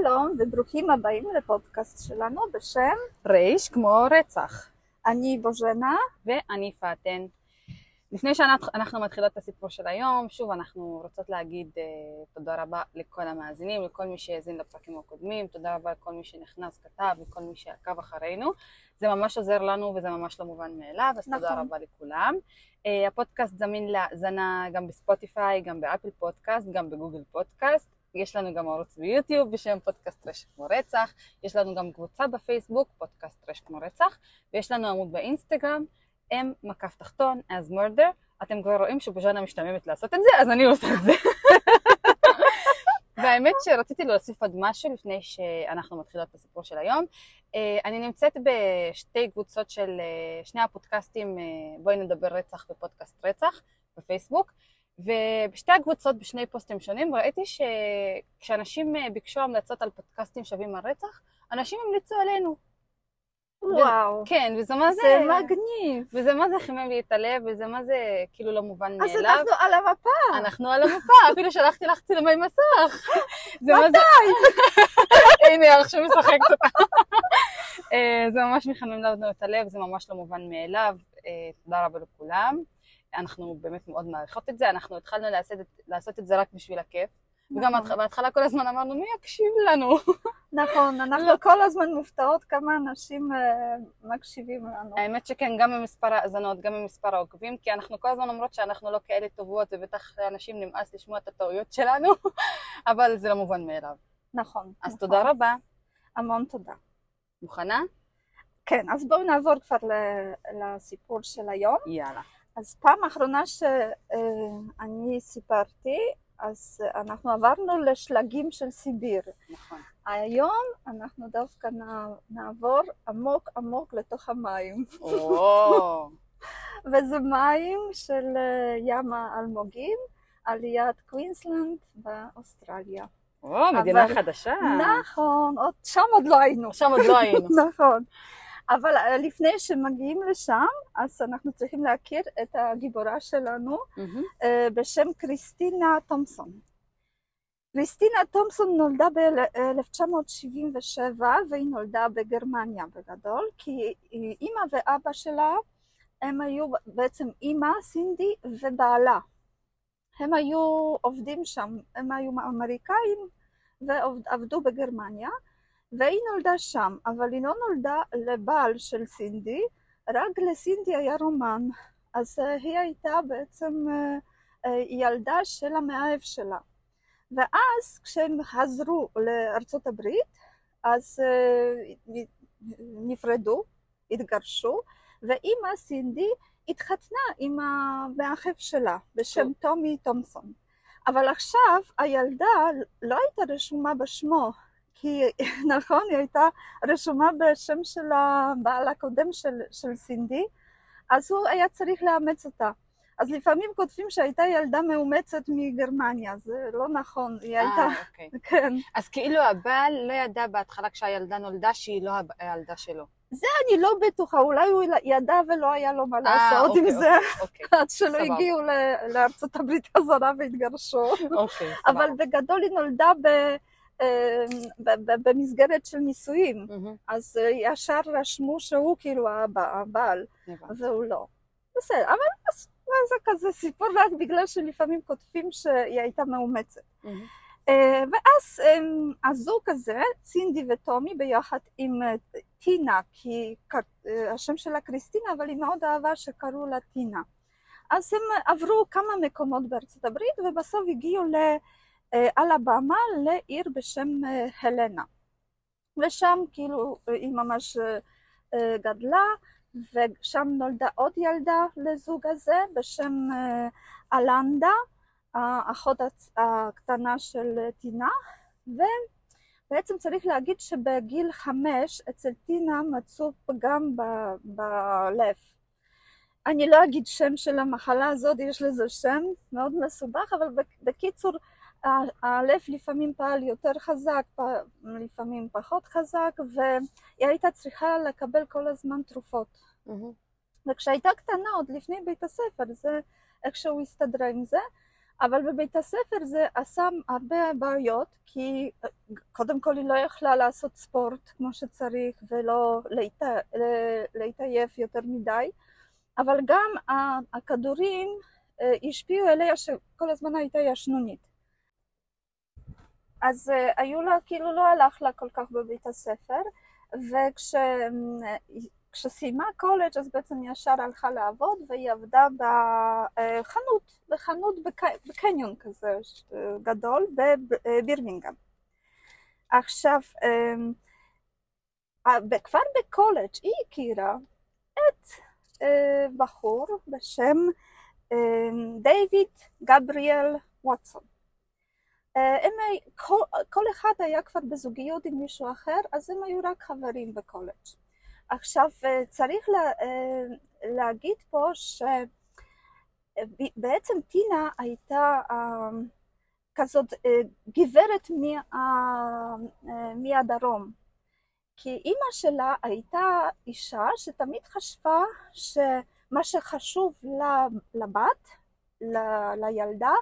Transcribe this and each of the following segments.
שלום וברוכים הבאים לפודקאסט שלנו בשם רייש כמו רצח. אני בוז'נה. ואני פאטן. לפני שאנחנו מתחילות את הסיפור של היום, שוב אנחנו רוצות להגיד uh, תודה רבה לכל המאזינים, לכל מי שהאזין לפרקים הקודמים, תודה רבה לכל מי שנכנס, כתב, לכל מי שעקב אחרינו. זה ממש עוזר לנו וזה ממש לא מובן מאליו, אז נכון. תודה רבה לכולם. Uh, הפודקאסט זמין להאזנה גם בספוטיפיי, גם באפל פודקאסט, גם בגוגל פודקאסט. יש לנו גם ערוץ ביוטיוב בשם פודקאסט רשת כמו רצח, יש לנו גם קבוצה בפייסבוק, פודקאסט רשת כמו רצח, ויש לנו עמוד באינסטגרם, M מקף תחתון, as murder. אתם כבר רואים שבוז'אנה משתממת לעשות את זה, אז אני עושה את זה. והאמת שרציתי להוסיף עוד משהו לפני שאנחנו מתחילות את הסיפור של היום. אה, אני נמצאת בשתי קבוצות של אה, שני הפודקאסטים, אה, בואי נדבר רצח ופודקאסט רצח בפייסבוק. ובשתי הקבוצות, בשני פוסטים שונים, ראיתי שכשאנשים ביקשו המלצות על פודקאסטים שווים על רצח, אנשים המליצו עלינו. וואו. ו- כן, וזה מה זה... זה מגניב. וזה מה זה חימם לי את הלב, וזה מה זה כאילו לא מובן אז מאליו. אנחנו על המפה. אנחנו על המפה, אפילו שלחתי לך צילומי מסך. זה מה זה... מתי? הנה, עכשיו משחקת אותה. אה, זה ממש מחמם לנו את הלב, זה ממש לא מובן מאליו. אה, תודה רבה לכולם. אנחנו באמת מאוד מעריכות את זה, אנחנו התחלנו לעשות, לעשות את זה רק בשביל הכיף. וגם נכון. בהתחלה כל הזמן אמרנו, מי יקשיב לנו? נכון, אנחנו כל הזמן מופתעות כמה אנשים אה, מקשיבים לנו. האמת שכן, גם ממספר האזנות, גם ממספר העוקבים, כי אנחנו כל הזמן אומרות שאנחנו לא כאלה טובות, ובטח לאנשים נמאס לשמוע את הטעויות שלנו, אבל זה לא מובן מאליו. נכון. אז נכון. תודה רבה. המון תודה. מוכנה? כן, אז בואו נעבור כבר לסיפור של היום. יאללה. אז פעם אחרונה שאני סיפרתי, אז אנחנו עברנו לשלגים של סיביר. נכון. היום אנחנו דווקא נע- נעבור עמוק עמוק לתוך המים. וזה מים של אה, ים האלמוגים, עליית קווינסלנד באוסטרליה. או, מדינה אבל- חדשה. נכון, עוד, שם עוד לא היינו. שם עוד לא היינו. נכון. אבל אה, לפני שמגיעים לשם, אז אנחנו צריכים להכיר את הגיבורה שלנו. אה, בשם קריסטינה תומפסון. קריסטינה תומפסון נולדה ב-1977 והיא נולדה בגרמניה בגדול, כי אימא ואבא שלה הם היו בעצם אימא, סינדי, ובעלה. הם היו עובדים שם, הם היו אמריקאים ועבדו בגרמניה, והיא נולדה שם, אבל היא לא נולדה לבעל של סינדי, רק לסינדי היה רומן. אז אה, היא הייתה בעצם אה, אה, ילדה של המאהב שלה. ואז כשהם חזרו לארצות הברית, אז נפרדו, התגרשו, ואימא סינדי התחתנה עם המאהב שלה בשם. טומי תומסון. אבל עכשיו הילדה לא הייתה רשומה בשמו, כי נכון, היא הייתה רשומה בשם של הבעל הקודם של, של סינדי, אז הוא היה צריך לאמץ אותה. אז לפעמים כותבים שהייתה ילדה מאומצת מגרמניה, זה לא נכון, היא הייתה, אה, אוקיי. כן. אז כאילו הבעל לא ידע בהתחלה כשהילדה נולדה שהיא לא הילדה שלו. אני לא בטוחה, אולי הוא ידע ולא היה לו מה אה, לעשות עם אוקיי, זה, אוקיי, עד שלא סבבה. הגיעו לארצות הברית חזרה והתגרשו. אוקיי, אבל סבבה. בגדול היא נולדה ב- במסגרת של נישואים, אז אה, ישר רשמו שהוא כאילו הבעל. והוא לא. בסדר, אבל זה כזה סיפור רק בגלל שלפעמים כותבים שהיא הייתה מאומצת. אה, ואז אה, הזוג הזה, סינדי וטומי, ביחד עם אה, טינה, כי השם שלה קריסטינה, אבל היא מאוד אהבה שקראו לה טינה. אז הם עברו כמה מקומות בארצות הברית, ובסוף הגיעו לאלבמה, לעיר בשם אה, הלנה. ושם כאילו אה, היא ממש אה, אה, גדלה, ושם נולדה עוד ילדה לזוג הזה בשם אה, אלנדה. האחות הקטנה של טינה, ובעצם צריך להגיד שבגיל חמש אצל טינה מצאו פגם בלב. אני לא אגיד שם של המחלה הזאת, יש לזה שם מאוד מסובך, אבל בק- בקיצור, הלב לפעמים פעל יותר חזק, לפעמים פחות חזק, והיא הייתה צריכה לקבל כל הזמן תרופות. מהמם. וכשהייתה קטנה, עוד לפני בית הספר, זה איכשהו הסתדרה עם זה, אבל בבית הספר זה עשה הרבה בעיות, כי אה, קודם כל היא לא יכלה לעשות ספורט כמו שצריך ולא להתעייף יותר מדי, אבל גם הכדורים אה, השפיעו עליה שכל הזמן הייתה ישנונית. אז היו לה, כאילו לא הלך לה כל כך בבית הספר, וכש... כשסיימה קולג' אז בעצם ישר הלכה לעבוד והיא עבדה בחנות, בחנות בקניון כזה גדול בבירמינגהם. עכשיו, אמ, כבר בקולג' היא הכירה את אה, בחור בשם אמ, דיוויד גבריאל ווטסון. אה, הם, כל, כל אחד היה כבר בזוגיות עם מישהו אחר, אז הם היו רק חברים בקולג'. עכשיו אה, צריך לה, אה, להגיד פה שבעצם טינה הייתה כזאת גברת מהדרום, כי אימא שלה הייתה אישה שתמיד חשבה שמה שחשוב לבת, לילדה,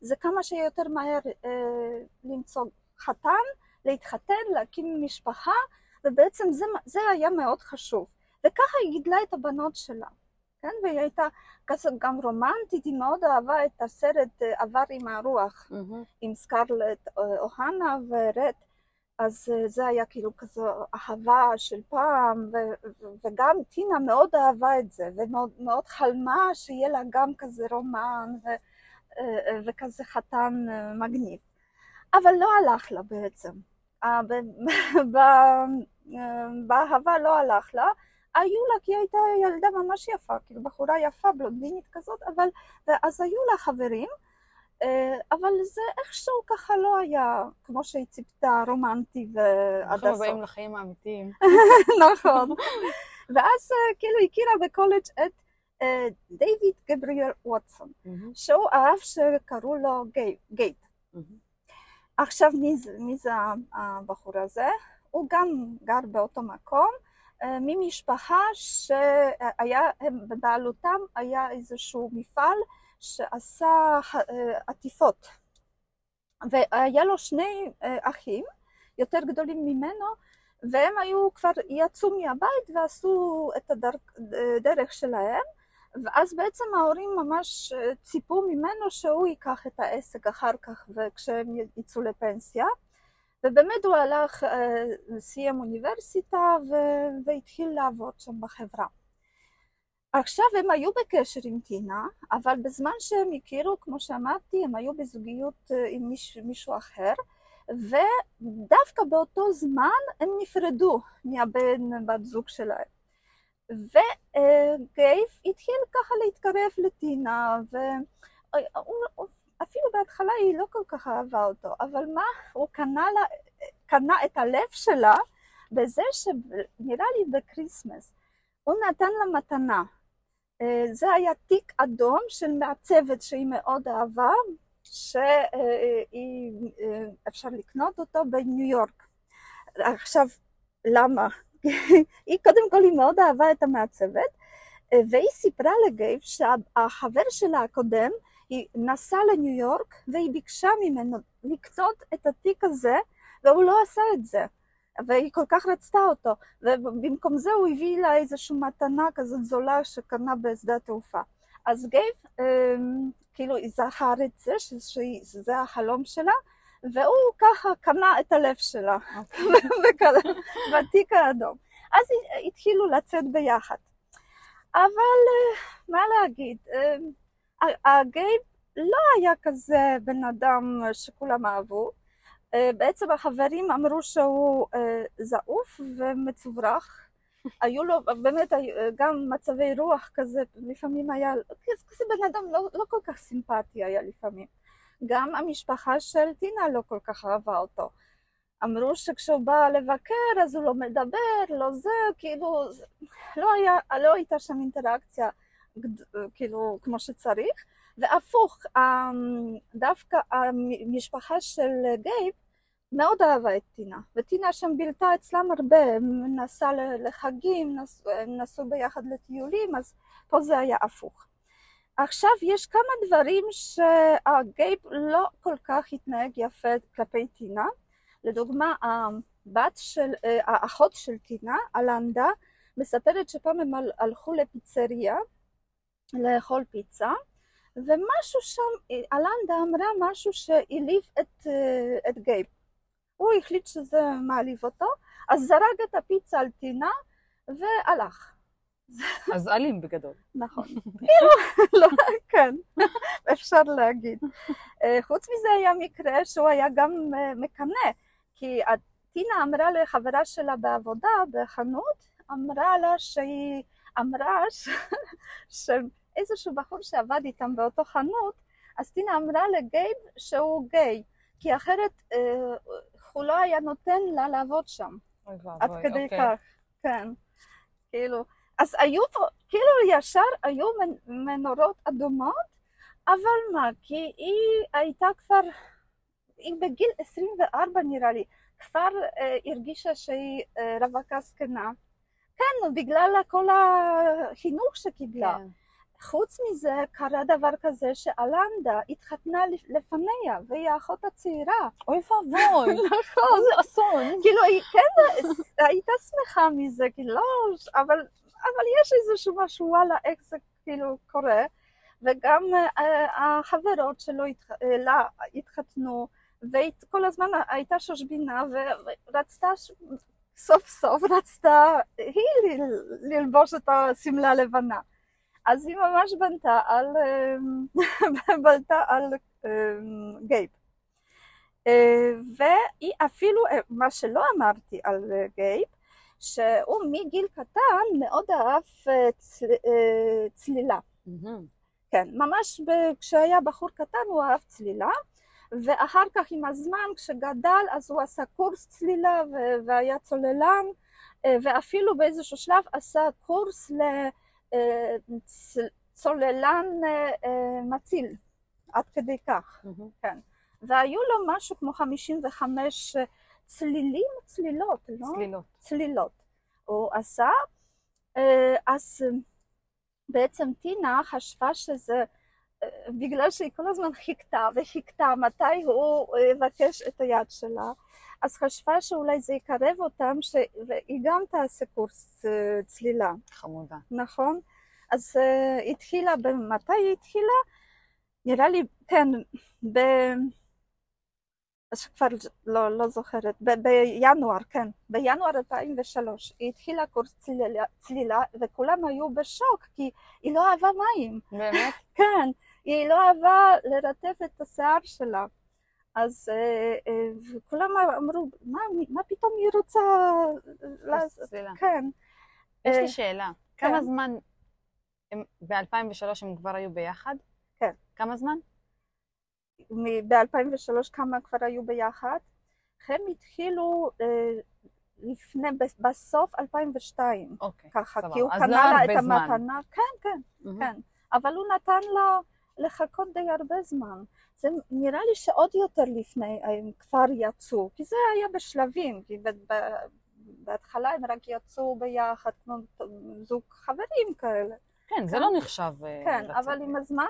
זה כמה שיותר מהר למצוא חתן, להתחתן, להקים משפחה ובעצם זה, זה היה מאוד חשוב. וככה היא גידלה את הבנות שלה, כן? והיא הייתה כזאת גם רומנטית, היא מאוד אהבה את הסרט אה, עבר עם הרוח, mm-hmm. עם סקרלט אה, אוהנה ורט. אז אה, זה היה כאילו כזו אהבה של פעם, ו- וגם טינה מאוד אהבה את זה, ומאוד חלמה שיהיה לה גם כזה רומן ו- וכזה חתן מגניב. אבל לא הלך לה בעצם. באהבה לא הלך לה, היו לה, כי היא הייתה ילדה ממש יפה, כאילו בחורה יפה, בלונדינית כזאת, אבל, אז היו לה חברים, אה, אבל זה איכשהו ככה לא היה כמו שהיא ציפתה, רומנטי ועד הסוף. אנחנו באים לחיים האמיתיים. נכון. ואז אה, כאילו הכירה בקולג' את גבריאל ווטסון, שהוא אהב שקראו לו גייט. עכשיו מי זה, הבחור הזה? הוא גם גר באותו מקום, ממשפחה שהיה, בבעלותם היה איזשהו מפעל שעשה עטיפות. והיה לו שני אחים יותר גדולים ממנו, והם היו כבר, יצאו מהבית ועשו את הדרך שלהם, ואז בעצם ההורים ממש אה, ציפו ממנו שהוא ייקח את העסק אחר כך כשהם יצאו לפנסיה. ובאמת הוא הלך, אה, סיים אוניברסיטה והתחיל לעבוד שם בחברה. עכשיו הם היו בקשר עם טינה, אבל בזמן שהם הכירו, כמו שאמרתי, הם היו בזוגיות אה, עם מישהו, מישהו אחר, ודווקא באותו זמן הם נפרדו מהבן בת זוג שלהם. וגייב התחיל ככה להתקרב לטינה, ואפילו בהתחלה היא לא כל כך אהבה אותו, אבל מה, הוא קנה, לה, קנה את הלב שלה בזה שנראה לי בקריסמס, הוא נתן לה מתנה. אה, זה היה תיק אדום של מעצבת שהיא מאוד אהבה, שאפשר לקנות אותו בניו יורק. עכשיו, למה? היא קודם כל היא מאוד אהבה את המעצבת, והיא סיפרה לגייב שהחבר שלה הקודם, היא נסעה לניו יורק והיא ביקשה ממנו לקנות את התיק הזה, והוא לא עשה את זה. והיא כל כך רצתה אותו, ובמקום זה הוא הביא לה איזושהי מתנה כזאת זולה שקנה בשדה התעופה. אז גייב אמ, כאילו זכר את זה, שזה החלום שלה, והוא ככה קנה את הלב שלה אוקיי. בתיק האדום. אז התחילו לצאת ביחד. אבל אה, מה להגיד, אה, הגייב לא היה כזה בן אדם שכולם אהבו. אה, בעצם החברים אמרו שהוא זעוף ומצוברח. היו לו באמת גם מצבי רוח כזה, לפעמים היה, כזה בן אדם לא, לא כל כך סימפטי היה לפעמים. גם המשפחה של טינה לא כל כך אהבה אותו. אמרו שכשהוא בא לבקר אז הוא לא מדבר, לא זה, כאילו, לא, היה, לא הייתה שם אינטראקציה כאילו כמו שצריך, והפוך, אמ, דווקא המשפחה של גייב מאוד אהבה את טינה, וטינה שם בילתה אצלם הרבה, נסעה לחגים, נסעו ביחד לטיולים, אז פה זה היה הפוך. עכשיו יש כמה דברים שהגייב לא כל כך התנהג יפה כלפי טינה. לדוגמה, הבת של, אה, האחות של טינה, אלנדה, מספרת שפעם הם הלכו לפיצריה לאכול פיצה, ומשהו שם, אלנדה אמרה משהו שהעליב את, אה, את גייב. הוא החליט שזה מעליב אותו, אז זרק את הפיצה על טינה והלך. אז אלים בגדול. נכון. כאילו, לא, כן, אפשר להגיד. אה, חוץ מזה היה מקרה שהוא היה גם אה, מקנא, כי טינה אמרה לחברה שלה בעבודה, בחנות, אמרה לה שהיא אמרה שאיזשהו בחור שעבד איתם באותו חנות, אז טינה אמרה לגייב שהוא גיי, כי אחרת אה, הוא לא היה נותן לה לעבוד שם. עד כדי אוקיי. כך, כן. כאילו, אז היו פה, כאילו ישר היו מנ- מנורות אדומות, אבל מה, כי היא הייתה כבר, היא בגיל 24 נראה לי, כבר אה, הרגישה שהיא אה, רווקה זקנה. כן, בגלל כל החינוך שקיבלה. כן. חוץ מזה, קרה דבר כזה שאלנדה התחתנה לפ- לפניה, והיא האחות הצעירה. אוי ואבוי, נכון. איזה אסון. כאילו, היא כן הייתה שמחה מזה, כאילו, לא, אבל, אבל יש איזשהו משהו, וואלה, איך זה כאילו קורה. וגם אה, החברות שלו התח... אה, לה התחתנו, וכל הזמן הייתה שושבינה, ורצתה, סוף סוף רצתה היא ללבוש את השמלה הלבנה. אז היא ממש בנתה על, אה, בלטה על גייב. והיא אפילו, מה שלא אמרתי על גייב, שהוא מגיל קטן מאוד אהב אה, צל, אה, צלילה. מהמם. כן, ממש ב- כשהיה בחור קטן הוא אהב צלילה, ואחר כך עם הזמן כשגדל אז הוא עשה קורס צלילה ו- והיה צוללן, אה, ואפילו באיזשהו שלב עשה קורס לצוללן מציל, עד כדי כך. מהמם. והיו לו משהו כמו 55 צלילים, צלילות, לא? צלילות. צלילות. הוא עשה, אה, אז אה, בעצם טינה חשבה שזה, אה, בגלל שהיא כל הזמן חיכתה וחיכתה מתי הוא יבקש את היד שלה, אז חשבה שאולי זה יקרב אותם, ש... והיא גם תעשה קורס צלילה. חמודה. נכון? אז התחילה, מתי היא התחילה? נראה לי, כן, ב... אז כבר לא, לא זוכרת, ב- בינואר, כן, בינואר 2003 היא התחילה קורס צלילה, צלילה וכולם היו בשוק כי היא לא אהבה מים, באמת? כן, היא לא אהבה לרטף את השיער שלה. אז אה, אה, וכולם אמרו, מה, מה פתאום היא רוצה לעשות? צלילה. כן. יש אה, לי שאלה. כמה כן. זמן, הם- ב-2003 הם כבר היו ביחד? כן. כמה זמן? ב-2003 כמה כבר היו ביחד. הם התחילו אה, לפני, בסוף 2002, אוקיי. ככה, סבבה. כי הוא אז לא קנה לה את זמן. המתנה, כן, כן, מהמם. כן, אבל הוא נתן לה לחכות די הרבה זמן. זה נראה לי שעוד יותר לפני הם כבר יצאו, כי זה היה בשלבים, כי ב- ב- בהתחלה הם רק יצאו ביחד כמו זוג חברים כאלה. כן, זה כן. לא נחשב אה, כן, לצאת. אבל עם הזמן,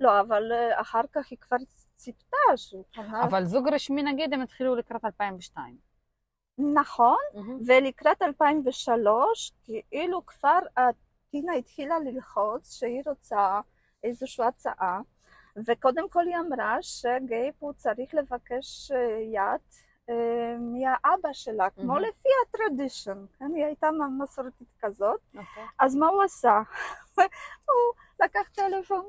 לא, אבל אה, אחר כך היא כבר ציפתה שהוא קנה אבל זוג רשמי נגיד הם התחילו לקראת 2002. נכון, מהמם. ולקראת 2003, כאילו כבר טינה התחילה ללחוץ שהיא רוצה איזושהי הצעה, וקודם כל היא אמרה שגייב הוא צריך לבקש אה, יד מהאבא שלה, כמו. לפי הטרדישן, כן? היא הייתה מסורתית כזאת, אוקיי. אז מה הוא עשה? הוא לקח טלפון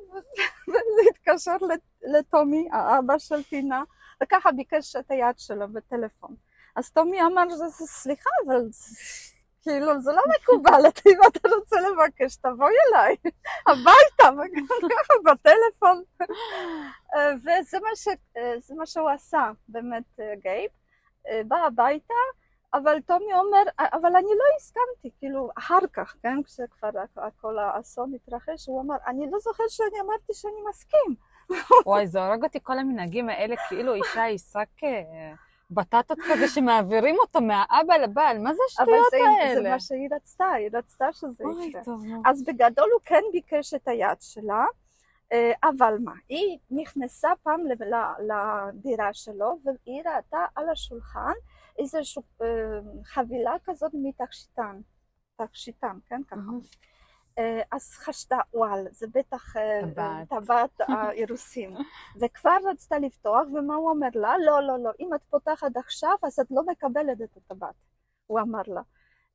והתקשר לט- לטומי, האבא של טינה, וככה ביקש את היד שלו בטלפון. אז טומי אמר, "זה- זה- סליחה, אבל כאילו זה לא מקובל, אם אתה רוצה לבקש, תבואי אליי הביתה, ככה בטלפון. אה, וזה מה, ש, אה, מה שהוא עשה, באמת, אה, גייב. אה, בא הביתה, אבל טומי אומר, אבל אני לא הסכמתי, כאילו, אחר כך, כן, כשכבר כל האסון התרחש, הוא אמר, אני לא זוכר שאני אמרתי שאני מסכים. וואי, זה הורג אותי כל המנהגים האלה, כאילו אישה היא שק אה, בטטות כזה שמעבירים אותו מהאבא לבעל, מה זה אבל השטויות האלה? זה מה שהיא רצתה, היא רצתה שזה יקרה. אז בגדול הוא כן ביקש את היד שלה, אבל מה, היא נכנסה פעם לדירה שלו והיא ראתה על השולחן איזושהי חבילה כזאת מתכשיטן, תכשיטן, כן, ככה. אז חשדה, וואל, זה בטח טבעת האירוסין. וכבר רצתה לפתוח, ומה הוא אומר לה? לא, לא, לא, אם את פותחת עכשיו, אז את לא מקבלת את הטבעת, הוא אמר לה.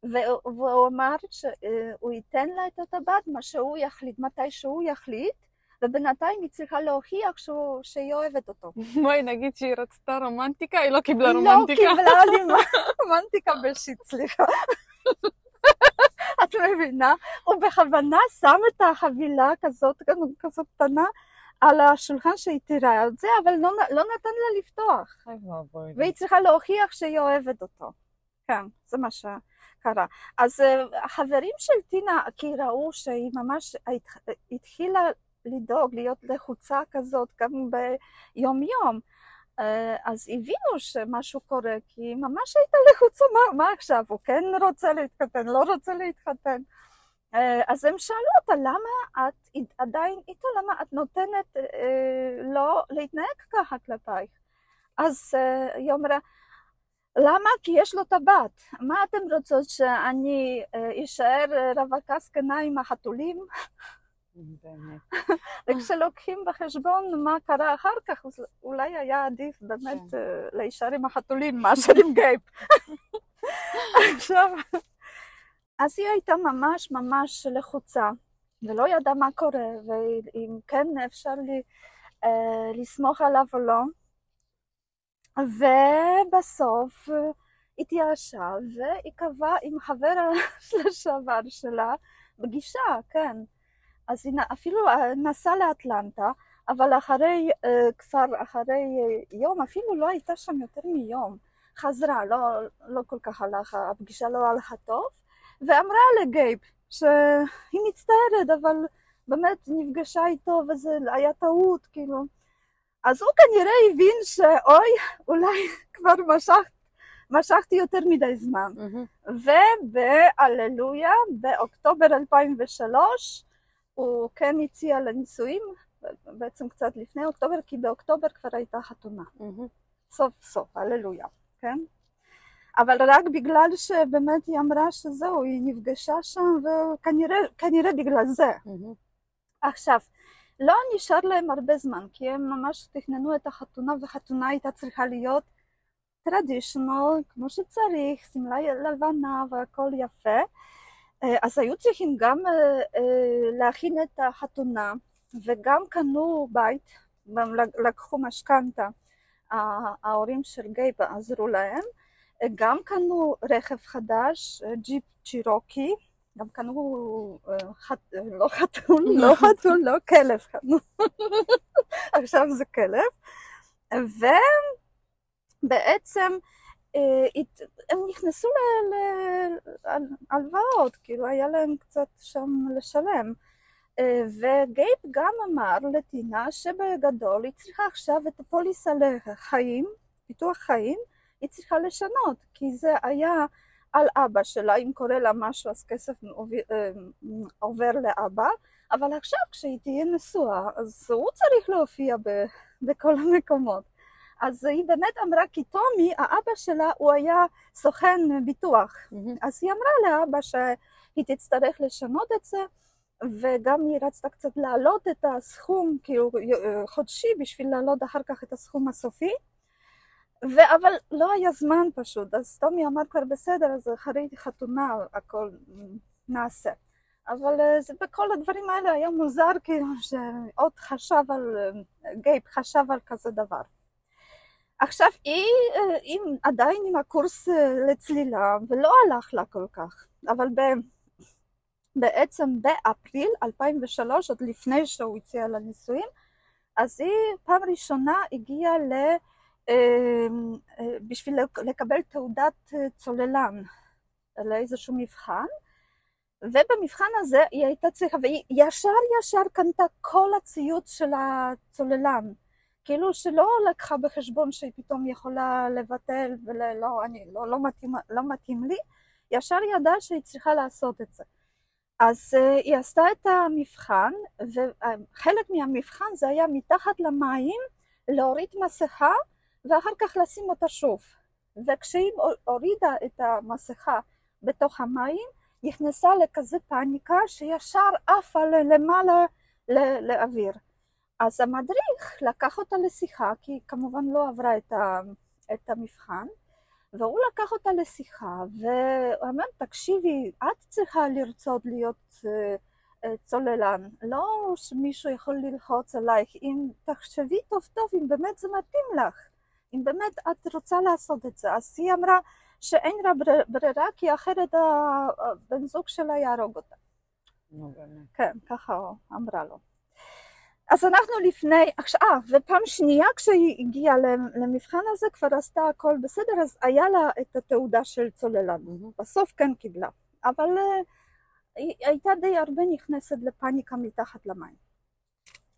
והוא אמר שהוא ייתן לה את הטבעת, מה שהוא יחליט, מתי שהוא יחליט, ובינתיים היא צריכה להוכיח שהוא, שהיא אוהבת אותו. בואי נגיד שהיא רצתה רומנטיקה, היא לא קיבלה רומנטיקה. לא קיבלה רומנטיקה בשיט, סליחה. את מבינה? הוא בכוונה שם את החבילה כזאת, כזאת קטנה, על השולחן שהיא תראה את זה, אבל לא, לא נתן לה לפתוח. והיא צריכה להוכיח שהיא אוהבת אותו. כן, זה מה שקרה. אז החברים של טינה, כי ראו שהיא ממש התחילה לדאוג, להיות לחוצה כזאת גם ביום-יום. אז הבינו שמשהו קורה, כי ממש הייתה לחוצה, מה, מה עכשיו, הוא כן רוצה להתחתן, לא רוצה להתחתן. אז הם שאלו אותה, למה את עדיין איתו, למה את נותנת לא להתנהג ככה כלפייך? אז היא אומרה, למה? כי יש לו טבעת. מה אתם רוצות, שאני אשאר רווקה זקנה עם החתולים? באמת. וכשלוקחים בחשבון מה קרה אחר כך, אולי היה עדיף באמת כן. להישאר עם החתולים מאשר עם גייפ. עכשיו, אז היא הייתה ממש ממש לחוצה, ולא ידעה מה קורה, ואם כן אפשר לי אה, לסמוך עליו או לא. ובסוף התייאשה, והיא קבעה עם חבר לשעבר שלה פגישה, כן. אז היא אפילו אה, נסעה לאטלנטה, אבל אחרי, אה, כבר אחרי יום, אפילו לא הייתה שם יותר מיום, חזרה, לא, לא כל כך הלכה, הפגישה לא הלכה טוב, ואמרה לגייב שהיא מצטערת, אבל באמת נפגשה איתו וזה היה טעות, כאילו. אז הוא כנראה הבין שאוי, אולי כבר משכת, משכתי יותר מדי זמן. Mm-hmm. ובהללויה, באוקטובר 2003, הוא כן הציע לנישואים, בעצם קצת לפני אוקטובר, כי באוקטובר כבר הייתה חתונה. Mm-hmm. סוף סוף, הללויה, כן? אבל רק בגלל שבאמת היא אמרה שזהו, היא נפגשה שם, וכנראה בגלל זה. Mm-hmm. עכשיו, לא נשאר להם הרבה זמן, כי הם ממש תכננו את החתונה, וחתונה הייתה צריכה להיות טרדישיונל, כמו שצריך, שמלה לבנה והכל יפה. אה, אז היו צריכים גם אה, אה, להכין את החתונה וגם קנו בית, לקחו משכנתה, ההורים של גייב עזרו להם, גם קנו רכב חדש, ג'יפ צ'ירוקי, גם קנו. לא חתול, לא חתול, לא כלב קנו, עכשיו זה כלב, ובעצם הם נכנסו להלוואות, כאילו היה להם קצת שם לשלם. אה, וגייב גם אמר לטינה שבגדול היא צריכה עכשיו את הפוליסה לחיים, פיתוח חיים, היא צריכה לשנות, כי זה היה על אבא שלה, אם קורה לה משהו אז כסף אה, עובר לאבא, אבל עכשיו כשהיא תהיה נשואה אז הוא צריך להופיע בכל המקומות. אז היא באמת אמרה, כי טומי, האבא שלה, הוא היה סוכן ביטוח. Mm-hmm. אז היא אמרה לאבא שהיא תצטרך לשנות את זה, וגם היא רצתה קצת להעלות את הסכום, כאילו חודשי, בשביל להעלות אחר כך את הסכום הסופי. ו- אבל לא היה זמן פשוט, אז טומי אמר כבר בסדר, אז אחרי חתונה הכל נעשה. אבל אה, זה, בכל הדברים האלה היה מוזר, כאילו שעוד חשב על, אה, גייב חשב על כזה דבר. עכשיו היא, היא אה, עדיין עם הקורס אה, לצלילה ולא הלך לה כל כך, אבל ב, בעצם באפריל 2003, עוד לפני שהוא הציע לנישואים, אז היא פעם ראשונה הגיעה ל... אה, בשביל לקבל תעודת צוללן לאיזשהו מבחן, ובמבחן הזה היא הייתה צריכה, והיא ישר ישר קנתה כל הציוד של הצוללן. כאילו שלא לקחה בחשבון שהיא פתאום יכולה לבטל ולא, אני, לא, לא, מתאים, לא מתאים לי, ישר ידעה שהיא צריכה לעשות את זה. אז אה, היא עשתה את המבחן, וחלק מהמבחן זה היה מתחת למים להוריד מסכה ואחר כך לשים אותה שוב. וכשהיא הורידה את המסכה בתוך המים, נכנסה לכזה פאניקה שישר עפה למעלה לאוויר. אז המדריך לקח אותה לשיחה, כי היא כמובן לא עברה את, ה, את המבחן, והוא לקח אותה לשיחה, והוא אמר, תקשיבי, את צריכה לרצות להיות uh, צוללן, לא שמישהו יכול ללחוץ עלייך, אם תחשבי טוב טוב, אם באמת זה מתאים לך, אם באמת את רוצה לעשות את זה. אז היא אמרה שאין לה ברירה, כי אחרת הבן זוג שלה יהרוג אותה. נו באמת. כן, ככה אמרה לו. אז אנחנו לפני, אה, ופעם שנייה כשהיא הגיעה למבחן הזה כבר עשתה הכל בסדר, אז היה לה את התעודה של צוללן. בסוף כן קיבלה, אבל uh, היא הייתה די הרבה נכנסת לפאניקה מתחת למים.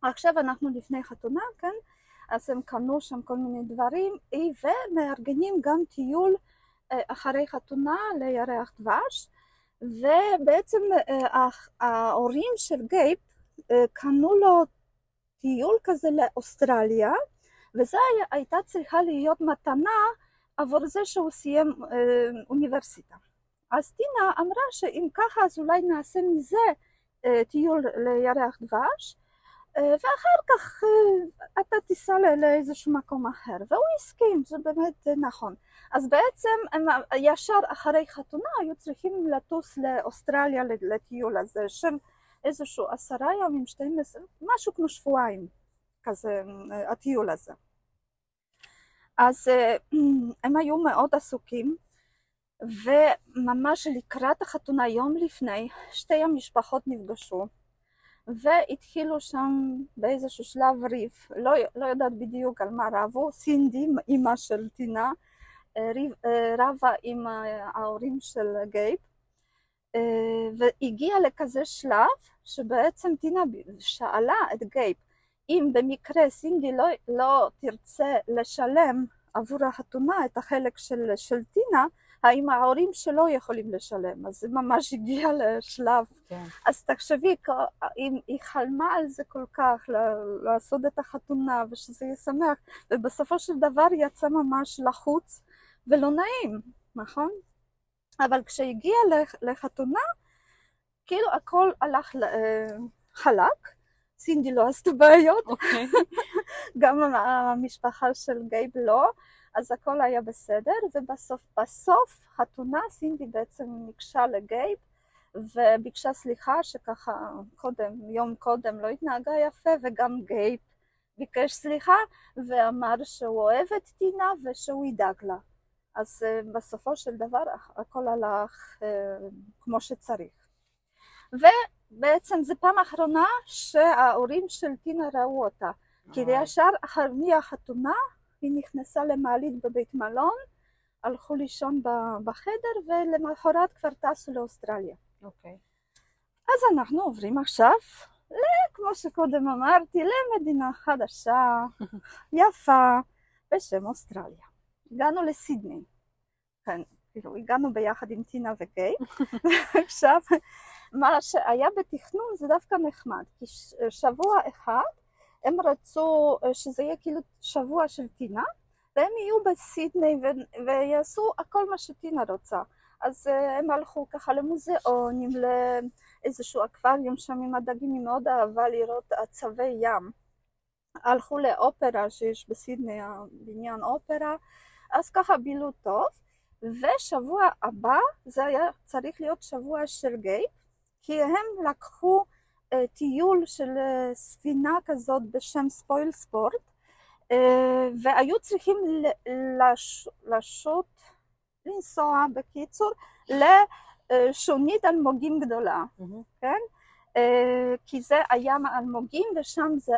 עכשיו אנחנו לפני חתונה, כן? אז הם קנו שם כל מיני דברים, ומארגנים גם טיול uh, אחרי חתונה לירח דבש, ובעצם uh, ההורים של גייפ קנו לו טיול כזה לאוסטרליה, וזו הייתה צריכה להיות מתנה עבור זה שהוא סיים אה, אוניברסיטה. אז טינה אמרה שאם ככה אז אולי נעשה מזה אה, טיול לירח דבש, אה, ואחר כך אתה תיסע לאיזשהו מקום אחר. והוא הסכים, זה באמת נכון. אז בעצם הם ישר אחרי חתונה היו צריכים לטוס לאוסטרליה לטיול הזה של איזשהו עשרה ימים, 12, משהו כמו שבועיים, כזה הטיול הזה. אז אה, הם היו מאוד עסוקים, וממש לקראת החתונה, יום לפני, שתי המשפחות נפגשו, והתחילו שם באיזשהו שלב ריב, לא, לא יודעת בדיוק על מה רבו, סינדי, אימא של טינה, אה, אה, רבה עם ההורים של גייב, והגיע לכזה שלב שבעצם טינה שאלה את גייב אם במקרה סינדי לא, לא תרצה לשלם עבור החתונה את החלק של, של טינה, האם ההורים שלו יכולים לשלם? אז זה ממש הגיע לשלב. כן. אז תחשבי, אם היא חלמה על זה כל כך, לעשות את החתונה ושזה יהיה שמח, ובסופו של דבר יצא ממש לחוץ ולא נעים, נכון? אבל כשהגיע לחתונה, כאילו הכל הלך אה, חלק, סינדי לא עשתה בעיות, okay. אוקיי. גם המשפחה של גייב לא, אז הכל היה בסדר, ובסוף בסוף חתונה סינדי בעצם ניגשה לגייב וביקשה סליחה שככה קודם, יום קודם לא התנהגה יפה, וגם גייב ביקש סליחה ואמר שהוא אוהב את טינה ושהוא ידאג לה. אז uh, בסופו של דבר הכל הלך uh, כמו שצריך. ובעצם זו פעם אחרונה שההורים של טינה ראו אותה. כי ישר אחר מהחתונה היא נכנסה למעלית בבית מלון, הלכו לישון בחדר ולמחרת כבר טסו לאוסטרליה. אוקיי. אז אנחנו עוברים עכשיו, כמו שקודם אמרתי, למדינה חדשה, יפה, בשם אוסטרליה. הגענו לסידני. כן, כאילו, הגענו ביחד עם טינה וגיי, ועכשיו מה שהיה בתכנון זה דווקא נחמד, כי שבוע אחד הם רצו שזה יהיה כאילו שבוע של טינה, והם יהיו בסידני ויעשו הכל מה שטינה רוצה. אז הם הלכו ככה למוזיאונים, לאיזשהו אקווריום שם עם הדגים, היא מאוד אהבה לראות עצבי ים. הלכו לאופרה שיש בסידני, בניין אופרה, אז ככה בילו טוב. ושבוע הבא זה היה צריך להיות שבוע של גייפ, כי הם לקחו uh, טיול של uh, ספינה כזאת בשם ספויל ספורט, uh, והיו צריכים לש, לשוט, לנסוע בקיצור, לשונית אלמוגים גדולה, mm-hmm. כן? Uh, כי זה הים האלמוגים ושם זה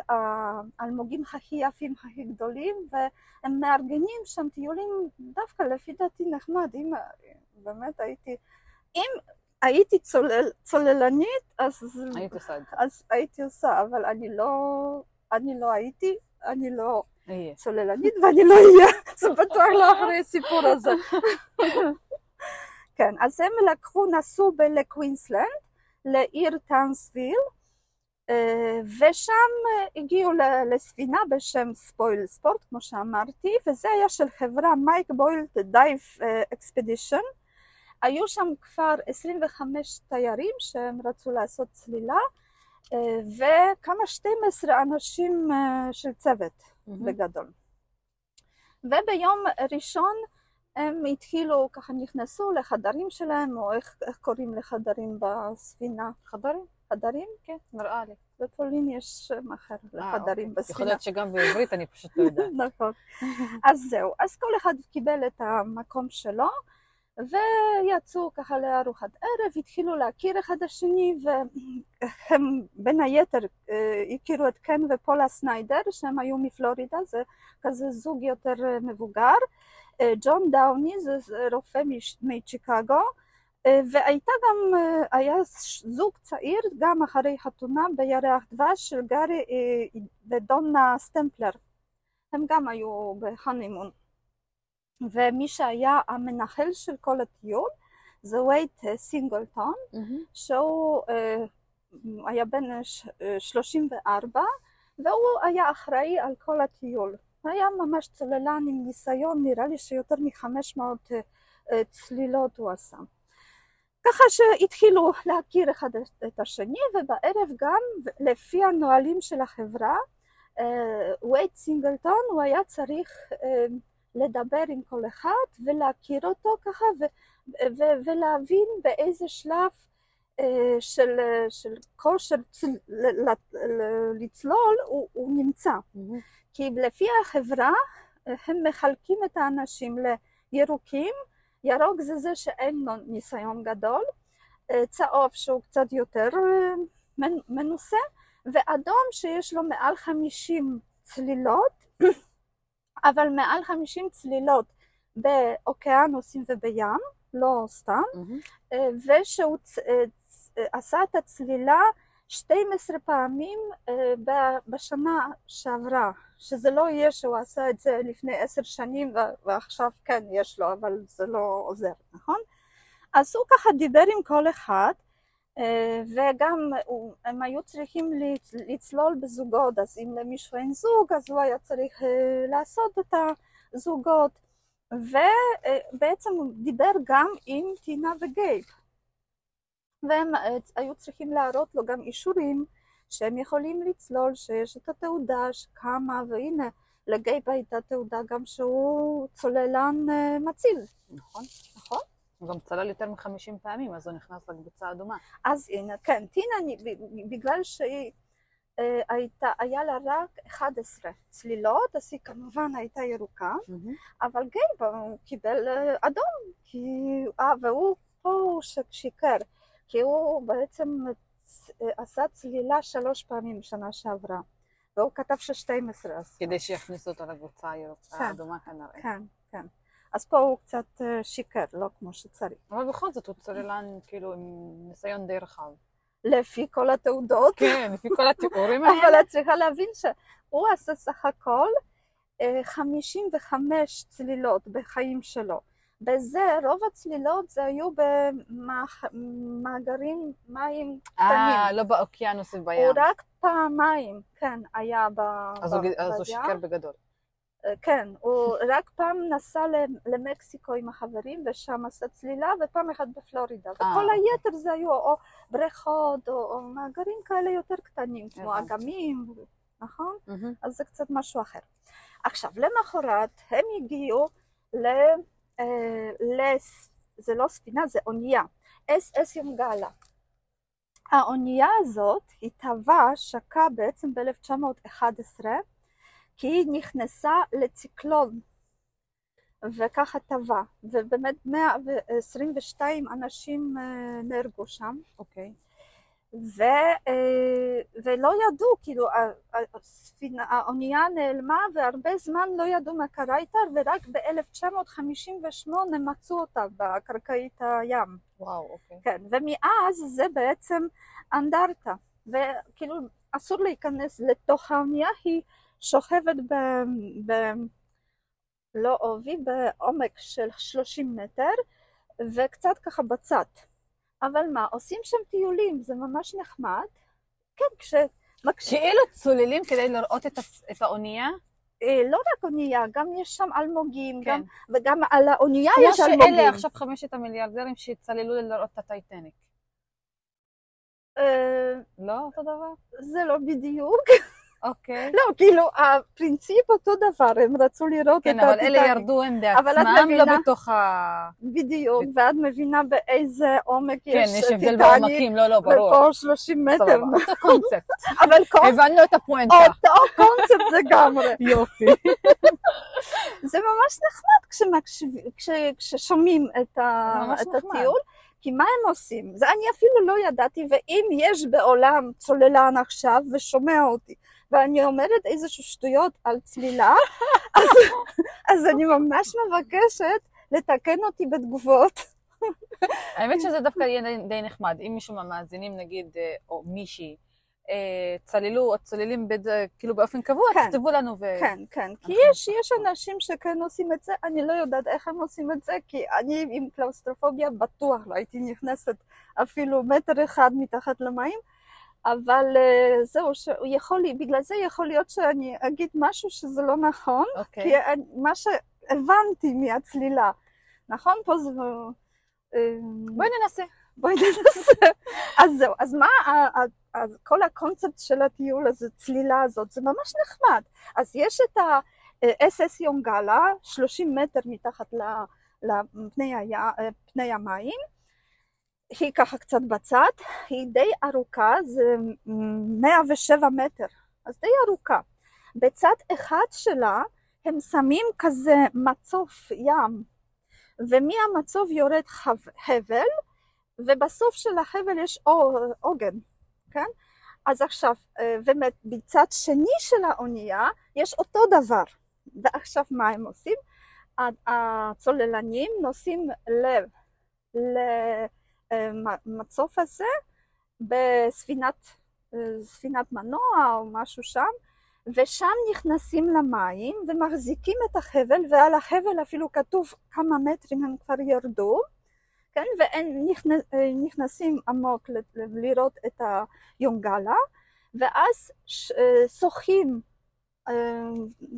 האלמוגים הכי יפים, הכי גדולים, והם מארגנים שם טיולים דווקא לפי דעתי נחמד, אם באמת הייתי, אם הייתי צולל, צוללנית, אז, היית עושה את זה. אז הייתי עושה, אבל אני לא, אני לא הייתי, אני לא יהיה. צוללנית ואני לא אהיה, זה בטוח לא אחרי הסיפור הזה. כן, אז הם לקחו, נסעו לקווינסלנד, לעיר טאנסוויל, אה, ושם אה, הגיעו לספינה בשם ספוילספורט, כמו שאמרתי, וזה היה של חברה מייק בול דייב אקספדישן. היו שם כבר 25 תיירים שהם רצו לעשות צלילה, אה, וכמה 12 אנשים אה, של צוות בגדול. וביום ראשון הם התחילו, ככה נכנסו לחדרים שלהם, או איך, איך קוראים לחדרים בספינה? חדרים? חדרים? כן, נראה לי. בפולין יש שם אחר לחדרים אה, אוקיי. יכול בספינה. להיות שגם בעברית אני פשוט לא יודעת. נכון. אז זהו, אז כל אחד קיבל את המקום שלו, ויצאו ככה לארוחת ערב, התחילו להכיר אחד השני, והם בין היתר אה, הכירו את קן ופולה סניידר, שהם היו מפלורידה, זה כזה זוג יותר אה, מבוגר. אה, ג'ון דאוני, זה רופא מש- משיקגו, אה, והייתה גם, היה זוג צעיר, גם אחרי חתונה בירח דבש של גארי ודונה סטמפלר. הם גם היו ב honeymoon. ומי שהיה המנהל של כל הטיול זה ווייד אה, סינגלטון, שהוא אה, היה בן ש- אה, 34, והוא היה אחראי על כל הטיול. היה ממש צוללן עם ניסיון, נראה לי שיותר מ-500 אה, אה, צלילות הוא עשה. ככה שהתחילו להכיר אחד את השני, ובערב גם, לפי הנהלים של החברה, וייט סינגלטון, הוא היה צריך לדבר עם כל אחד ולהכיר אותו ככה ו- ו- ולהבין באיזה שלב אה, של, של כושר לצלול הוא, הוא נמצא. כי לפי החברה אה, הם מחלקים את האנשים לירוקים, ירוק זה זה שאין לו ניסיון גדול, אה, צהוב שהוא קצת יותר אה, מנ- מנוסה, ואדום שיש לו מעל 50 צלילות, אבל מעל 50 צלילות באוקיינוסים ובים, לא סתם, אה, ושהוא צ- אה, אה, עשה את הצלילה 12 פעמים בשנה שעברה, שזה לא יהיה שהוא עשה את זה לפני עשר שנים ועכשיו כן יש לו, אבל זה לא עוזר, נכון? אז הוא ככה דיבר עם כל אחד, וגם הוא- הם היו צריכים לצ- לצלול בזוגות, אז אם למישהו אין זוג, אז הוא היה צריך אה, לעשות את הזוגות, ובעצם הוא דיבר גם עם טינה וגייב. והם אה, היו צריכים להראות לו גם אישורים שהם יכולים לצלול, שיש את התעודה שכמה, והנה, לגייב הייתה תעודה גם שהוא צוללן אה, מציל, נכון. נכון? הוא גם צלל יותר מ-50 פעמים, אז הוא נכנס לקבוצה האדומה. אז הנה, כן, טינה, בגלל שהיא אה, הייתה, היה לה רק 11 צלילות, אז היא כמובן הייתה ירוקה, אבל גייב הוא קיבל אה, אדום, כי, אה, והוא פה שיקר, כי הוא בעצם אה, עשה צלילה שלוש פעמים בשנה שעברה, והוא כתב ש-12 אז. כדי שיכניסו אותו לקבוצה כן. האדומה כנראה. כן, כן. אז פה הוא קצת אה, שיקר, לא כמו שצריך. אבל בכל זאת הוא צוללן כאילו עם ניסיון די רחב. לפי כל התעודות, כן, לפי כל התיאורים אבל האלה. את צריכה להבין שהוא עשה סך הכל אה, 55 צלילות בחיים שלו. בזה, רוב הצלילות זה היו במאגרים מים אה, קטנים. לא באוקיינוס הוא ובים. רק פעמיים, כן, היה ב... אז ב- הוא אז הוא. שיקר בגדול. כן, הוא רק פעם נסע למקסיקו עם החברים ושם עשה צלילה ופעם אחת בפלורידה. וכל אה. היתר זה היו או בריכות או, או מאגרים כאלה יותר קטנים, כמו. אגמים, נכון? אז זה קצת משהו אחר. עכשיו, למחרת הם הגיעו ל... אה, לס... זה לא ספינה, זה אונייה, אס אס יונגאלה. האונייה הזאת התהווה, שקעה בעצם ב-1911, כי היא נכנסה לציקלון, וככה טבע, ובאמת 122 אנשים אה, נהרגו שם. אוקיי. ו, אה, ולא ידעו, כאילו האונייה נעלמה והרבה זמן לא ידעו מה קרה איתה ורק ב-1958 מצאו אותה בקרקעית הים. וואו, אוקיי. כן, ומאז זה בעצם אנדרטה, וכאילו אסור להיכנס לתוך האונייה, היא שוכבת ב... ב לא עובי, בעומק של 30 מטר וקצת ככה בצד. אבל מה, עושים שם טיולים, זה ממש נחמד. כן, כשמקשיבים, כאילו צוללים כדי לראות את, את האונייה? אה, לא רק אונייה, גם יש שם אלמוגים, כן. גם, וגם על האונייה כמו יש אלמוגים. שאלה עכשיו חמשת המיליארדרים שהצללו לראות את הטייטניק. אה, לא אותו דבר? זה לא בדיוק. אוקיי. לא, כאילו, הפרינציפ אותו דבר, הם רצו לראות כן, את אבל אלה הטיטניק. ירדו הם אבל את בעצמם, לא מבינה- בתוך ה... בדיוק, ואת מבינה באיזה עומק כן, יש יש הבדל טיטניק, בעומקים, לא, לא, ברור. ופה 30 מטר. סבבה, אותו קונספט. אבל כל הבנו את הפואנטה. אותו קונספט לגמרי. יופי. זה ממש נחמד כשמקשיב- כש- כששומעים את, ה, את. הטיול, כי מה הם עושים? זה אני אפילו לא ידעתי, ואם יש בעולם צוללן עכשיו ושומע אותי, ואני אומרת איזשהו שטויות על צלילה, אז, אז אני ממש מבקשת לתקן אותי בתגובות. האמת שזה דווקא יהיה די- נחמד. אם מישהו מהמאזינים, נגיד, אה, או מישהי, אה, צללו או צוללים בד- כאילו באופן קבוע, כן. תכתבו לנו ו... כן, כן, כי יש, יש אנשים שכן עושים את זה, אני לא יודעת איך הם עושים את זה, כי אני עם קלאוסטרופוביה בטוח לא הייתי נכנסת אפילו מטר אחד מתחת למים, אבל אה, זהו, יכול, לי- בגלל זה יכול להיות שאני אגיד משהו שזה לא נכון, אוקיי. כי מה שהבנתי מהצלילה, נכון? פה זה... אה, בואי ננסה. בואי ננסה. אז זהו, אז מה, אז כל הקונספט של הטיול הזה, צלילה הזאת, זה ממש נחמד. אז יש את ה-SS יונגלה, 30 מטר מתחת לפני פני המים. היא ככה קצת בצד, היא די ארוכה, זה 107 מטר, אז די ארוכה. בצד אחד שלה הם שמים כזה מצוף ים, ומהמצוף יורד הבל, ובסוף של החבל יש עו- עוגן, כן? אז עכשיו, אה, ובצד שני של האונייה יש אותו דבר. ועכשיו מה הם עושים? הצוללנים נוסעים ל- למצוף הזה בספינת אה, ספינת מנוע או משהו שם, ושם נכנסים למים ומחזיקים את החבל, ועל החבל אפילו כתוב כמה מטרים הם כבר ירדו, כן? והם נכנס, נכנסים עמוק לראות את היונגלה, ואז אה, שוחים אה,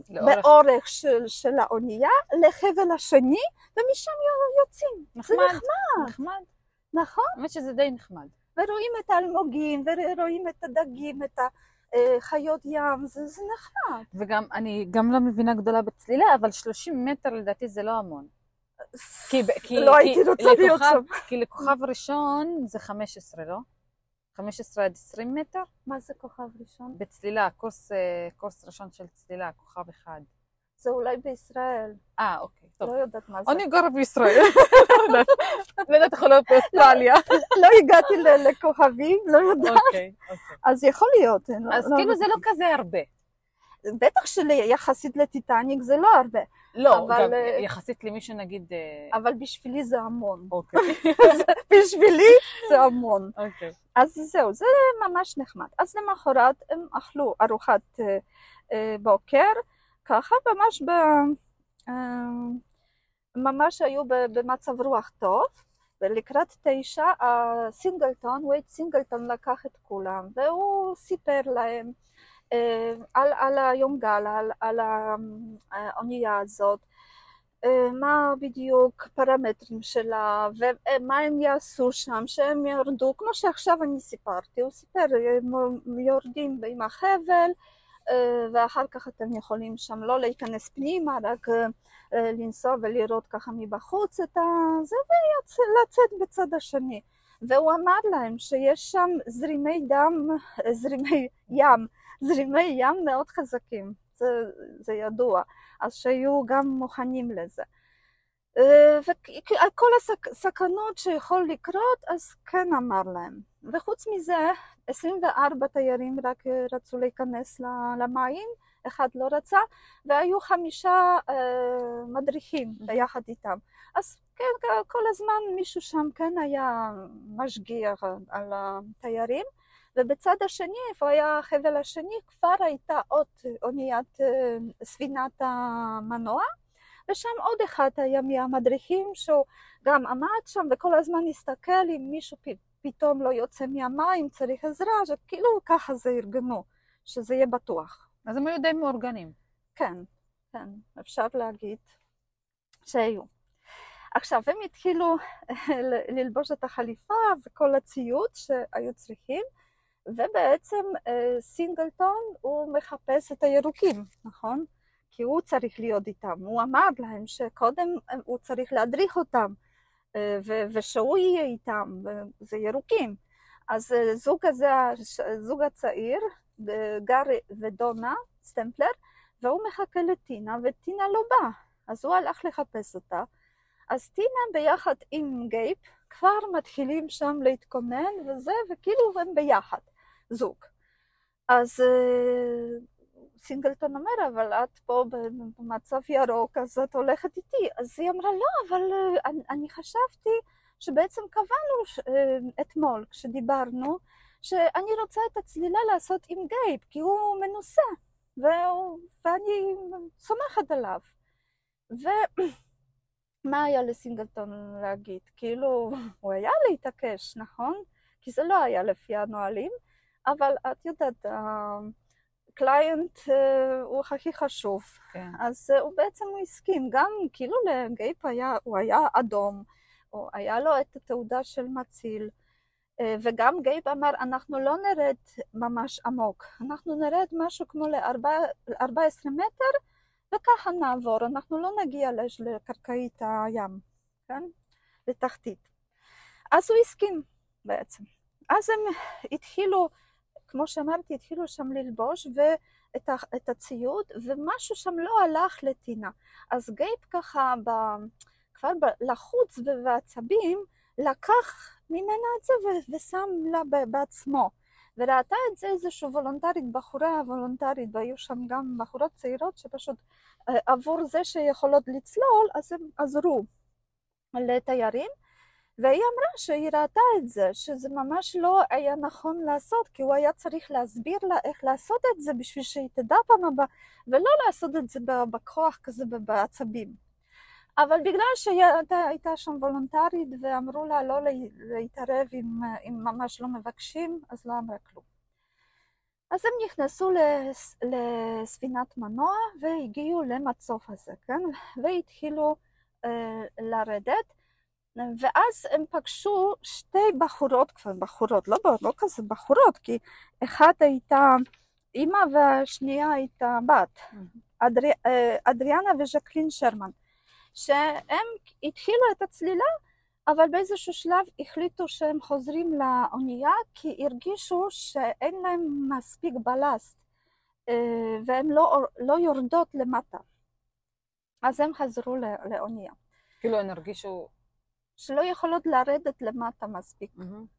לאורך. באורך של, של האונייה לחבל השני, ומשם יוצאים. זה נחמד. נחמד, נחמד. נכון? האמת שזה די נחמד. ורואים את האלמוגים, ורואים את הדגים, את החיות ים, זה, זה נחמד. וגם, אני גם לא מבינה גדולה בצלילה, אבל 30 מטר לדעתי זה לא המון. כי, כי, לא כי הייתי רוצה להיות שם. כי לכוכב ראשון זה 15, לא? 15 עד 20 מטר? מה זה כוכב ראשון? בצלילה, קורס, אה, קורס ראשון של צלילה, כוכב אחד. זה אולי בישראל, אה, אוקיי, טוב. לא יודעת מה זה. אני גרה בישראל. לא יודעת איך להיות באוסטרליה. לא הגעתי ל- לכוכבים, לא יודעת, אוקיי, אוקיי. אז יכול להיות. אני לא- אז לא כאילו. זה לא כזה הרבה. בטח שיחסית לטיטניק זה לא הרבה, לא, אבל, גם אה, יחסית למישהו נגיד... אה, אבל בשבילי זה המון. אוקיי, בשבילי זה המון. אוקיי. אז זהו, זה ממש נחמד. אז למחרת הם אכלו ארוחת אה, אה, בוקר, ככה ממש ב... אה, ממש היו במצב רוח טוב, ולקראת תשע הסינגלטון, וייד סינגלטון לקח את כולם, והוא סיפר להם אה, על, על היומגל, על, על האונייה הזאת, אה, מה בדיוק פרמטרים שלה ומה הם יעשו שם, שהם ירדו, כמו שעכשיו אני סיפרתי, הוא סיפר, הם יורדים עם החבל ואחר כך אתם יכולים שם לא להיכנס פנימה, רק אה, אה, לנסוע ולראות ככה מבחוץ את זה ולצאת בצד השני. והוא אמר להם שיש שם זרימי דם, זרימי ים, זרימי ים מאוד חזקים, זה, זה ידוע, אז שיהיו גם מוכנים לזה. אה, וכל הסכנות שיכול לקרות, אז כן אמר להם. וחוץ מזה, 24 תיירים רק אה, רצו להיכנס למים, אחד לא רצה, והיו חמישה אה, מדריכים ביחד איתם. אז כן, כל הזמן מישהו שם כן היה משגיח על התיירים. ובצד השני, איפה היה החבל השני, כבר הייתה עוד אוניית ספינת המנוע, ושם עוד אחד היה מהמדריכים שהוא גם עמד שם וכל הזמן הסתכל אם מישהו פתאום לא יוצא מהמים, צריך עזרה, שכאילו ככה זה ארגנו, שזה יהיה בטוח. אז הם היו די מאורגנים. כן, כן, אפשר להגיד שהיו. עכשיו, הם התחילו ללבוש את החליפה וכל הציוד שהיו צריכים, ובעצם סינגלטון הוא מחפש את הירוקים, נכון? כי הוא צריך להיות איתם. הוא אמר להם שקודם הוא צריך להדריך אותם, ושהוא יהיה איתם, וזה ירוקים. אז זוג הזה, זוג הצעיר, גארי ודונה סטמפלר, והוא מחכה לטינה, וטינה לא באה. אז הוא הלך לחפש אותה. אז טינה ביחד עם גייפ כבר מתחילים שם להתכונן וזה, וכאילו הם ביחד, זוג. אז סינגלטון אומר, אבל את פה במצב ירוק, אז את הולכת איתי. אז היא אמרה, לא, אבל אני, אני חשבתי שבעצם קבענו אתמול כשדיברנו, שאני רוצה את הצלילה לעשות עם גייב, כי הוא מנוסה, והוא, ואני סומכת עליו. ומה היה לסינגלטון להגיד? כאילו, הוא היה להתעקש, נכון? כי זה לא היה לפי הנהלים, אבל את יודעת, ה client הוא הכי חשוב. כן. אז הוא בעצם הוא הסכים, גם כאילו לגייב היה, הוא היה אדום, או היה לו את התעודה של מציל. וגם גייב אמר, אנחנו לא נרד ממש עמוק, אנחנו נרד משהו כמו ל-14 מטר, וככה נעבור, אנחנו לא נגיע לקרקעית הים, כן? לתחתית. אז הוא הסכים בעצם. אז הם התחילו, כמו שאמרתי, התחילו שם ללבוש ואת הציוד, ומשהו שם לא הלך לטינה. אז גייב ככה, ב, כבר ב, לחוץ ובעצבים, לקח ממנה את זה ושם לה בעצמו. וראתה את זה איזושהי וולונטרית, בחורה וולונטרית, והיו שם גם בחורות צעירות שפשוט עבור זה שיכולות לצלול, אז הם עזרו לתיירים. והיא אמרה שהיא ראתה את זה, שזה ממש לא היה נכון לעשות, כי הוא היה צריך להסביר לה איך לעשות את זה בשביל שהיא תדע פעם הבאה, ולא לעשות את זה בכוח כזה בעצבים. אבל בגלל שהיא הייתה שם וולונטרית ואמרו לה לא להתערב אם, אם ממש לא מבקשים, אז לא אמרה כלום. אז הם נכנסו לס, לספינת מנוע והגיעו למצוף הזה, כן? והתחילו אה, לרדת, ואז הם פגשו שתי בחורות כבר, בחורות, לא, לא כזה בחורות, כי אחת הייתה אימא והשנייה הייתה בת, אדרי, אה, אדריאנה וז'קלין שרמן. שהם התחילו את הצלילה, אבל באיזשהו שלב החליטו שהם חוזרים לאונייה כי הרגישו שאין להם מספיק בלסט אה, והן לא, לא יורדות למטה. אז הם חזרו לאונייה. כאילו הן הרגישו... שלא יכולות לרדת למטה מספיק. Mm-hmm.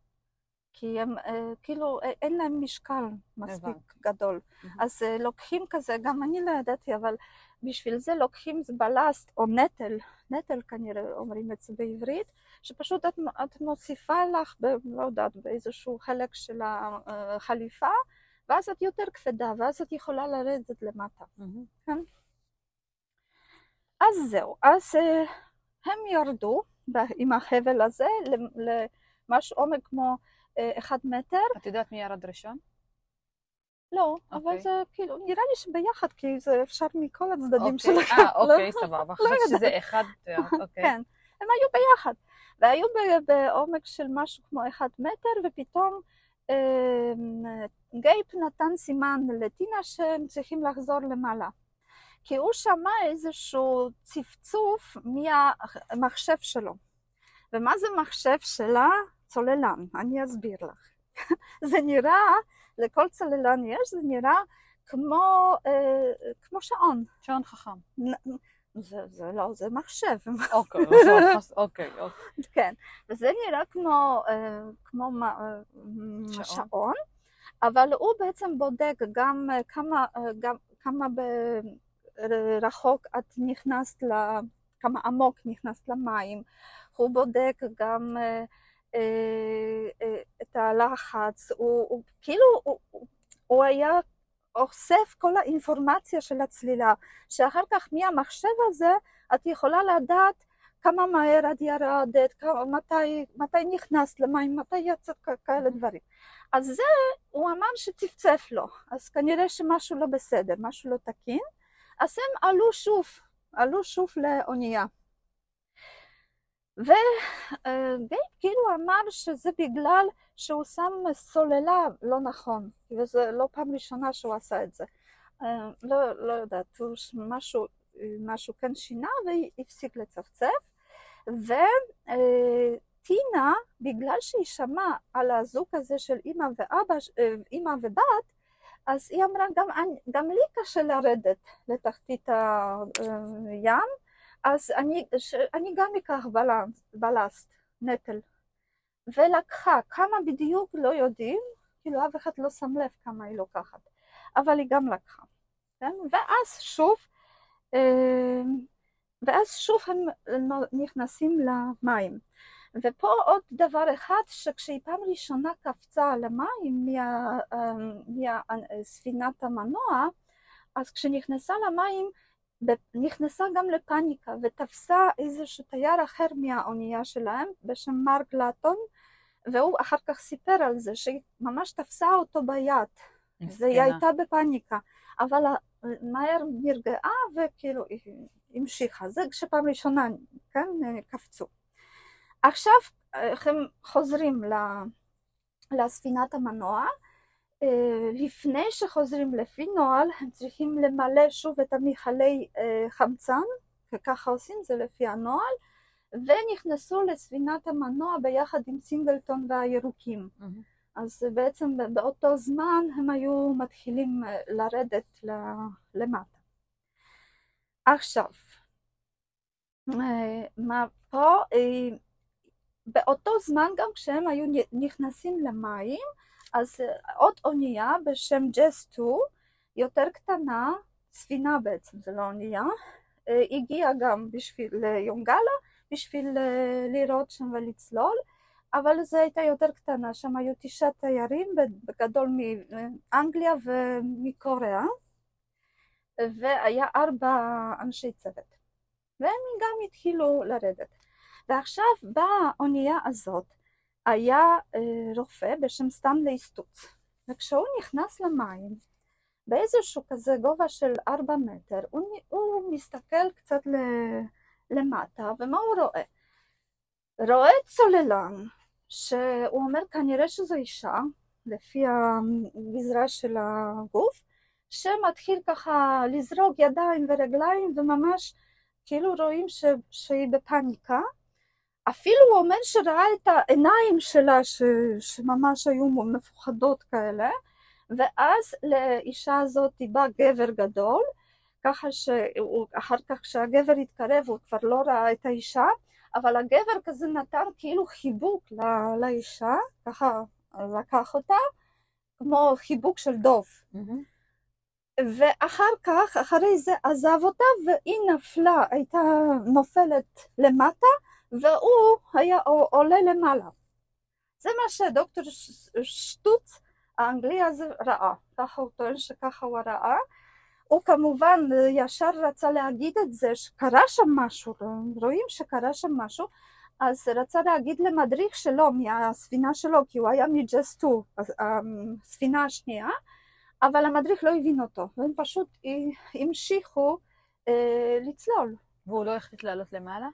כי הם אה, כאילו אין להם משקל מספיק גדול. Mm-hmm. אז אה, לוקחים כזה, גם אני לא ידעתי, אבל בשביל זה לוקחים בלסט או נטל, נטל כנראה אומרים את זה בעברית, שפשוט את, את מוסיפה לך, ב, לא יודעת, באיזשהו חלק של החליפה, ואז את יותר כבדה, ואז את יכולה לרדת למטה. Mm-hmm. כן? אז זהו, אז הם ירדו עם החבל הזה למשהו עומק כמו uh, אחד מטר. את יודעת מי ירד ראשון? לא, okay. אבל אוקיי. זה כאילו, נראה לי שביחד, כי זה אפשר מכל הצדדים okay. שלכם. אה, אוקיי, לא, סבבה. חשבתי שזה אחד, אוקיי. כן, הם היו ביחד. והיו בעומק של משהו כמו אחד מטר, ופתאום אה, גייפ נתן סימן לטינה שהם צריכים לחזור למעלה. כי הוא שמע איזשהו צפצוף מהמחשב שלו. ומה זה מחשב שלה? צוללן, אני אסביר לך. זה נראה לכל צוללן יש, זה נראה כמו, אה, כמו שעון. שעון חכם. זה, זה לא, זה מחשב. אוקיי, אוקיי, אוקיי. כן, וזה נראה כמו, אה, כמו אה, שעון. שעון, אבל הוא בעצם בודק גם אה, כמה, אה, גם, כמה רחוק את נכנסת, ל, כמה עמוק נכנסת למים, הוא בודק גם את הלחץ, הוא, הוא כאילו, הוא, הוא היה אוסף כל האינפורמציה של הצלילה, שאחר כך מהמחשב הזה את יכולה לדעת כמה מהר את ירדת, מתי, מתי נכנסת למים, מתי יצאת, כאלה דברים. אז זה, הוא אמר שצפצף לו, אז כנראה שמשהו לא בסדר, משהו לא תקין, אז הם עלו שוב, עלו שוב לאונייה. וגייב כאילו אמר שזה בגלל שהוא שם סוללה לא נכון, וזה לא פעם ראשונה שהוא עשה את זה. לא, לא יודעת, משהו, משהו כן שינה והפסיק לצפצף. וטינה, בגלל שהיא שמעה על הזוג הזה של אימא ואבא, אימא ובת, אז היא אמרה, גם, גם לי קשה לרדת לתחתית הים, אז אני, אני גם אקח בלסט, נטל. ולקחה, כמה בדיוק לא יודעים, כאילו אף אחד לא שם לב כמה היא לוקחת, אבל היא גם לקחה. כן? ואז שוב, ואז שוב הם נכנסים למים. ופה עוד דבר אחד, שכשהיא פעם ראשונה קפצה למים מספינת המנוע, אז כשנכנסה למים, נכנסה גם לפאניקה ותפסה איזשהו תייר אחר מהאונייה שלהם בשם מרק לטון והוא אחר כך סיפר על זה שהיא ממש תפסה אותו ביד. והיא הייתה בפאניקה. אבל מהר נרגעה וכאילו המשיכה. זה כשפעם ראשונה כן קפצו עכשיו הם חוזרים לספינת המנוע אה, לפני שחוזרים לפי נוהל הם צריכים למלא שוב את המכלי אה, חמצן וככה עושים זה לפי הנוהל ונכנסו לספינת המנוע ביחד עם סינגלטון והירוקים mm-hmm. אז בעצם באותו זמן הם היו מתחילים אה, לרדת למטה. עכשיו, מה פה, באותו זמן גם כשהם היו נכנסים למים אז אה, עוד אונייה בשם ג'ס 2, יותר קטנה, ספינה בעצם, זה לא אונייה, אה, הגיעה גם בשביל יונגלה, בשביל אה, לראות שם ולצלול, אבל זו הייתה יותר קטנה, שם היו תשעה תיירים, בגדול מאנגליה ומקוריאה, והיה ארבע אנשי צוות, והם גם התחילו לרדת. ועכשיו באונייה הזאת היה אה, רופא בשם סטנלי סטוץ, וכשהוא נכנס למים, באיזשהו כזה גובה של ארבע מטר, הוא, הוא מסתכל קצת ל, למטה, ומה הוא רואה? רואה צוללן, שהוא אומר כנראה שזו אישה, לפי הגזרה של הגוף, שמתחיל ככה לזרוק ידיים ורגליים וממש כאילו רואים ש, שהיא בפאניקה אפילו הוא אומר שראה את העיניים שלה ש... שממש היו מפוחדות כאלה, ואז לאישה הזאת בא גבר גדול, ככה שאחר כך כשהגבר התקרב הוא כבר לא ראה את האישה, אבל הגבר כזה נתן כאילו חיבוק לא... לאישה, ככה לקח אותה, כמו חיבוק של דוב. Mm-hmm. ואחר כך, אחרי זה עזב אותה והיא נפלה, הייתה נופלת למטה והוא היה עולה למעלה. זה מה שדוקטור שטוץ האנגלי הזה ראה, ככה הוא טוען שככה הוא ראה. הוא כמובן ישר רצה להגיד את זה שקרה שם משהו, רואים שקרה שם משהו, אז רצה להגיד למדריך שלו מהספינה שלו, כי הוא היה מג'ס 2, הספינה השנייה, אבל המדריך לא הבין אותו, והם פשוט המשיכו אה, לצלול. והוא לא החליט לעלות למעלה?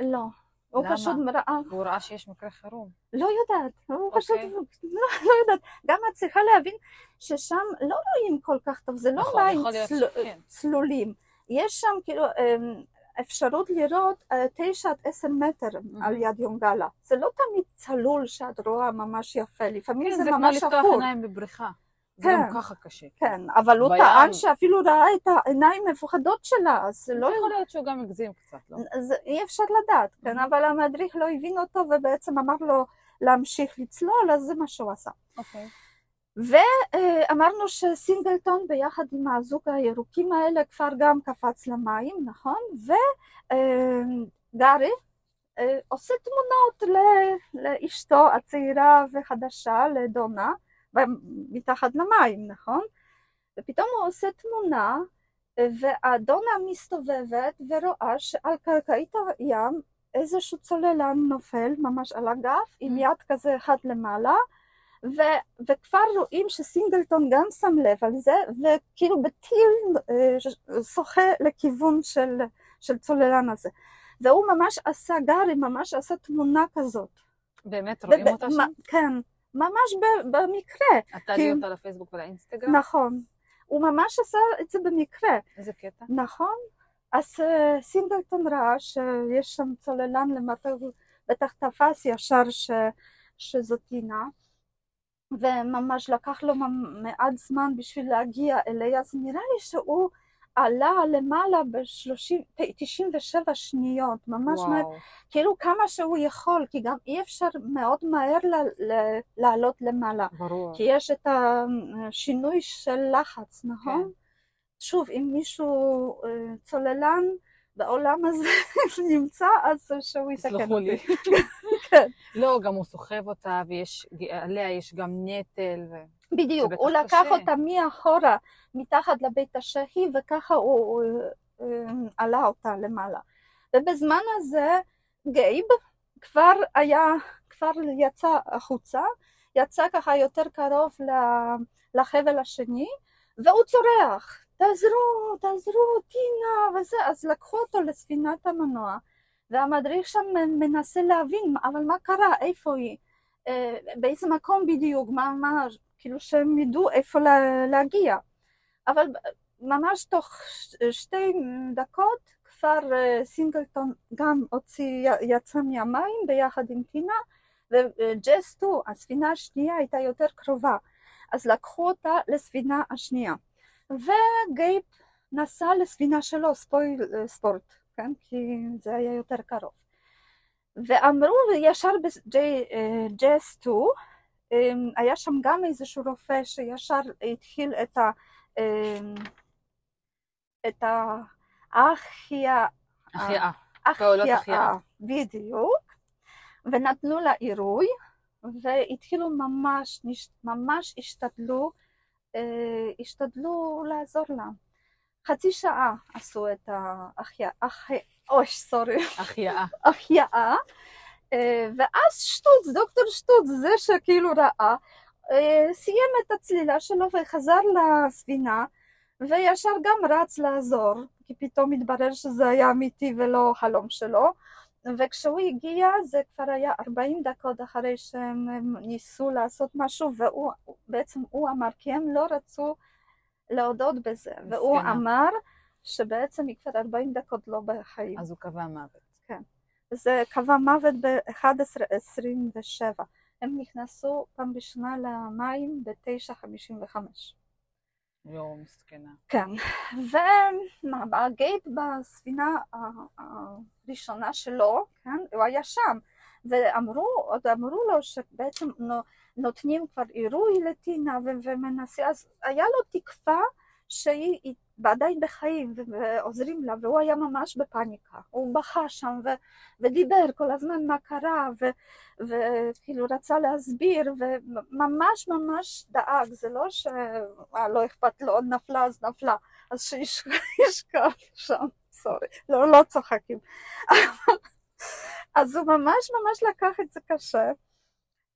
לא. הוא למה? פשוט ראה. הוא ראה שיש מקרה חירום. לא יודעת, הוא okay. פשוט, אוקיי. לא, לא יודעת. גם את צריכה להבין ששם לא רואים כל כך טוב, זה לא נכון, מים צל... כן. צלולים. יש שם כאילו אמ, אפשרות לראות אה, תשע עד עשר מטר mm-hmm. על יד יונגלה. זה לא תמיד צלול שאת רואה ממש יפה, לפעמים כן, זה, זה ממש עכור. זה כמו לפתוח עיניים בבריכה. זה כן, גם ככה קשה. כן, אבל הוא טען שאפילו ראה את העיניים המפוחדות שלה, אז לא... יכול להיות שהוא גם הגזים קצת, לא? אז אי אפשר לדעת, כן, אבל המדריך לא הבין אותו ובעצם אמר לו להמשיך לצלול, אז זה מה שהוא עשה. אוקיי. ואמרנו שסינגלטון ביחד עם הזוג הירוקים האלה כבר גם קפץ למים, נכון? וגארי אה, עושה תמונות לאשתו הצעירה וחדשה, לדונה, מתחת למים, נכון? ופתאום הוא עושה תמונה והאדונה מסתובבת ורואה שעל קרקעית הים איזשהו צוללן נופל ממש על הגב עם Mm. יד כזה אחד למעלה ו- וכבר רואים שסינגלטון גם שם לב על זה וכאילו בטיל אה, שוחה לכיוון של, של צוללן הזה והוא ממש עשה, גארי ממש עשה תמונה כזאת. באמת, רואים ב- אותה שם? כן, ממש במקרה, את תעלי כי- אותה לפייסבוק ולאינסטגרם? נכון. הוא ממש עשה את זה במקרה. איזה קטע? נכון. אז אה, סינגלטון ראה שיש שם צוללן למטה, הוא בטח תפס ישר ש, שזאת טינה, וממש לקח לו מעט זמן בשביל להגיע אליה, אז נראה לי שהוא עלה למעלה ב-97 שניות, ממש מהר, וואו. כאילו כמה שהוא יכול, כי גם אי אפשר מאוד מהר ל- ל- לעלות למעלה. ברור. כי יש את השינוי של לחץ, נכון? כן. שוב, אם מישהו אה, צוללן בעולם הזה נמצא, אז שהוא יתקן. אותי. כן. לא, גם הוא סוחב אותה, ועליה יש גם נטל. ו... בדיוק, הוא לקח קשה. אותה מאחורה, מתחת לבית השהי, וככה הוא, הוא אה, עלה אותה למעלה. ובזמן הזה גייב כבר היה, כבר יצא החוצה, יצא ככה יותר קרוב לחבל השני, והוא צורח, תעזרו, תעזרו, טינה, וזה, אז לקחו אותו לספינת המנוע, והמדריך שם מנסה להבין, אבל מה קרה, איפה היא, אה, באיזה מקום בדיוק, מה, מה, כאילו שהם ידעו איפה לה, להגיע. אבל ממש תוך שתי דקות כבר אה, סינגלטון גם הוציא, יצא מהמים ביחד עם טינה, וג'ס 2, הספינה השנייה הייתה יותר קרובה, אז לקחו אותה לספינה השנייה. וגייב נסע לספינה שלו, ספויל ספורט, כן? כי זה היה יותר קרוב. ואמרו ישר בג'ס 2, אמ, היה שם גם איזשהו רופא שישר התחיל את ה... אמ, את ההחייאה, החייאה. פעולות החייאה. בדיוק, ונתנו לה עירוי, והתחילו ממש, ממש השתדלו, השתדלו לעזור לה. חצי שעה עשו את ההחייאה, החי- אוי, סורי, החייאה. החייאה, אה, ואז שטוץ, דוקטור שטוץ, זה שכאילו ראה, אה, סיים את הצלילה שלו וחזר לספינה, וישר גם רץ לעזור, כי פתאום התברר שזה היה אמיתי ולא חלום שלו. וכשהוא הגיע זה כבר היה 40 דקות אחרי שהם הם ניסו לעשות משהו, והוא בעצם הוא אמר, כי הם לא רצו להודות בזה, והוא מסכנה. אמר שבעצם היא כבר 40 דקות לא בחיים. אז הוא קבע מוות. זה קבע מוות ב-11.27. הם נכנסו פעם ראשונה למים ב-9.55. יואו, מסכנה. כן, והגייט בספינה הראשונה שלו, כן, הוא היה שם, ואמרו, עוד אמרו לו שבעצם נו- נותנים כבר עירוי לטינה ו- ומנסה, אז היה לו תקווה שהיא היא עדיין בחיים ועוזרים לה, והוא היה ממש בפאניקה, הוא בכה שם ו- ודיבר כל הזמן מה קרה, וכאילו רצה להסביר, וממש ממש דאג, זה לא שלא לא אכפת לו, עוד נפלה אז נפלה, אז שישכב שם, סורי, לא, לא צוחקים. אז הוא ממש ממש לקח את זה קשה, אה,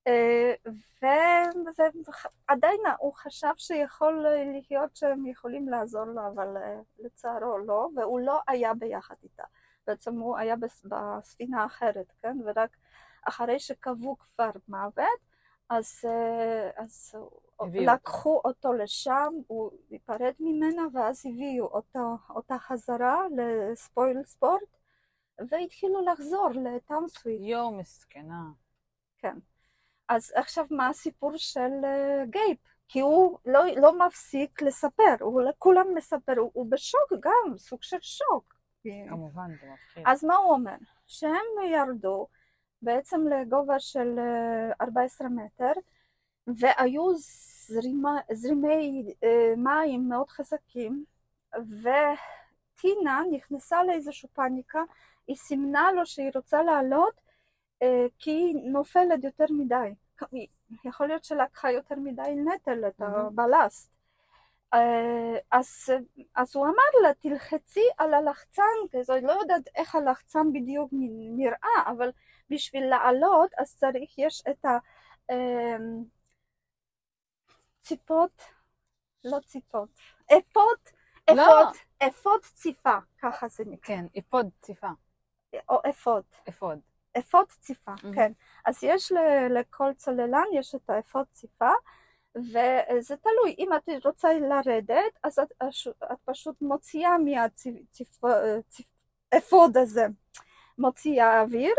ו- ועדיין הוא חשב שיכול להיות שהם יכולים לעזור לו, אבל אה, לצערו לא, והוא לא היה ביחד איתה. בעצם הוא היה בס- בספינה אחרת, כן? ורק אחרי שקבעו כבר מוות, אז, אה, אז לקחו אותו לשם, הוא ייפרד ממנה, ואז הביאו אותו, אותה חזרה לספויל ספורט, והתחילו לחזור לטאון סוויט. יואו, מסכנה. כן. אז עכשיו מה הסיפור של אה, גייב? כי הוא לא, לא מפסיק לספר, הוא לכולם מספר, הוא, הוא בשוק גם, סוג של שוק. כמובן, זה מפחיד. אז מה הוא אומר? שהם ירדו בעצם לגובה של אה, 14 מטר, והיו זרימה, זרימי אה, מים מאוד חזקים, וטינה נכנסה לאיזושהי פאניקה, היא סימנה לו שהיא רוצה לעלות אה, כי היא נופלת יותר מדי. יכול להיות שלקחה יותר מדי נטל, את. הבלסט. אה, אז, אז הוא אמר לה, תלחצי על הלחצן, כזה, אני לא יודעת איך הלחצן בדיוק נראה, אבל בשביל לעלות, אז צריך, יש את הציפות, לא ציפות, אפוד, לא. אפוד, אפוד ציפה, ככה זה נקרא, כן, אפוד ציפה, או אפוד. אפוד. אפוד ציפה, mhm. כן. אז יש ל- לכל צוללן, יש את האפוד ציפה, וזה תלוי, אם את רוצה לרדת, אז את, את פשוט מוציאה מהאפוד הזה, מוציאה אוויר,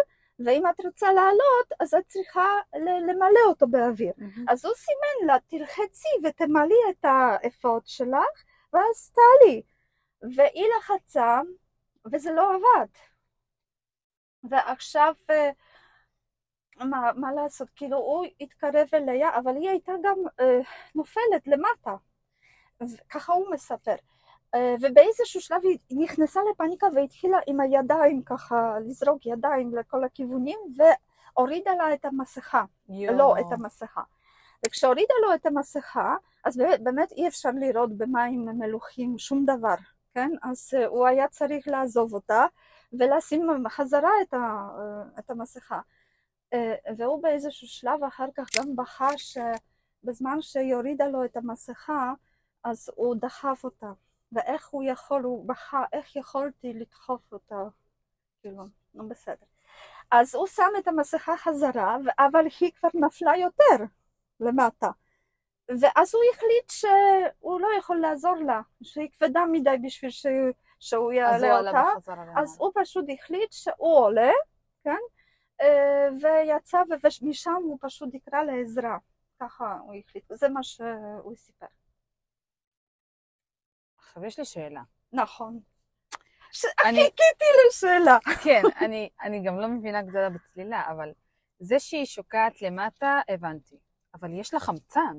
ואם את רוצה לעלות, אז את צריכה למלא אותו באוויר. אז הוא סימן לה, תלחצי ותמלאי את האפוד שלך, ואז תעלי. והיא לחצה, וזה לא עבד. ועכשיו, אה, מה, מה לעשות, כאילו הוא התקרב אליה, אבל היא הייתה גם אה, נופלת למטה. ככה הוא מספר. אה, ובאיזשהו שלב היא נכנסה לפניקה והתחילה עם הידיים ככה לזרוק ידיים לכל הכיוונים והורידה לה את המסכה. יואו. לא את המסכה. וכשהורידה לו את המסכה, אז באמת, אי אפשר לראות במים מלוחים שום דבר, כן? אז אה, הוא היה צריך לעזוב אותה ולשים חזרה את, ה, את המסכה. אה, והוא באיזשהו שלב אחר כך גם בכה שבזמן שהיא הורידה לו את המסכה, אז הוא דחף אותה. ואיך הוא יכול, הוא בכה, איך יכולתי לדחוף אותה? כאילו, נו בסדר. אז הוא שם את המסכה חזרה, אבל היא כבר נפלה יותר למטה. ואז הוא החליט שהוא לא יכול לעזור לה, שהיא כבדה מדי בשביל ש... שהוא יעלה עלה אותה. אז הוא פשוט החליט שהוא עולה, כן? אה, ויצא, ומשם הוא פשוט יקרא לעזרה. ככה הוא החליט, זה מה שהוא סיפר. עכשיו יש לי שאלה. נכון. ש- אני, חיכיתי לשאלה. כן, אני, אני גם לא מבינה גדולה בצלילה, אבל זה שהיא שוקעת למטה, הבנתי. אבל יש לה חמצן.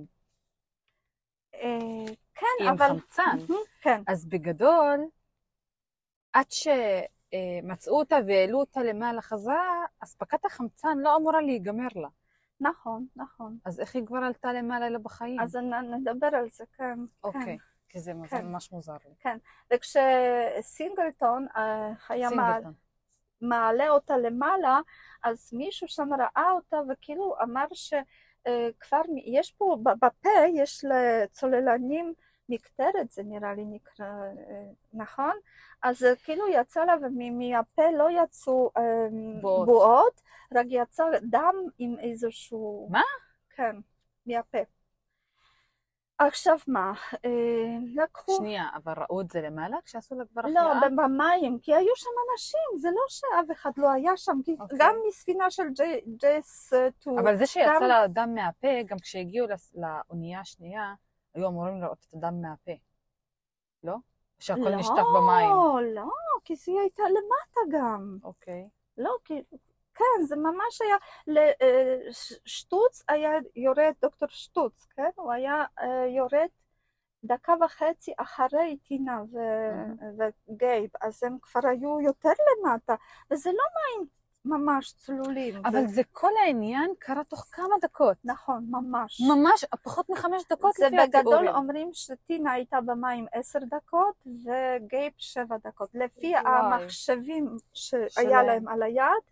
אה, כן, היא עם אבל... חמצן. מהמם, כן, אז בגדול, עד שמצאו אותה והעלו אותה למעלה חזרה, אספקת החמצן לא אמורה להיגמר לה. נכון, נכון. אז איך היא כבר עלתה למעלה לה בחיים? אז נדבר על זה, כן. אוקיי, כן. כי זה כן. ממש מוזר לי. וכשסינגלטון אה, היה סינגלטון. מעלה אותה למעלה, אז מישהו שם ראה אותה וכאילו אמר שכבר יש פה, בפה יש לצוללנים מקטרת, זה נראה לי נקרא, נכון? אז כאילו יצא לה ומהפה לא יצאו בועות. בועות, רק יצא דם עם איזשהו... מה? כן, מהפה. עכשיו מה, לקחו... שנייה, אבל ראו את זה למעלה כשעשו לה כבר לא, החייאה? במים, כי היו שם אנשים, זה לא שאף אחד לא היה שם, כי אוקיי. גם מספינה של ג'ייס 2. אבל זה שיצא גם- לה דם מהפה, גם כשהגיעו לאונייה השנייה, היו אמורים לראות את הדם מהפה. לא? שהכל נשטף במים. לא, לא, כי היא הייתה למטה גם. אוקיי. לא, כי... כן, זה ממש היה... לשטוץ היה יורד, דוקטור שטוץ, כן? הוא היה אה, יורד דקה וחצי אחרי טינה ו- וגייב, אז הם כבר היו יותר למטה, וזה לא מים ממש צלולים. אבל זה... זה כל העניין קרה תוך כמה דקות. נכון, ממש. ממש, פחות מחמש דקות זה לפי בגדול התיאוריה. אומרים שטינה הייתה במים עשר דקות וגייב שבע דקות. לפי וואי. המחשבים שהיה. להם על היד,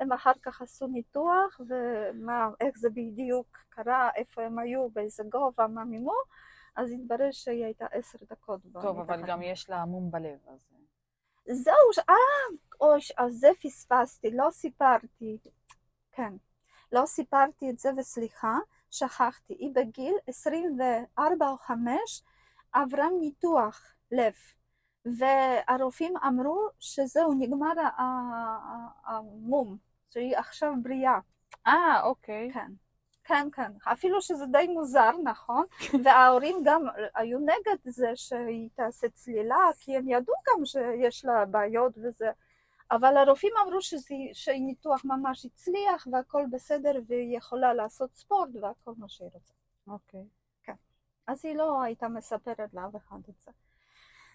הם אחר כך עשו ניתוח ומה, איך זה בדיוק קרה, איפה הם היו, באיזה גובה, מה מימו, אז התברר שהיא הייתה עשר דקות. טוב, אבל. גם יש לה מום בלב, אז... זהו, אה, אוי, אז זה פספסתי, לא סיפרתי. כן, לא סיפרתי את זה וסליחה, שכחתי. היא בגיל 24 או 5 עברה ניתוח לב, והרופאים אמרו שזהו, נגמר המום, שהיא עכשיו בריאה. אה, אוקיי. כן. כן, כן, אפילו שזה די מוזר, נכון? וההורים גם היו נגד זה שהיא תעשה צלילה, כי הם ידעו גם שיש לה בעיות וזה, אבל הרופאים אמרו שזה, שהיא ניתוח ממש הצליח והכל בסדר והיא יכולה לעשות ספורט והכל מה שהיא רוצה. אוקיי. אז היא לא הייתה מספרת לאף אחד את זה.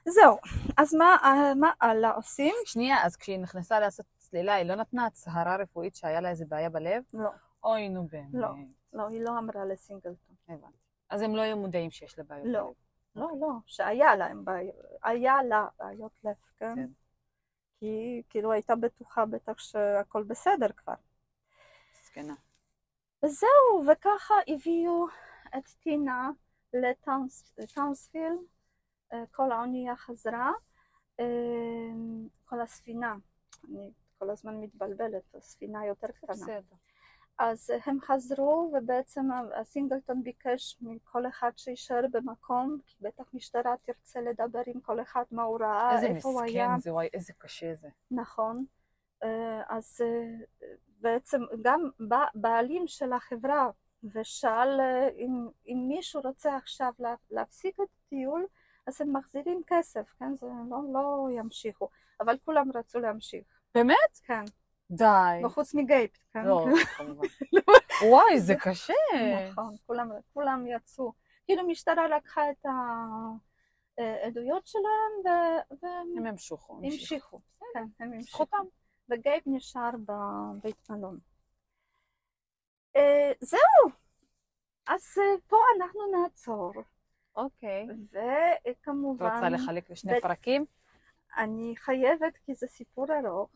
זהו, אז מה, מה הלאה עושים? שנייה, אז כשהיא נכנסה לעשות צלילה, היא לא נתנה הצהרה רפואית שהיה לה איזה בעיה בלב? לא, אוי, נו באמת. לא. לא, היא לא אמרה לסינגלטון. הבנתי. אז הם לא היו מודעים שיש לה בעיות לא. לא, לא, שהיה להם בעיות, היה לה בעיות לב, כן? בסדר. כי כאילו הייתה בטוחה בטח שהכל בסדר כבר. זקנה. וזהו, וככה הביאו את טינה לטאונספילד, אה, כל האונייה חזרה, אה, כל הספינה, אני כל הזמן מתבלבלת, הספינה יותר קטנה. בסדר. אז הם חזרו ובעצם הסינגלטון ביקש מכל אחד שישאר במקום, כי בטח משטרה תרצה לדבר עם כל אחד מה הוא ראה, איזה איפה הוא היה. מסכן זה, וואי, איזה קשה זה. נכון. אה, אז אה, בעצם גם בעלים של החברה ושאל אה, אם, אם מישהו רוצה עכשיו לה- להפסיק את הטיול, אז הם מחזירים כסף, כן? זה לא, לא ימשיכו. אבל כולם רצו להמשיך, באמת? כן. די. לא חוץ מגייפ, כן? לא, כמובן. וואי, זה קשה. נכון, כולם, כולם יצאו. כאילו המשטרה לקחה את העדויות שלהם ו- והם הם ימשיכו. המשיכו. כן, הם המשיכו. וגייב נשאר בבית מלון. אה, זהו, אז אה, פה אנחנו נעצור, אוקיי. וכמובן, רוצה לחלק לשני פרקים? אני חייבת כי זה סיפור ארוך,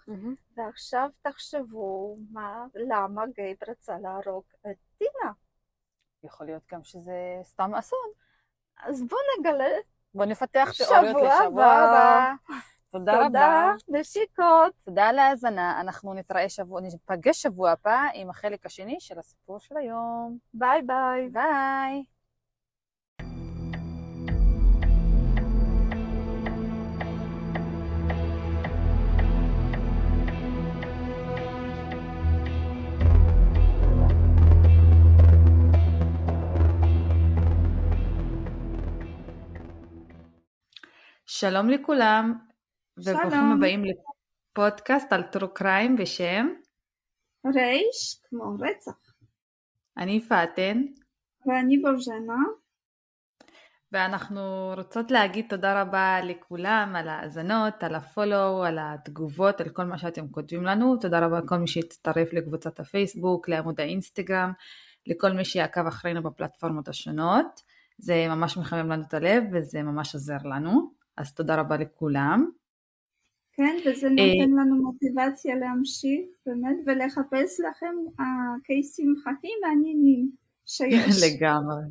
ועכשיו תחשבו מה, למה גייב רצה להרוג את טינה. יכול להיות גם שזה סתם אסון. אז בואו נגלה. בוא נפתח תיאוריות לשבוע הבא. הבא. תודה רבה. תודה, נשיקות. תודה על ההאזנה. אנחנו נתראה שבוע, ניפגש שבוע הבא עם החלק השני של הסיפור של היום. ביי ביי. ביי. שלום לכולם, וברוכים. הבאים לפודקאסט על טרו קריים בשם רייש כמו רצח. אני פאטן, ואני בוז'נה. ואנחנו רוצות להגיד תודה רבה לכולם על ההאזנות, על הפולו, על התגובות, על כל מה שאתם כותבים לנו. תודה רבה לכל מי שהצטרף לקבוצת הפייסבוק, לעמוד האינסטגרם, לכל מי שיעקב אחרינו בפלטפורמות השונות. זה ממש מחמם לנו את הלב וזה ממש עוזר לנו, אז תודה רבה לכולם. כן, וזה נותן לנו מוטיבציה להמשיך באמת ולחפש לכם הקייסים חכים מעניינים שיש. לגמרי,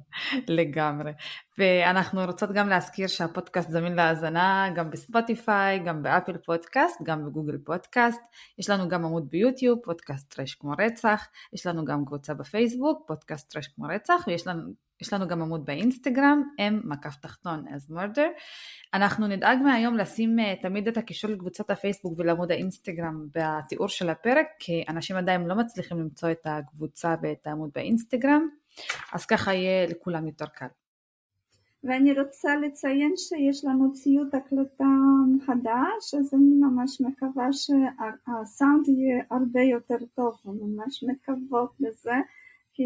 לגמרי. ואנחנו רוצות גם להזכיר שהפודקאסט זמין להאזנה גם בספוטיפיי, גם באפל פודקאסט, גם בגוגל פודקאסט. יש לנו גם עמוד ביוטיוב, פודקאסט טרש כמו רצח. יש לנו גם קבוצה בפייסבוק, פודקאסט טרש כמו רצח, ויש לנו, יש לנו גם עמוד באינסטגרם, m מקף תחתון as murder. אנחנו נדאג מהיום לשים uh, תמיד את הקישור לקבוצת הפייסבוק ולעמוד האינסטגרם בתיאור של הפרק, כי אנשים עדיין לא מצליחים למצוא את הקבוצה ואת העמוד באינסטגרם, אז ככה יהיה לכולם יותר קל. ואני רוצה לציין שיש לנו ציוד הקלטה חדש, אז אני ממש מקווה שהסאונד יהיה הרבה יותר טוב, ממש מקוות לזה, כי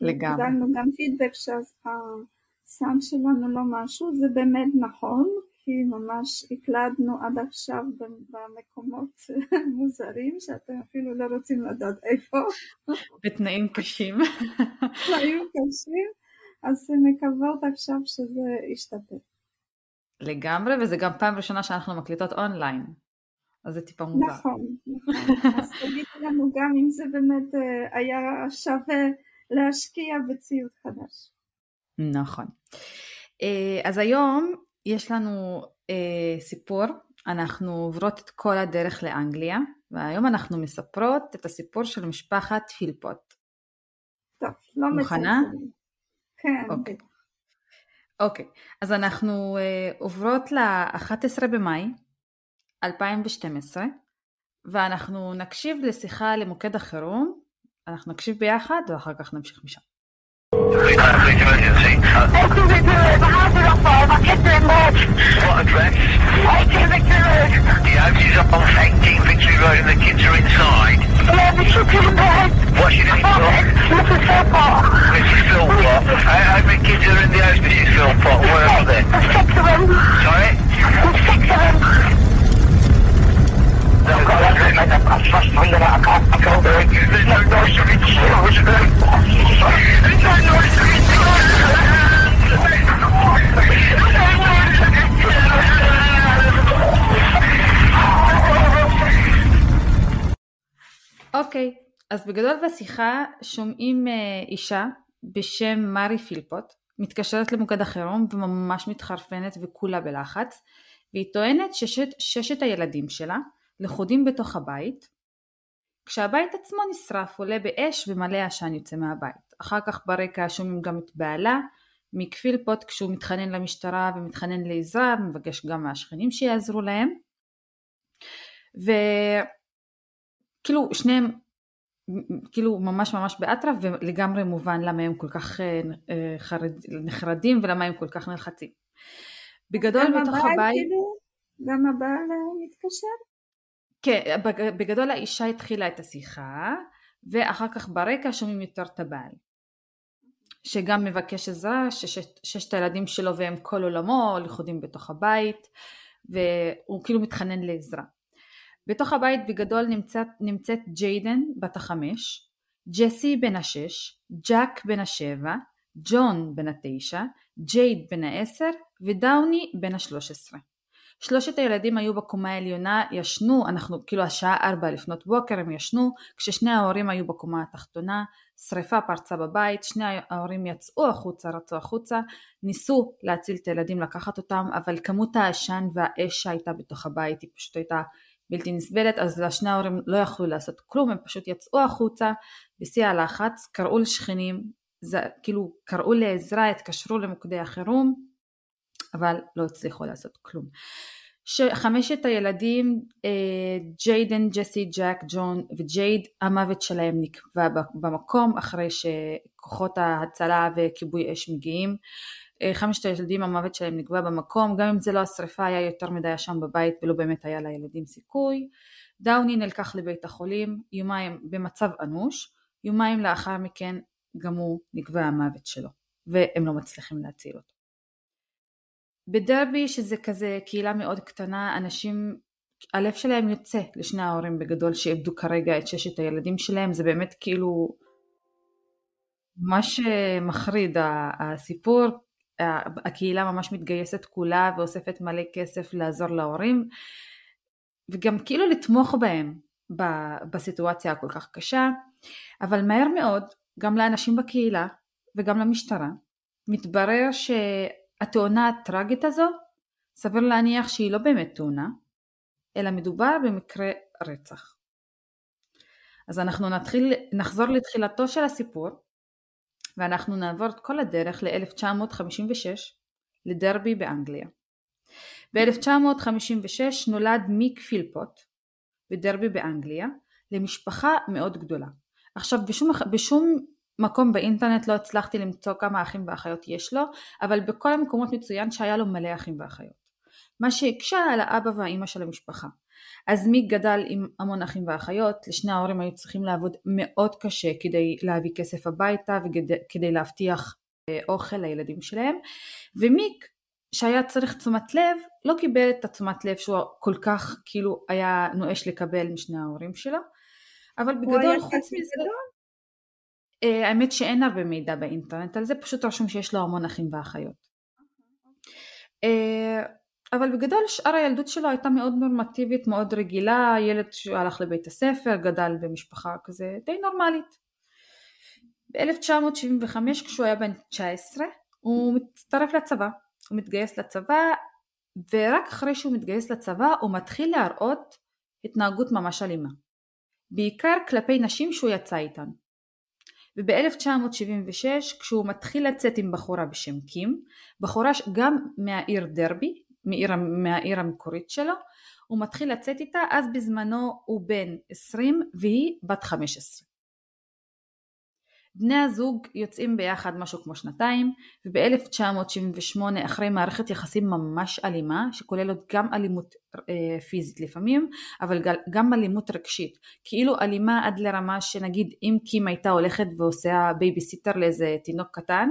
לגמרי. קיבלנו גם פידבק שהסאונד שלנו לא משהו, זה באמת נכון, כי ממש הקלדנו עד עכשיו במקומות מוזרים שאתם אפילו לא רוצים לדעת איפה. בתנאים קשים. תנאים קשים. אז מקוות עכשיו שזה ישתפר. לגמרי, וזה גם פעם ראשונה שאנחנו מקליטות אונליין, אז זה טיפה מוזר. נכון, נכון. אז תגידו לנו גם אם זה באמת אה, היה שווה להשקיע בציוד חדש. נכון. אה, אז היום יש לנו אה, סיפור, אנחנו עוברות את כל הדרך לאנגליה, והיום אנחנו מספרות את הסיפור של משפחת פילפוט. טוב, לא מוכנה? מצלצלים. כן, אוקיי. אוקיי, אז אנחנו עוברות ל-11 במאי 2012, ואנחנו נקשיב לשיחה למוקד החירום, אנחנו נקשיב ביחד ואחר כך נמשיך משם. What address? 18 Victory Road. The house is up on 18 Victory Road and the kids are inside. Yeah, the kids are in bed. What's your name, Doc? Mrs. Philpott. Mrs. Philpott. How, how many kids are in the house, Mrs. Philpott? Where are they? Six of them. Sorry? Six of them. אוקיי, אז בגדול בשיחה שומעים אה, אישה בשם מארי פילפוט, מתקשרת למוקד החירום וממש מתחרפנת וכולה בלחץ, והיא טוענת ששת, ששת הילדים שלה לכודים בתוך הבית, כשהבית עצמו נשרף עולה באש ומלא עשן יוצא מהבית. אחר כך ברקע שומעים גם את בעלה, מיק פילפוט כשהוא מתחנן למשטרה ומתחנן לעזרה, מבקש גם מהשכנים שיעזרו להם. וכאילו שניהם כאילו ממש ממש באטרף ולגמרי מובן למה הם כל כך אה, חרד, נחרדים ולמה הם כל כך נלחצים. בגדול בתוך הבית... כאילו, גם הבעל מתקשר? כן, בגדול האישה התחילה את השיחה ואחר כך ברקע שומעים יותר את הבעל. שגם מבקש עזרה, ששת הילדים שלו והם כל עולמו לכודים בתוך הבית והוא כאילו מתחנן לעזרה. בתוך הבית בגדול נמצאת, נמצאת ג'יידן בת החמש, ג'סי בן השש, ג'אק בן השבע, ג'ון בן התשע, ג'ייד בן העשר ודאוני בן השלוש עשרה. שלושת הילדים היו בקומה העליונה, ישנו, אנחנו כאילו השעה ארבע לפנות בוקר הם ישנו, כששני ההורים היו בקומה התחתונה, שריפה פרצה בבית, שני ההורים יצאו החוצה, רצו החוצה, ניסו להציל את הילדים, לקחת אותם, אבל כמות העשן והאש שהייתה בתוך הבית היא פשוט הייתה בלתי נסבלת, אז לשני ההורים לא יכלו לעשות כלום, הם פשוט יצאו החוצה בשיא הלחץ, קראו לשכנים, זה, כאילו קראו לעזרה, התקשרו למוקדי החירום, אבל לא הצליחו לעשות כלום. חמשת הילדים, אה, ג'יידן, ג'סי, ג'ק, ג'ון וג'ייד, המוות שלהם נקבע במקום אחרי שכוחות ההצלה וכיבוי אש מגיעים. אה, חמשת הילדים המוות שלהם נקבע במקום, גם אם זה לא השרפה היה יותר מדי שם בבית ולא באמת היה לילדים סיכוי. דאוני נלקח לבית החולים יומיים במצב אנוש, יומיים לאחר מכן גם הוא נקבע המוות שלו והם לא מצליחים להציל אותו. בדרבי שזה כזה קהילה מאוד קטנה אנשים הלב שלהם יוצא לשני ההורים בגדול שאיבדו כרגע את ששת הילדים שלהם. זה באמת כאילו ממש מחריד הסיפור. הקהילה ממש מתגייסת כולה ואוספת מלא כסף לעזור להורים וגם כאילו לתמוך בהם בסיטואציה הכל כך קשה. אבל מהר מאוד גם לאנשים בקהילה וגם למשטרה מתברר שהתאונה הטראגית הזו סביר להניח שהיא לא באמת תאונה אלא מדובר במקרה רצח. אז אנחנו נתחיל, נחזור לתחילתו של הסיפור ואנחנו נעבור את כל הדרך ל-1956 לדרבי באנגליה. ב-1956 נולד מיק פילפוט בדרבי באנגליה למשפחה מאוד גדולה. עכשיו בשום, בשום מקום באינטרנט לא הצלחתי למצוא כמה אחים ואחיות יש לו, אבל בכל המקומות מצוין שהיה לו מלא אחים ואחיות. מה שהקשה על האבא והאימא של המשפחה. אז מיק גדל עם המון אחים ואחיות, לשני ההורים היו צריכים לעבוד מאוד קשה כדי להביא כסף הביתה וכדי להבטיח אה, אוכל לילדים שלהם, ומיק שהיה צריך תשומת לב, לא קיבל את התשומת לב שהוא כל כך כאילו היה נואש לקבל משני ההורים שלו, אבל בגדול חוץ מזה, האמת שאין הרבה מידע באינטרנט על זה, פשוט רשום שיש לו המון אחים ואחיות. אה, אבל בגדול שאר הילדות שלו הייתה מאוד נורמטיבית, מאוד רגילה, ילד שהלך לבית הספר, גדל במשפחה כזה די נורמלית. ב-1975 כשהוא היה בן 19 הוא מצטרף לצבא, הוא מתגייס לצבא ורק אחרי שהוא מתגייס לצבא הוא מתחיל להראות התנהגות ממש אלימה. בעיקר כלפי נשים שהוא יצא איתן. וב-1976 כשהוא מתחיל לצאת עם בחורה בשם קים, בחורה גם מהעיר דרבי, מעיר, מהעיר המקורית שלו, הוא מתחיל לצאת איתה, אז בזמנו הוא בן 20 והיא בת 15. בני הזוג יוצאים ביחד משהו כמו שנתיים, וב-1978 אחרי מערכת יחסים ממש אלימה, שכוללת גם אלימות אה, פיזית לפעמים, אבל גם אלימות רגשית. כאילו אלימה עד לרמה שנגיד אם קים הייתה הולכת ועושה בייביסיטר לאיזה תינוק קטן,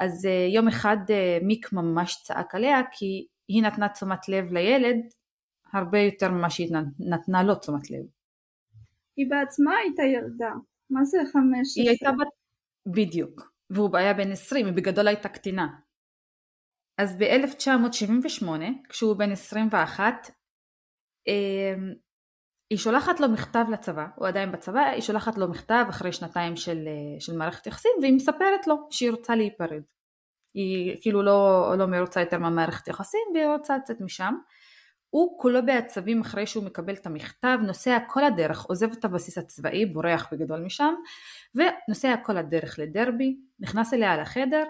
אז אה, יום אחד אה, מיק ממש צעק עליה כי היא נתנה תשומת לב לילד הרבה יותר ממה שהיא נתנה לו תשומת לב. היא בעצמה הייתה ילדה, מה זה חמש? היא הייתה בת... בדיוק, והוא היה בן עשרים, היא בגדול הייתה קטינה. אז ב-1978, כשהוא בן 21, אמ, היא שולחת לו מכתב לצבא, הוא עדיין בצבא, היא שולחת לו מכתב אחרי שנתיים של, של מערכת יחסים והיא מספרת לו שהיא רוצה להיפרד. היא כאילו לא, לא מרוצה יותר מהמערכת יחסים והיא רוצה לצאת משם. הוא כולו בעצבים אחרי שהוא מקבל את המכתב, נוסע כל הדרך, עוזב את הבסיס הצבאי, בורח בגדול משם, ונוסע כל הדרך לדרבי, נכנס אליה לחדר,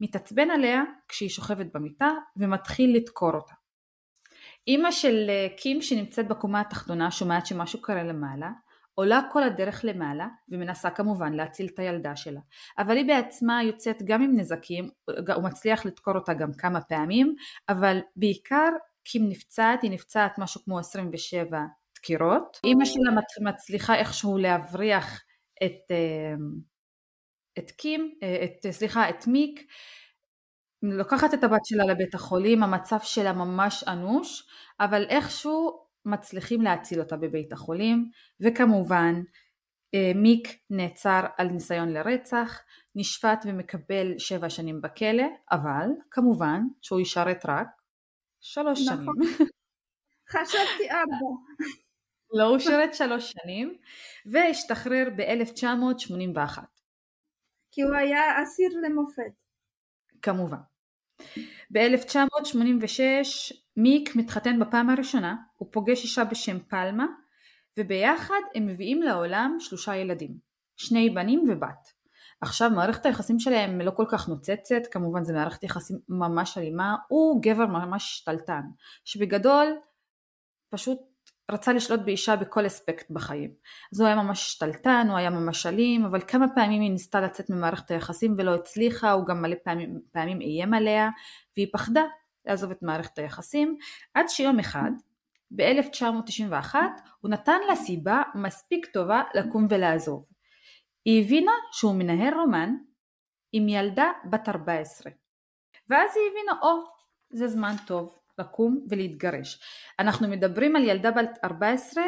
מתעצבן עליה כשהיא שוכבת במיטה ומתחיל לדקור אותה. אימא של אה, קים שנמצאת בקומה התחתונה שומעת שמשהו קרה למעלה, עולה כל הדרך למעלה ומנסה כמובן להציל את הילדה שלה. אבל היא בעצמה יוצאת גם עם נזקים, הוא מצליח לדקור אותה גם כמה פעמים, אבל בעיקר קים נפצעת, היא נפצעת משהו כמו 27 דקירות. אימא שלה מצליחה איכשהו להבריח את, אה, את קים, אה, את, סליחה, את מיק, לוקחת את הבת שלה לבית החולים, המצב שלה ממש אנוש, אבל איכשהו מצליחים להציל אותה בבית החולים, וכמובן אה, מיק נעצר על ניסיון לרצח, נשפט ומקבל שבע שנים בכלא, אבל כמובן שהוא ישרת רק שלוש נכון. שנים. חשבתי ארבע. לא, הוא שירת שלוש שנים, והשתחרר ב-1981. כי הוא היה אסיר למופת. כמובן. ב-1986 מיק מתחתן בפעם הראשונה, הוא פוגש אישה בשם פלמה, וביחד הם מביאים לעולם שלושה ילדים, שני בנים ובת. עכשיו מערכת היחסים שלהם לא כל כך נוצצת, כמובן זה מערכת יחסים ממש אלימה, הוא גבר ממש שתלטן, שבגדול פשוט רצה לשלוט באישה בכל אספקט בחיים. אז הוא היה ממש שתלטן, הוא היה ממש אלים, אבל כמה פעמים היא ניסתה לצאת ממערכת היחסים ולא הצליחה, הוא גם מלא פעמים, פעמים איים עליה, והיא פחדה לעזוב את מערכת היחסים, עד שיום אחד, ב-1991, הוא נתן לה סיבה מספיק טובה לקום ולעזוב. היא הבינה שהוא מנהל רומן עם ילדה בת 14. ואז היא הבינה, או, oh, זה זמן טוב לקום ולהתגרש. אנחנו מדברים על ילדה בת 14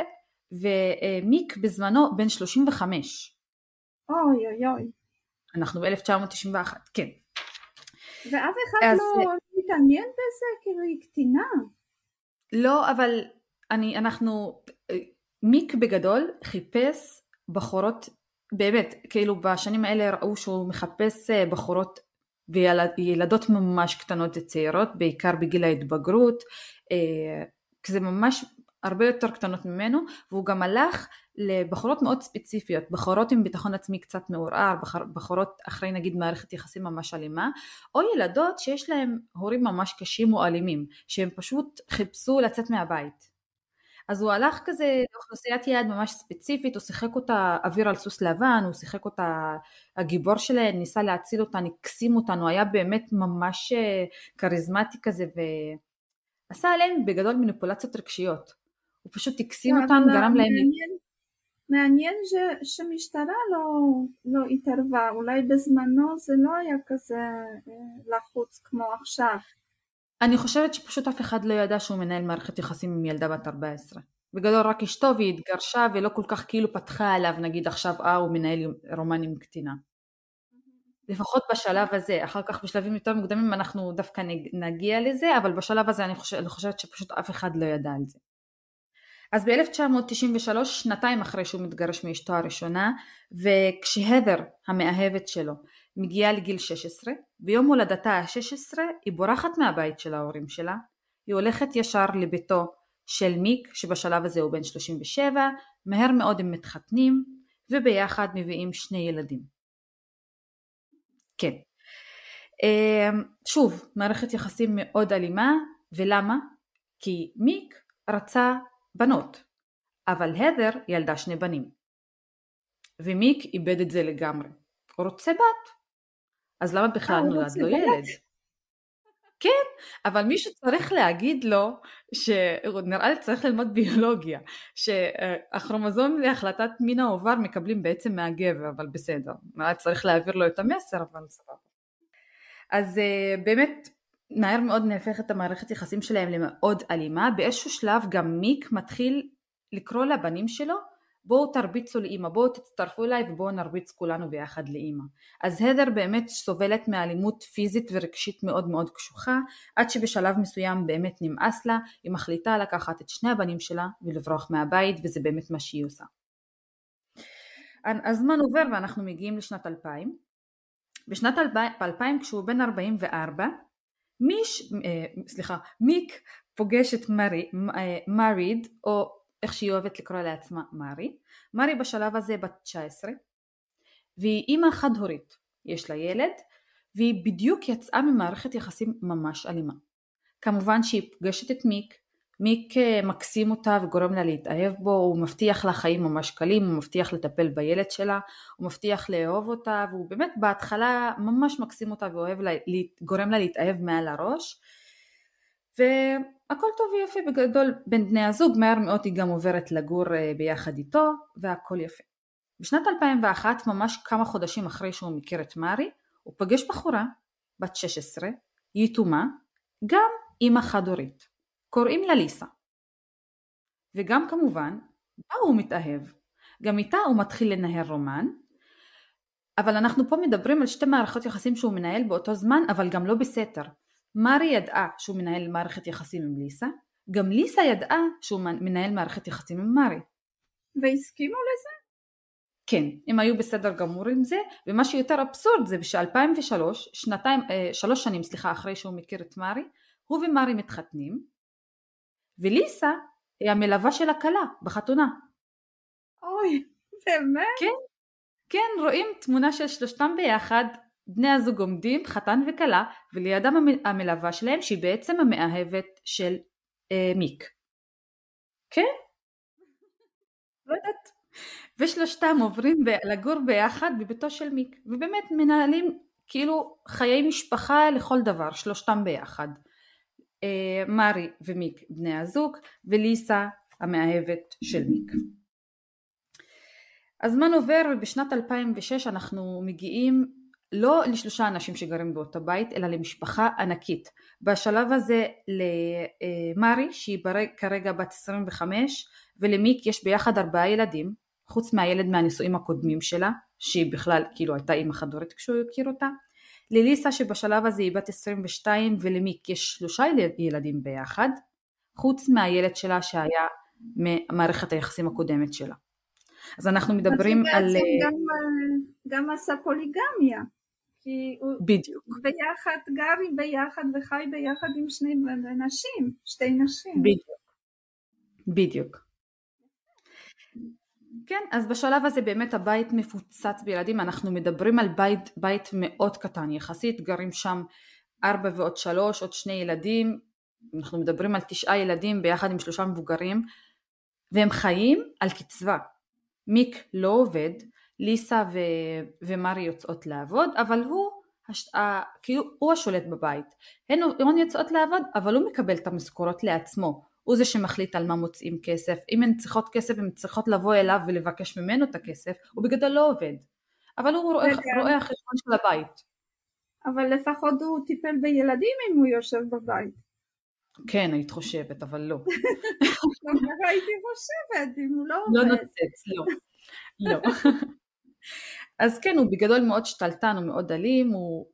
ומיק בזמנו בן 35. אוי אוי אוי. אנחנו ב-1991, כן. ואף אחד אז... לא מתעניין בזה? כאילו היא קטינה. לא, אבל אני, אנחנו, מיק בגדול חיפש בחורות באמת, כאילו בשנים האלה ראו שהוא מחפש אה, בחורות וילדות ממש קטנות וצעירות, בעיקר בגיל ההתבגרות, אה, זה ממש הרבה יותר קטנות ממנו, והוא גם הלך לבחורות מאוד ספציפיות, בחורות עם ביטחון עצמי קצת מעורער, בחורות אחרי נגיד מערכת יחסים ממש אלימה, או ילדות שיש להם הורים ממש קשים או אלימים, שהם פשוט חיפשו לצאת מהבית. אז הוא הלך כזה לאוכלוסיית יעד ממש ספציפית, הוא שיחק אותה אוויר על סוס לבן, הוא שיחק אותה הגיבור שלהם, ניסה להציל אותה, הקסים אותנו, היה באמת ממש אה, כריזמטי כזה ועשה עליהם בגדול מניפולציות רגשיות. הוא פשוט הקסים אותנו, גרם להם... מעניין ש, שמשטרה לא, לא התערבה, אולי בזמנו זה לא היה כזה אה, לחוץ כמו עכשיו. אני חושבת שפשוט אף אחד לא ידע שהוא מנהל מערכת יחסים עם ילדה בת 14. בגדול רק אשתו והיא התגרשה ולא כל כך כאילו פתחה עליו נגיד עכשיו אה הוא מנהל רומן עם קטינה. לפחות בשלב הזה, אחר כך בשלבים יותר מוקדמים אנחנו דווקא נגיע לזה, אבל בשלב הזה אני, חושב, אני חושבת שפשוט אף אחד לא ידע על זה. אז ב-1993, שנתיים אחרי שהוא מתגרש מאשתו הראשונה, וכשהדר המאהבת שלו מגיעה לגיל 16, ביום הולדתה ה-16 היא בורחת מהבית של ההורים שלה, היא הולכת ישר לביתו של מיק שבשלב הזה הוא בן 37, מהר מאוד הם מתחתנים וביחד מביאים שני ילדים. כן. אמ, שוב, מערכת יחסים מאוד אלימה, ולמה? כי מיק רצה בנות, אבל הדר ילדה שני בנים. ומיק איבד את זה לגמרי. הוא רוצה בת, אז למה בכלל אה, נולד לו ילד? כן, אבל מישהו צריך להגיד לו, שנראה לי צריך ללמוד ביולוגיה, שהכרומוזום להחלטת מין העובר מקבלים בעצם מהגבר, אבל בסדר, נראה לי צריך להעביר לו את המסר, אבל סבבה. אז אה, באמת, מהר מאוד נהפכת המערכת יחסים שלהם למאוד אלימה, באיזשהו שלב גם מיק מתחיל לקרוא לבנים שלו בואו תרביצו לאימא, בואו תצטרפו אליי ובואו נרביץ כולנו ביחד לאימא. אז הדר באמת סובלת מאלימות פיזית ורגשית מאוד מאוד קשוחה, עד שבשלב מסוים באמת נמאס לה, היא מחליטה לקחת את שני הבנים שלה ולברוח מהבית וזה באמת מה שהיא עושה. הזמן עובר ואנחנו מגיעים לשנת 2000. בשנת 2000 כשהוא בן 44, מיש, אה, סליחה, מיק פוגש את מרי, אה, מריד, או איך שהיא אוהבת לקרוא לעצמה מרי. מרי בשלב הזה בת 19, והיא אימא חד-הורית. יש לה ילד, והיא בדיוק יצאה ממערכת יחסים ממש אלימה. כמובן שהיא פוגשת את מיק, מיק אה, מקסים אותה וגורם לה להתאהב בו, הוא מבטיח לה חיים ממש קלים, הוא מבטיח לטפל בילד שלה, הוא מבטיח לאהוב אותה, והוא באמת בהתחלה ממש מקסים אותה וגורם לה להתאהב מעל הראש. והכל טוב ויפה בגדול בין בני הזוג, מהר מאוד היא גם עוברת לגור אה, ביחד איתו, והכל יפה. בשנת 2001, ממש כמה חודשים אחרי שהוא מכיר את מארי, הוא פגש בחורה, בת 16, יתומה, גם אימא חד-הורית. קוראים לה ליסה. וגם כמובן, בה הוא מתאהב. גם איתה הוא מתחיל לנהל רומן, אבל אנחנו פה מדברים על שתי מערכות יחסים שהוא מנהל באותו זמן, אבל גם לא בסתר. מארי ידעה שהוא מנהל מערכת יחסים עם ליסה, גם ליסה ידעה שהוא מנהל מערכת יחסים עם מארי. והסכימו לזה? כן, הם היו בסדר גמור עם זה, ומה שיותר אבסורד זה ש-2003, שנתיים, אה, שלוש שנים סליחה אחרי שהוא מכיר את מארי, הוא ומארי מתחתנים, וליסה היא המלווה של הכלה בחתונה. אוי, באמת? כן, כן, רואים תמונה של שלושתם ביחד, בני הזוג עומדים, חתן וכלה, ולידם המלווה שלהם שהיא בעצם המאהבת של אה, מיק. כן? לא יודעת. ושלושתם עוברים ב- לגור ביחד בביתו של מיק, ובאמת מנהלים כאילו חיי משפחה לכל דבר, שלושתם ביחד. אה, מרי ומיק בני הזוג, וליסה המאהבת של מיק. הזמן עובר ובשנת 2006 אנחנו מגיעים לא לשלושה אנשים שגרים באותו בית, אלא למשפחה ענקית. בשלב הזה למרי, שהיא כרגע בת 25, ולמיק יש ביחד ארבעה ילדים, חוץ מהילד מהנישואים הקודמים שלה, שהיא בכלל כאילו הייתה אימא חד-הורית כשהוא הכיר אותה. לליסה שבשלב הזה היא בת 22 ולמיק יש שלושה ילדים ביחד, חוץ מהילד שלה שהיה ממערכת היחסים הקודמת שלה. אז אנחנו מדברים על... גם, גם עשה פוליגמיה. כי הוא בדיוק. ביחד, גרי ביחד וחי ביחד עם שני נשים, שתי נשים. בדיוק. בדיוק. כן, אז בשלב הזה באמת הבית מפוצץ בילדים, אנחנו מדברים על בית, בית מאוד קטן יחסית, גרים שם ארבע ועוד שלוש, עוד שני ילדים, אנחנו מדברים על תשעה ילדים ביחד עם שלושה מבוגרים, והם חיים על קצבה. מיק לא עובד, ליסה ו... ומרי יוצאות לעבוד, אבל הוא, הש... ה... כאילו הוא השולט בבית. הן, הן יוצאות לעבוד, אבל הוא מקבל את המשכורות לעצמו. הוא זה שמחליט על מה מוצאים כסף. אם הן צריכות כסף, הן צריכות לבוא אליו ולבקש ממנו את הכסף, הוא בגדול לא עובד. אבל הוא רואה, רואה החשבון של הבית. אבל לפחות הוא טיפל בילדים אם הוא יושב בבית. כן, היית חושבת, אבל לא. הייתי חושבת, אם הוא לא עובד. לא נוצץ, לא. לא. אז כן, הוא בגדול מאוד שתלטן, הוא מאוד אלים, הוא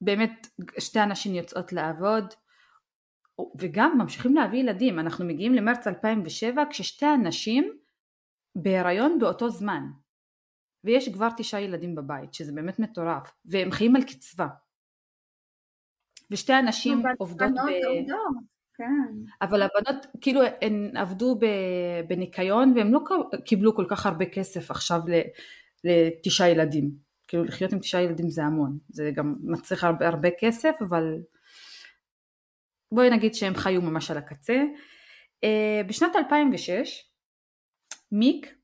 באמת, שתי אנשים יוצאות לעבוד, וגם ממשיכים להביא ילדים. אנחנו מגיעים למרץ 2007 כששתי הנשים בהיריון באותו זמן. ויש כבר תשעה ילדים בבית, שזה באמת מטורף, והם חיים על קצבה. ושתי הנשים עובדות ב... עובדות, כן. אבל הבנות, כאילו, הן עבדו בניקיון, והם לא קיבלו כל כך הרבה כסף עכשיו לתשעה ילדים. כאילו, לחיות עם תשעה ילדים זה המון. זה גם מצריך הרבה, הרבה כסף, אבל בואי נגיד שהם חיו ממש על הקצה. Uh, בשנת 2006 מיק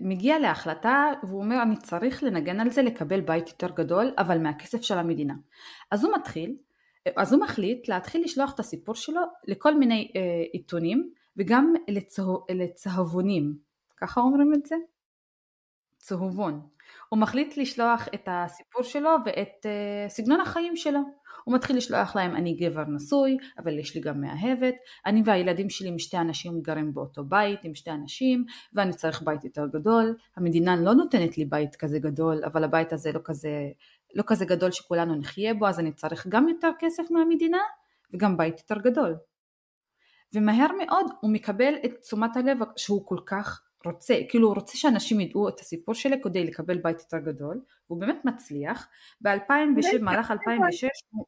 מגיע להחלטה והוא אומר אני צריך לנגן על זה לקבל בית יותר גדול אבל מהכסף של המדינה. אז הוא מתחיל, אז הוא מחליט להתחיל לשלוח את הסיפור שלו לכל מיני uh, עיתונים וגם לצהו, לצהבונים, ככה אומרים את זה? צהובון. הוא מחליט לשלוח את הסיפור שלו ואת uh, סגנון החיים שלו. הוא מתחיל לשלוח להם אני גבר נשוי, אבל יש לי גם מאהבת, אני והילדים שלי עם שתי אנשים גרים באותו בית עם שתי אנשים, ואני צריך בית יותר גדול, המדינה לא נותנת לי בית כזה גדול, אבל הבית הזה לא כזה, לא כזה גדול שכולנו נחיה בו, אז אני צריך גם יותר כסף מהמדינה, וגם בית יותר גדול. ומהר מאוד הוא מקבל את תשומת הלב שהוא כל כך רוצה, כאילו הוא רוצה שאנשים ידעו את הסיפור שלו כדי לקבל בית יותר גדול, והוא באמת מצליח, ב-2006, במהלך 2006 הוא...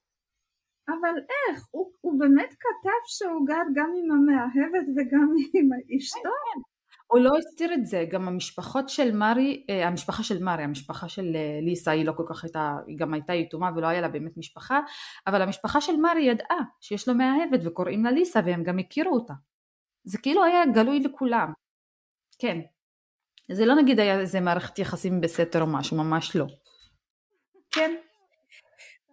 אבל איך? הוא, הוא באמת כתב שהוא גר גם עם המאהבת וגם עם אשתו? כן, כן. הוא לא הסתיר את זה, גם המשפחות של מרי, אה, המשפחה של מרי, המשפחה של אה, ליסה היא לא כל כך הייתה, היא גם הייתה יתומה ולא היה לה באמת משפחה, אבל המשפחה של מרי ידעה שיש לו מאהבת וקוראים לה ליסה והם גם הכירו אותה. זה כאילו היה גלוי לכולם. כן. זה לא נגיד היה איזה מערכת יחסים בסתר או משהו, ממש לא. כן.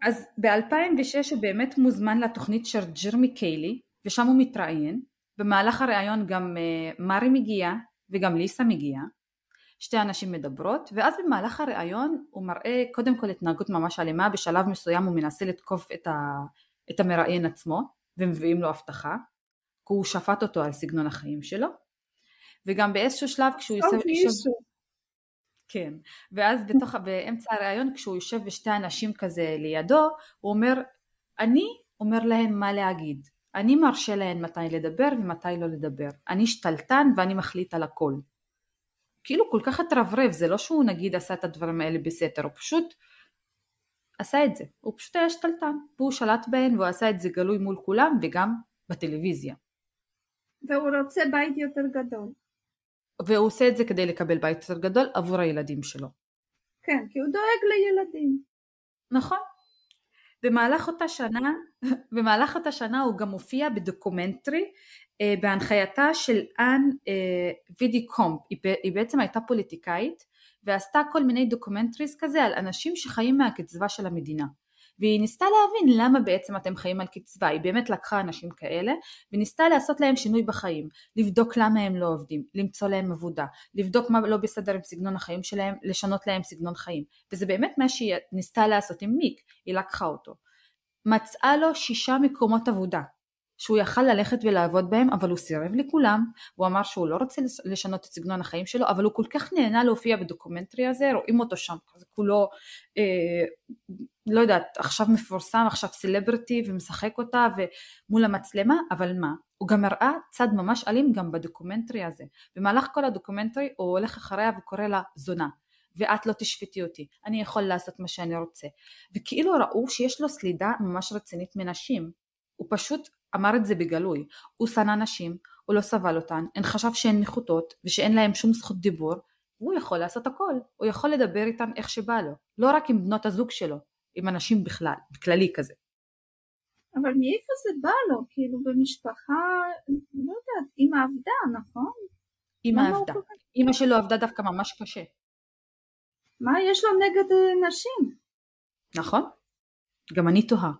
אז ב-2006 הוא באמת מוזמן לתוכנית של ג'רמי קיילי, ושם הוא מתראיין. במהלך הראיון גם uh, מרי מגיעה וגם ליסה מגיעה. שתי אנשים מדברות, ואז במהלך הראיון הוא מראה קודם כל התנהגות ממש אלימה, בשלב מסוים הוא מנסה לתקוף את, ה, את המראיין עצמו, ומביאים לו הבטחה, כי הוא שפט אותו על סגנון החיים שלו. וגם באיזשהו שלב כשהוא יושב... יושב... כן, ואז בתוך, באמצע הראיון כשהוא יושב ושתי אנשים כזה לידו, הוא אומר, אני אומר להם מה להגיד, אני מרשה להם מתי לדבר ומתי לא לדבר, אני שתלטן ואני מחליט על הכל. כאילו כל כך התרברב, זה לא שהוא נגיד עשה את הדברים האלה בסתר, הוא פשוט עשה את זה, הוא פשוט היה שתלטן, והוא שלט בהן והוא עשה את זה גלוי מול כולם וגם בטלוויזיה. והוא רוצה בית יותר גדול. והוא עושה את זה כדי לקבל בית יותר גדול עבור הילדים שלו. כן, כי הוא דואג לילדים. נכון. במהלך אותה שנה, במהלך אותה שנה הוא גם מופיע בדוקומנטרי אה, בהנחייתה של אן אה, וידי קומפ, היא, היא בעצם הייתה פוליטיקאית ועשתה כל מיני documentaries כזה על אנשים שחיים מהקצבה של המדינה. והיא ניסתה להבין למה בעצם אתם חיים על קצבה, היא באמת לקחה אנשים כאלה וניסתה לעשות להם שינוי בחיים, לבדוק למה הם לא עובדים, למצוא להם עבודה, לבדוק מה לא בסדר עם סגנון החיים שלהם, לשנות להם סגנון חיים, וזה באמת מה שהיא ניסתה לעשות עם מיק, היא לקחה אותו. מצאה לו שישה מקומות עבודה, שהוא יכל ללכת ולעבוד בהם, אבל הוא סירב לכולם, הוא אמר שהוא לא רוצה לשנות את סגנון החיים שלו, אבל הוא כל כך נהנה להופיע ב documentary הזה, רואים אותו שם, כולו, אה, לא יודעת, עכשיו מפורסם, עכשיו סלבריטי ומשחק אותה ומול המצלמה, אבל מה, הוא גם הראה צד ממש אלים גם ב documentary הזה. במהלך כל ה documentary הוא הולך אחריה וקורא לה זונה. ואת לא תשפטי אותי, אני יכול לעשות מה שאני רוצה. וכאילו ראו שיש לו סלידה ממש רצינית מנשים. הוא פשוט אמר את זה בגלוי. הוא שנא נשים, הוא לא סבל אותן, הן חשב שהן נחותות ושאין להן שום זכות דיבור, הוא יכול לעשות הכל, הוא יכול לדבר איתן איך שבא לו, לא רק עם בנות הזוג שלו, עם אנשים בכלל, בכללי כזה. אבל מאיפה זה בא לו? כאילו במשפחה, לא יודעת, אמא עבדה, נכון? אמא עבדה. אמא שלו עבדה דווקא ממש קשה. מה יש לו נגד אה, נשים? נכון, גם אני תוהה.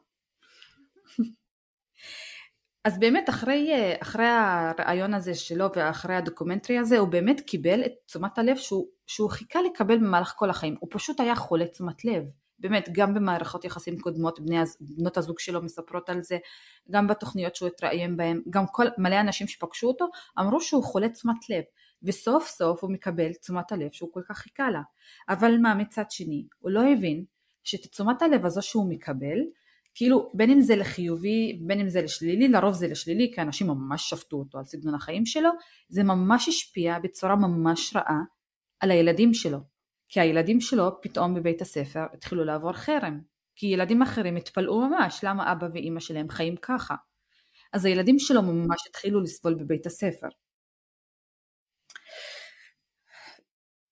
אז באמת אחרי, אחרי הרעיון הזה שלו ואחרי הדוקומנטרי הזה הוא באמת קיבל את תשומת הלב שהוא, שהוא חיכה לקבל במהלך כל החיים, הוא פשוט היה חולה תשומת לב, באמת גם במערכות יחסים קודמות בני, בנות הזוג שלו מספרות על זה, גם בתוכניות שהוא התראיין בהן, גם כל מלא אנשים שפגשו אותו אמרו שהוא חולה תשומת לב וסוף סוף הוא מקבל תשומת הלב שהוא כל כך חיכה לה, אבל מה מצד שני הוא לא הבין שאת תשומת הלב הזו שהוא מקבל כאילו בין אם זה לחיובי בין אם זה לשלילי לרוב זה לשלילי כי אנשים ממש שפטו אותו על סגנון החיים שלו זה ממש השפיע בצורה ממש רעה על הילדים שלו כי הילדים שלו פתאום בבית הספר התחילו לעבור חרם כי ילדים אחרים התפלאו ממש למה אבא ואימא שלהם חיים ככה? אז הילדים שלו ממש התחילו לסבול בבית הספר.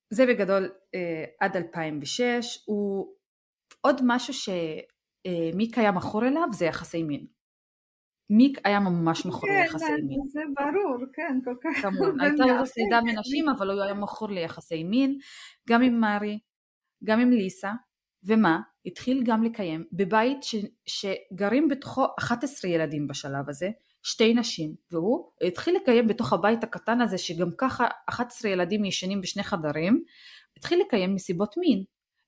זה בגדול אה, עד 2006 הוא עוד משהו ש... מיק היה מכור אליו זה יחסי מין. מיק היה ממש מכור כן, ליחסי מין. כן, זה ברור, כן, כל כך. כמובן, הייתה לו סלידה מנשים, אבל הוא היה מכור ליחסי מין, גם עם מארי, גם עם ליסה, ומה? התחיל גם לקיים בבית ש, שגרים בתוכו 11 ילדים בשלב הזה, שתי נשים, והוא התחיל לקיים בתוך הבית הקטן הזה, שגם ככה 11 ילדים ישנים בשני חדרים, התחיל לקיים מסיבות מין,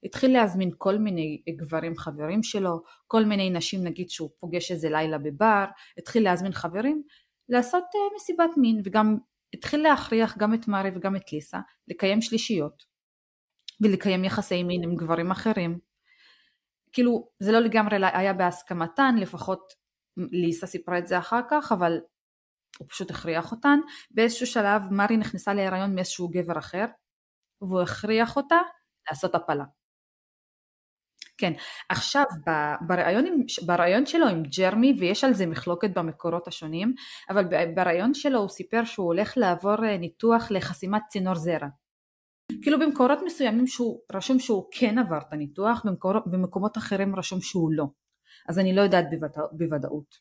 התחיל להזמין כל מיני גברים חברים שלו, כל מיני נשים נגיד שהוא פוגש איזה לילה בבר, התחיל להזמין חברים לעשות uh, מסיבת מין וגם התחיל להכריח גם את מארי וגם את ליסה לקיים שלישיות ולקיים יחסי מין עם גברים אחרים. כאילו זה לא לגמרי היה בהסכמתן, לפחות ליסה סיפרה את זה אחר כך, אבל הוא פשוט הכריח אותן. באיזשהו שלב מארי נכנסה להיריון מאיזשהו גבר אחר, והוא הכריח אותה לעשות הפלה. כן, עכשיו ברעיון, ברעיון שלו עם ג'רמי, ויש על זה מחלוקת במקורות השונים, אבל ברעיון שלו הוא סיפר שהוא הולך לעבור אה, ניתוח לחסימת צינור זרע. כאילו במקורות מסוימים שהוא רשום שהוא כן עבר את הניתוח, במקור, במקומות אחרים רשום שהוא לא. אז אני לא יודעת בוודאות.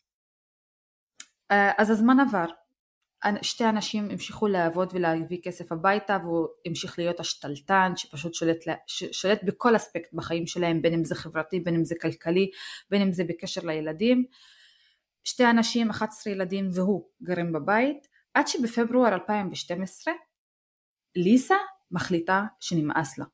אה, אז הזמן עבר, שתי אנשים המשיכו לעבוד ולהביא כסף הביתה והוא המשיך להיות השתלטן שפשוט שולט, שולט בכל אספקט בחיים שלהם בין אם זה חברתי בין אם זה כלכלי בין אם זה בקשר לילדים. שתי אנשים 11 ילדים והוא גרים בבית. עד שבפברואר 2012 ליסה מחליטה שנמאס לה.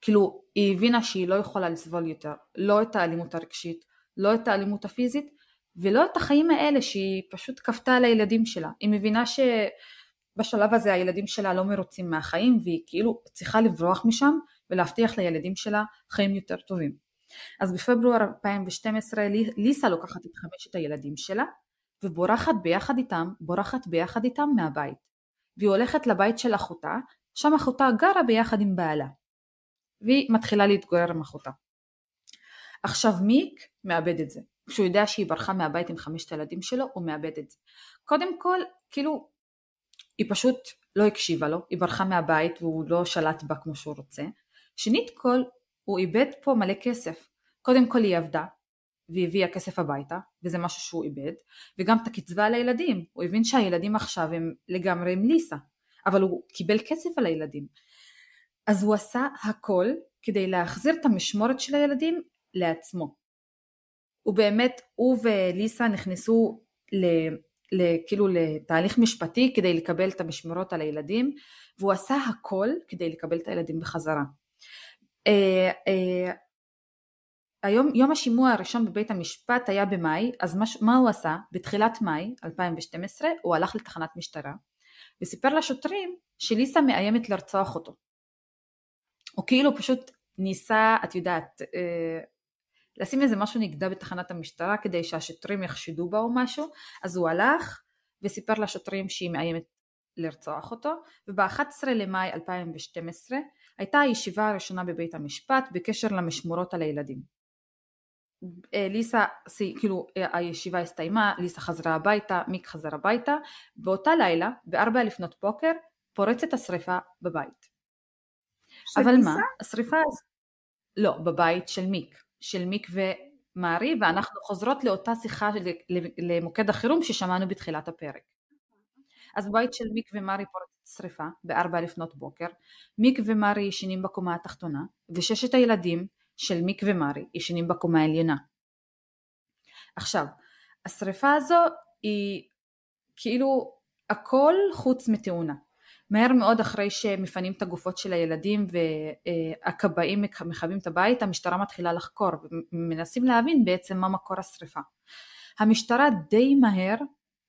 כאילו היא הבינה שהיא לא יכולה לסבול יותר. לא את האלימות הרגשית לא את האלימות הפיזית ולא את החיים האלה שהיא פשוט כפתה על הילדים שלה. היא מבינה שבשלב הזה הילדים שלה לא מרוצים מהחיים והיא כאילו צריכה לברוח משם ולהבטיח לילדים שלה חיים יותר טובים. אז בפברואר 2012 ליסה לוקחת את חמשת הילדים שלה ובורחת ביחד איתם, בורחת ביחד איתם מהבית. והיא הולכת לבית של אחותה, שם אחותה גרה ביחד עם בעלה. והיא מתחילה להתגורר עם אחותה. עכשיו מיק מאבד את זה. כשהוא יודע שהיא ברחה מהבית עם חמשת הילדים שלו, הוא מאבד את זה. קודם כל, כאילו, היא פשוט לא הקשיבה לו, היא ברחה מהבית והוא לא שלט בה כמו שהוא רוצה. שנית כל, הוא איבד פה מלא כסף. קודם כל היא עבדה, והביאה כסף הביתה, וזה משהו שהוא איבד, וגם את הקצבה על הילדים. הוא הבין שהילדים עכשיו הם לגמרי עם ליסה, אבל הוא קיבל כסף על הילדים. אז הוא עשה הכל כדי להחזיר את המשמורת של הילדים לעצמו. הוא באמת, הוא וליסה נכנסו ל, ל, כאילו לתהליך משפטי כדי לקבל את המשמרות על הילדים, והוא עשה הכל כדי לקבל את הילדים בחזרה. אה, אה, היום, יום השימוע הראשון בבית המשפט היה במאי, אז מה, מה הוא עשה? בתחילת מאי 2012 הוא הלך לתחנת משטרה וסיפר לשוטרים שליסה מאיימת לרצוח אותו. הוא כאילו פשוט ניסה, את יודעת, אה, לשים איזה משהו נגדה בתחנת המשטרה כדי שהשוטרים יחשדו בה או משהו, אז הוא הלך וסיפר לשוטרים שהיא מאיימת לרצוח אותו, וב-11 למאי 2012 הייתה הישיבה הראשונה בבית המשפט בקשר למשמורות על הילדים. אה, ליסה, כאילו אה, הישיבה הסתיימה, ליסה חזרה הביתה, מיק חזר הביתה, באותה לילה, בארבע לפנות בוקר, פורצת השריפה בבית. אבל מה, השריפה... לא, בבית של מיק. של מיק ומארי ואנחנו חוזרות לאותה שיחה למוקד החירום ששמענו בתחילת הפרק. אז בבית של מיק ומארי פורצת שריפה בארבע לפנות בוקר, מיק ומארי ישנים בקומה התחתונה וששת הילדים של מיק ומארי ישנים בקומה העליונה. עכשיו, השריפה הזו היא כאילו הכל חוץ מתאונה. מהר מאוד אחרי שמפנים את הגופות של הילדים והכבאים מכבים את הבית, המשטרה מתחילה לחקור ומנסים להבין בעצם מה מקור השרפה. המשטרה די מהר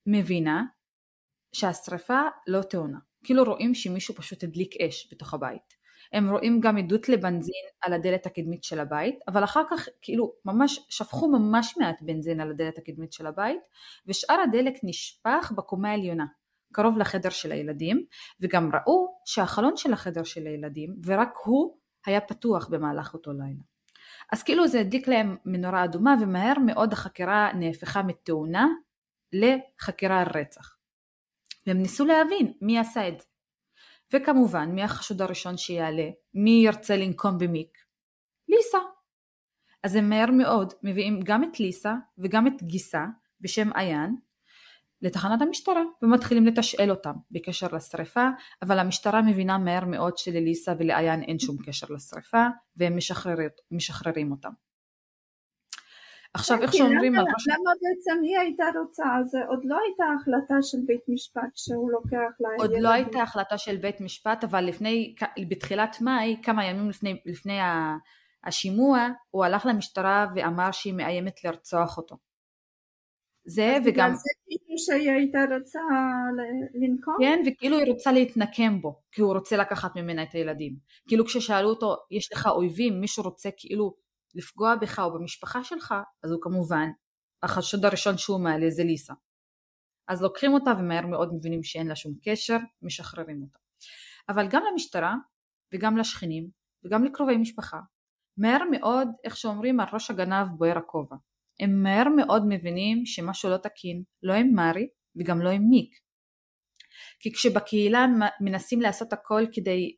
מבינה שהשרפה לא תאונה. כאילו רואים שמישהו פשוט הדליק אש בתוך הבית. הם רואים גם עדות לבנזין על הדלת הקדמית של הבית, אבל אחר כך כאילו ממש שפכו ממש מעט בנזין על הדלת הקדמית של הבית, ושאר הדלק נשפך בקומה העליונה. קרוב לחדר של הילדים, וגם ראו שהחלון של החדר של הילדים, ורק הוא היה פתוח במהלך אותו לילה. אז כאילו זה הדליק להם מנורה אדומה, ומהר מאוד החקירה נהפכה מתאונה לחקירה על רצח. והם ניסו להבין מי עשה את זה. וכמובן, מי החשוד הראשון שיעלה? מי ירצה לנקום במיק? ליסה. אז הם מהר מאוד מביאים גם את ליסה וגם את גיסה בשם עיין, לתחנת המשטרה ומתחילים לתשאל אותם בקשר לשריפה אבל המשטרה מבינה מהר מאוד שלליסה ולעיין אין שום קשר לשריפה והם משחררים, אותם. עכשיו איך כן, שאומרים למה, על. למה בעצם היא הייתה רוצה? זה עוד לא הייתה החלטה של בית משפט שהוא לוקח לילדים. עוד לא הייתה החלטה של בית משפט, אבל לפני, בתחילת מאי, כמה ימים לפני, לפני השימוע, הוא הלך למשטרה ואמר שהיא מאיימת לרצוח אותו. זה וגם, זה כאילו שהיא הייתה רוצה לנקום? כן, וכאילו היא רוצה להתנקם בו, כי הוא רוצה לקחת ממנה את הילדים. כאילו כששאלו אותו, יש לך אויבים, מישהו רוצה כאילו לפגוע בך או במשפחה שלך, אז הוא כמובן, החשוד הראשון שהוא מעלה זה ליסה. אז לוקחים אותה ומהר מאוד מבינים שאין לה שום קשר, משחררים אותה. אבל גם למשטרה וגם לשכנים וגם לקרובי משפחה, מהר מאוד, איך שאומרים, על ראש הגנב בוער הכובע. הם מהר מאוד מבינים שמשהו לא תקין, לא עם מארי וגם לא עם מיק. כי כשבקהילה מנסים לעשות הכל כדי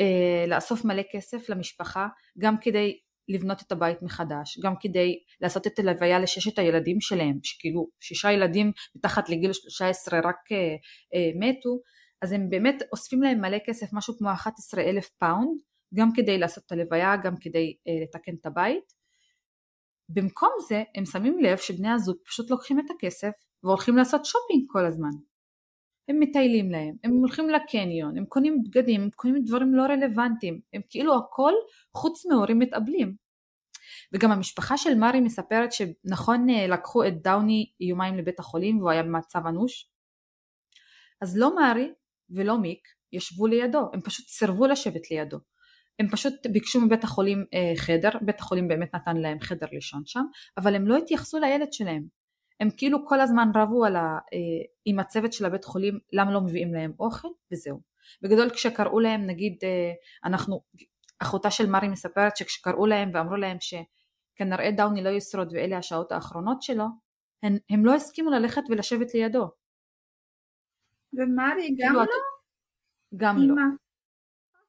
אה, לאסוף מלא כסף למשפחה, גם כדי לבנות את הבית מחדש, גם כדי לעשות את הלוויה לששת הילדים שלהם, שכאילו שישה ילדים מתחת לגיל 13 רק אה, אה, מתו, אז הם באמת אוספים להם מלא כסף, משהו כמו 11 אלף pound, גם כדי לעשות את הלוויה, גם כדי אה, לתקן את הבית. במקום זה הם שמים לב שבני הזוג פשוט לוקחים את הכסף והולכים לעשות שופינג כל הזמן. הם מטיילים להם, הם הולכים לקניון, הם קונים בגדים, הם קונים דברים לא רלוונטיים, הם כאילו הכל חוץ מהורים מתאבלים. וגם המשפחה של מארי מספרת שנכון אה, לקחו את דאוני יומיים לבית החולים והוא היה במצב אנוש. אז לא מארי ולא מיק ישבו לידו, הם פשוט סירבו לשבת לידו. הם פשוט ביקשו מבית החולים אה, חדר, בית החולים באמת נתן להם חדר לישון שם, אבל הם לא התייחסו לילד שלהם. הם כאילו כל הזמן רבו ה, אה, עם הצוות של הבית חולים למה לא מביאים להם אוכל וזהו. בגדול כשקראו להם נגיד אה, אנחנו, אחותה של מרי מספרת שכשקראו להם ואמרו להם שכנראה דאוני לא ישרוד ואלה השעות האחרונות שלו, הם, הם לא הסכימו ללכת ולשבת לידו. ומרי גם כאילו, לא? את- גם לא.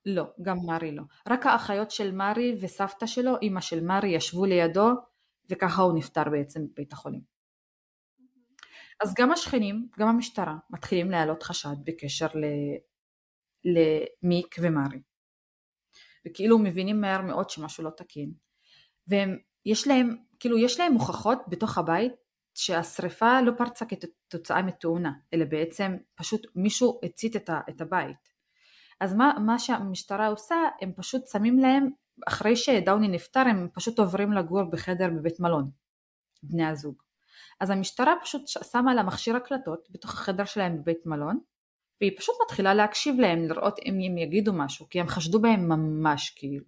לא, גם מרי לא. רק האחיות של מרי וסבתא שלו, אימא של מרי, ישבו לידו, וככה הוא נפטר בעצם בבית החולים. אז גם השכנים, גם המשטרה, מתחילים להעלות חשד בקשר ל... למיק ומרי. וכאילו מבינים מהר מאוד שמשהו לא תקין. והם, יש להם, כאילו יש להם הוכחות בתוך הבית שהשריפה לא פרצה כתוצאה מתאונה, אלא בעצם פשוט מישהו הצית את, ה, את הבית. אז מה, מה שהמשטרה עושה, הם פשוט שמים להם, אחרי שדאוני נפטר, הם פשוט עוברים לגור בחדר בבית מלון, בני הזוג. אז המשטרה פשוט שמה לה מכשיר הקלטות בתוך החדר שלהם בבית מלון, והיא פשוט מתחילה להקשיב להם, לראות אם הם יגידו משהו, כי הם חשדו בהם ממש כאילו.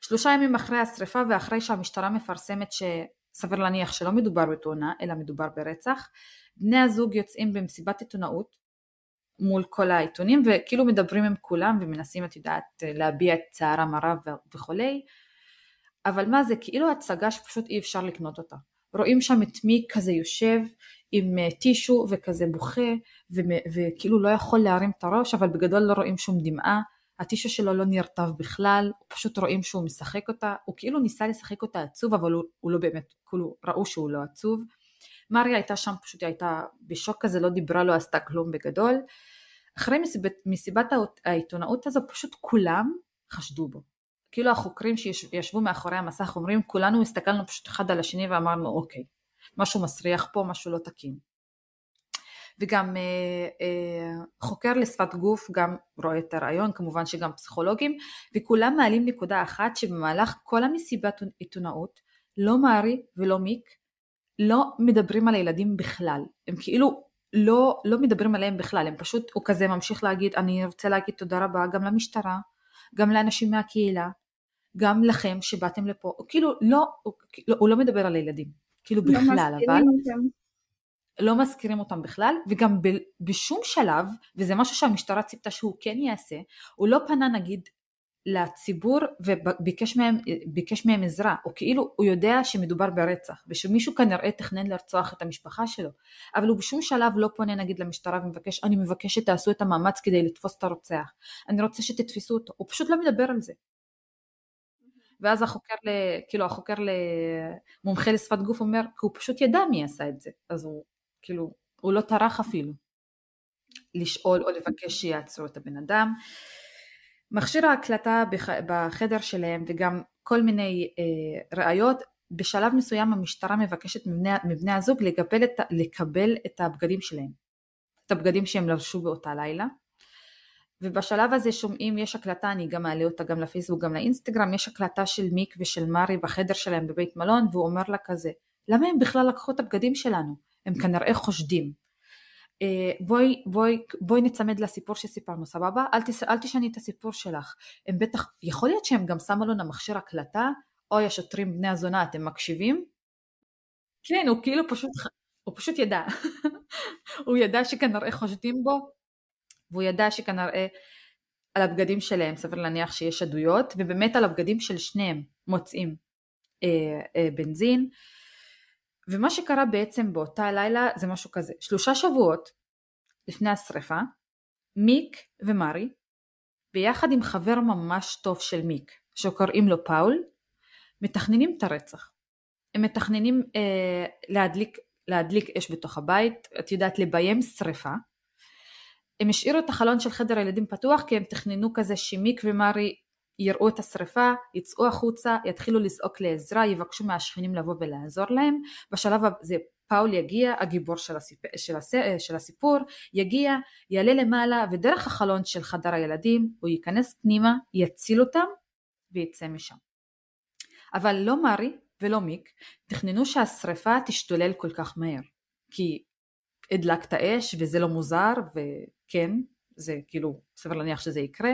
שלושה ימים אחרי השריפה ואחרי שהמשטרה מפרסמת שסביר להניח שלא מדובר בתאונה, אלא מדובר ברצח, בני הזוג יוצאים במסיבת עיתונאות מול כל העיתונים וכאילו מדברים עם כולם ומנסים את יודעת להביע את צערם הרב וכולי. אבל מה זה כאילו הצגה שפשוט אי אפשר לקנות אותה. רואים שם את מי כזה יושב עם אה, טישו וכזה בוכה וכאילו לא יכול להרים את הראש אבל בגדול לא רואים שום דמעה. הטישו שלו לא נרטב בכלל פשוט רואים שהוא משחק אותה. הוא כאילו ניסה לשחק אותה עצוב אבל הוא, הוא לא באמת כאילו ראו שהוא לא עצוב מריה הייתה שם פשוט הייתה בשוק כזה לא דיברה לא עשתה כלום בגדול אחרי מסיבת, מסיבת העיתונאות הזו פשוט כולם חשדו בו. כאילו החוקרים שישבו מאחורי המסך אומרים כולנו הסתכלנו פשוט אחד על השני ואמרנו אוקיי, משהו מסריח פה, משהו לא תקין. וגם אה, אה, חוקר לשפת גוף גם רואה את הרעיון, כמובן שגם פסיכולוגים, וכולם מעלים נקודה אחת שבמהלך כל המסיבת עיתונאות, לא מארי ולא מיק לא מדברים על הילדים בכלל. הם כאילו לא, לא מדברים עליהם בכלל, הם פשוט, הוא כזה ממשיך להגיד, אני רוצה להגיד תודה רבה גם למשטרה, גם לאנשים מהקהילה, גם לכם שבאתם לפה, הוא כאילו לא, הוא, לא, הוא לא מדבר על הילדים, כאילו לא בכלל, אבל אותם. לא מזכירים אותם בכלל, וגם ב, בשום שלב, וזה משהו שהמשטרה ציפתה שהוא כן יעשה, הוא לא פנה נגיד לציבור וביקש מהם, ביקש מהם עזרה, או כאילו הוא יודע שמדובר ברצח, ושמישהו כנראה תכנן לרצוח את המשפחה שלו, אבל הוא בשום שלב לא פונה נגיד למשטרה ומבקש, אני מבקש שתעשו את המאמץ כדי לתפוס את הרוצח, אני רוצה שתתפסו אותו, הוא פשוט לא מדבר על זה. ואז החוקר, ל, כאילו החוקר למומחה לשפת גוף אומר, כי הוא פשוט ידע מי עשה את זה, אז הוא כאילו, הוא לא טרח אפילו לשאול או לבקש שיעצרו את הבן אדם. מכשיר ההקלטה בחדר שלהם וגם כל מיני אה, ראיות בשלב מסוים המשטרה מבקשת מבני, מבני הזוג לקבל את, לקבל את הבגדים שלהם, את הבגדים שהם לבשו באותה לילה. ובשלב הזה שומעים, יש הקלטה, אני גם אעלה אותה גם לפייסבוק, גם לאינסטגרם, יש הקלטה של מיק ושל מרי בחדר שלהם בבית מלון, והוא אומר לה כזה, למה הם בכלל לקחו את הבגדים שלנו? הם כנראה חושדים. אה, בואי, בואי, בואי נצמד לסיפור שסיפרנו, סבבה? אל, תס, אל תשני את הסיפור שלך. הם בטח, יכול להיות שהם גם שמו לנו מכשיר הקלטה, אוי השוטרים בני הזונה, אתם מקשיבים? כן, הוא כאילו פשוט, הוא פשוט ידע. הוא ידע שכנראה חושדים בו, והוא ידע שכנראה על הבגדים שלהם סביר להניח שיש עדויות, ובאמת על הבגדים של שניהם מוצאים אה, אה, בנזין. ומה שקרה בעצם באותה לילה זה משהו כזה, שלושה שבועות לפני השרפה, מיק ומרי, ביחד עם חבר ממש טוב של מיק, שקוראים לו פאול, מתכננים את הרצח. הם מתכננים אה, להדליק, להדליק אש בתוך הבית, את יודעת, לביים שרפה. הם השאירו את החלון של חדר הילדים פתוח כי הם תכננו כזה שמיק ומרי יראו את השרפה, יצאו החוצה, יתחילו לזעוק לעזרה, יבקשו מהשכנים לבוא ולעזור להם. בשלב הזה פאול יגיע, הגיבור של, הסיפ... של, הס... של הסיפור, יגיע, יעלה למעלה ודרך החלון של חדר הילדים הוא ייכנס פנימה, יציל אותם ויצא משם. אבל לא מרי ולא מיק תכננו שהשרפה תשתולל כל כך מהר, כי הדלקת אש וזה לא מוזר וכן, זה כאילו סביר להניח שזה יקרה,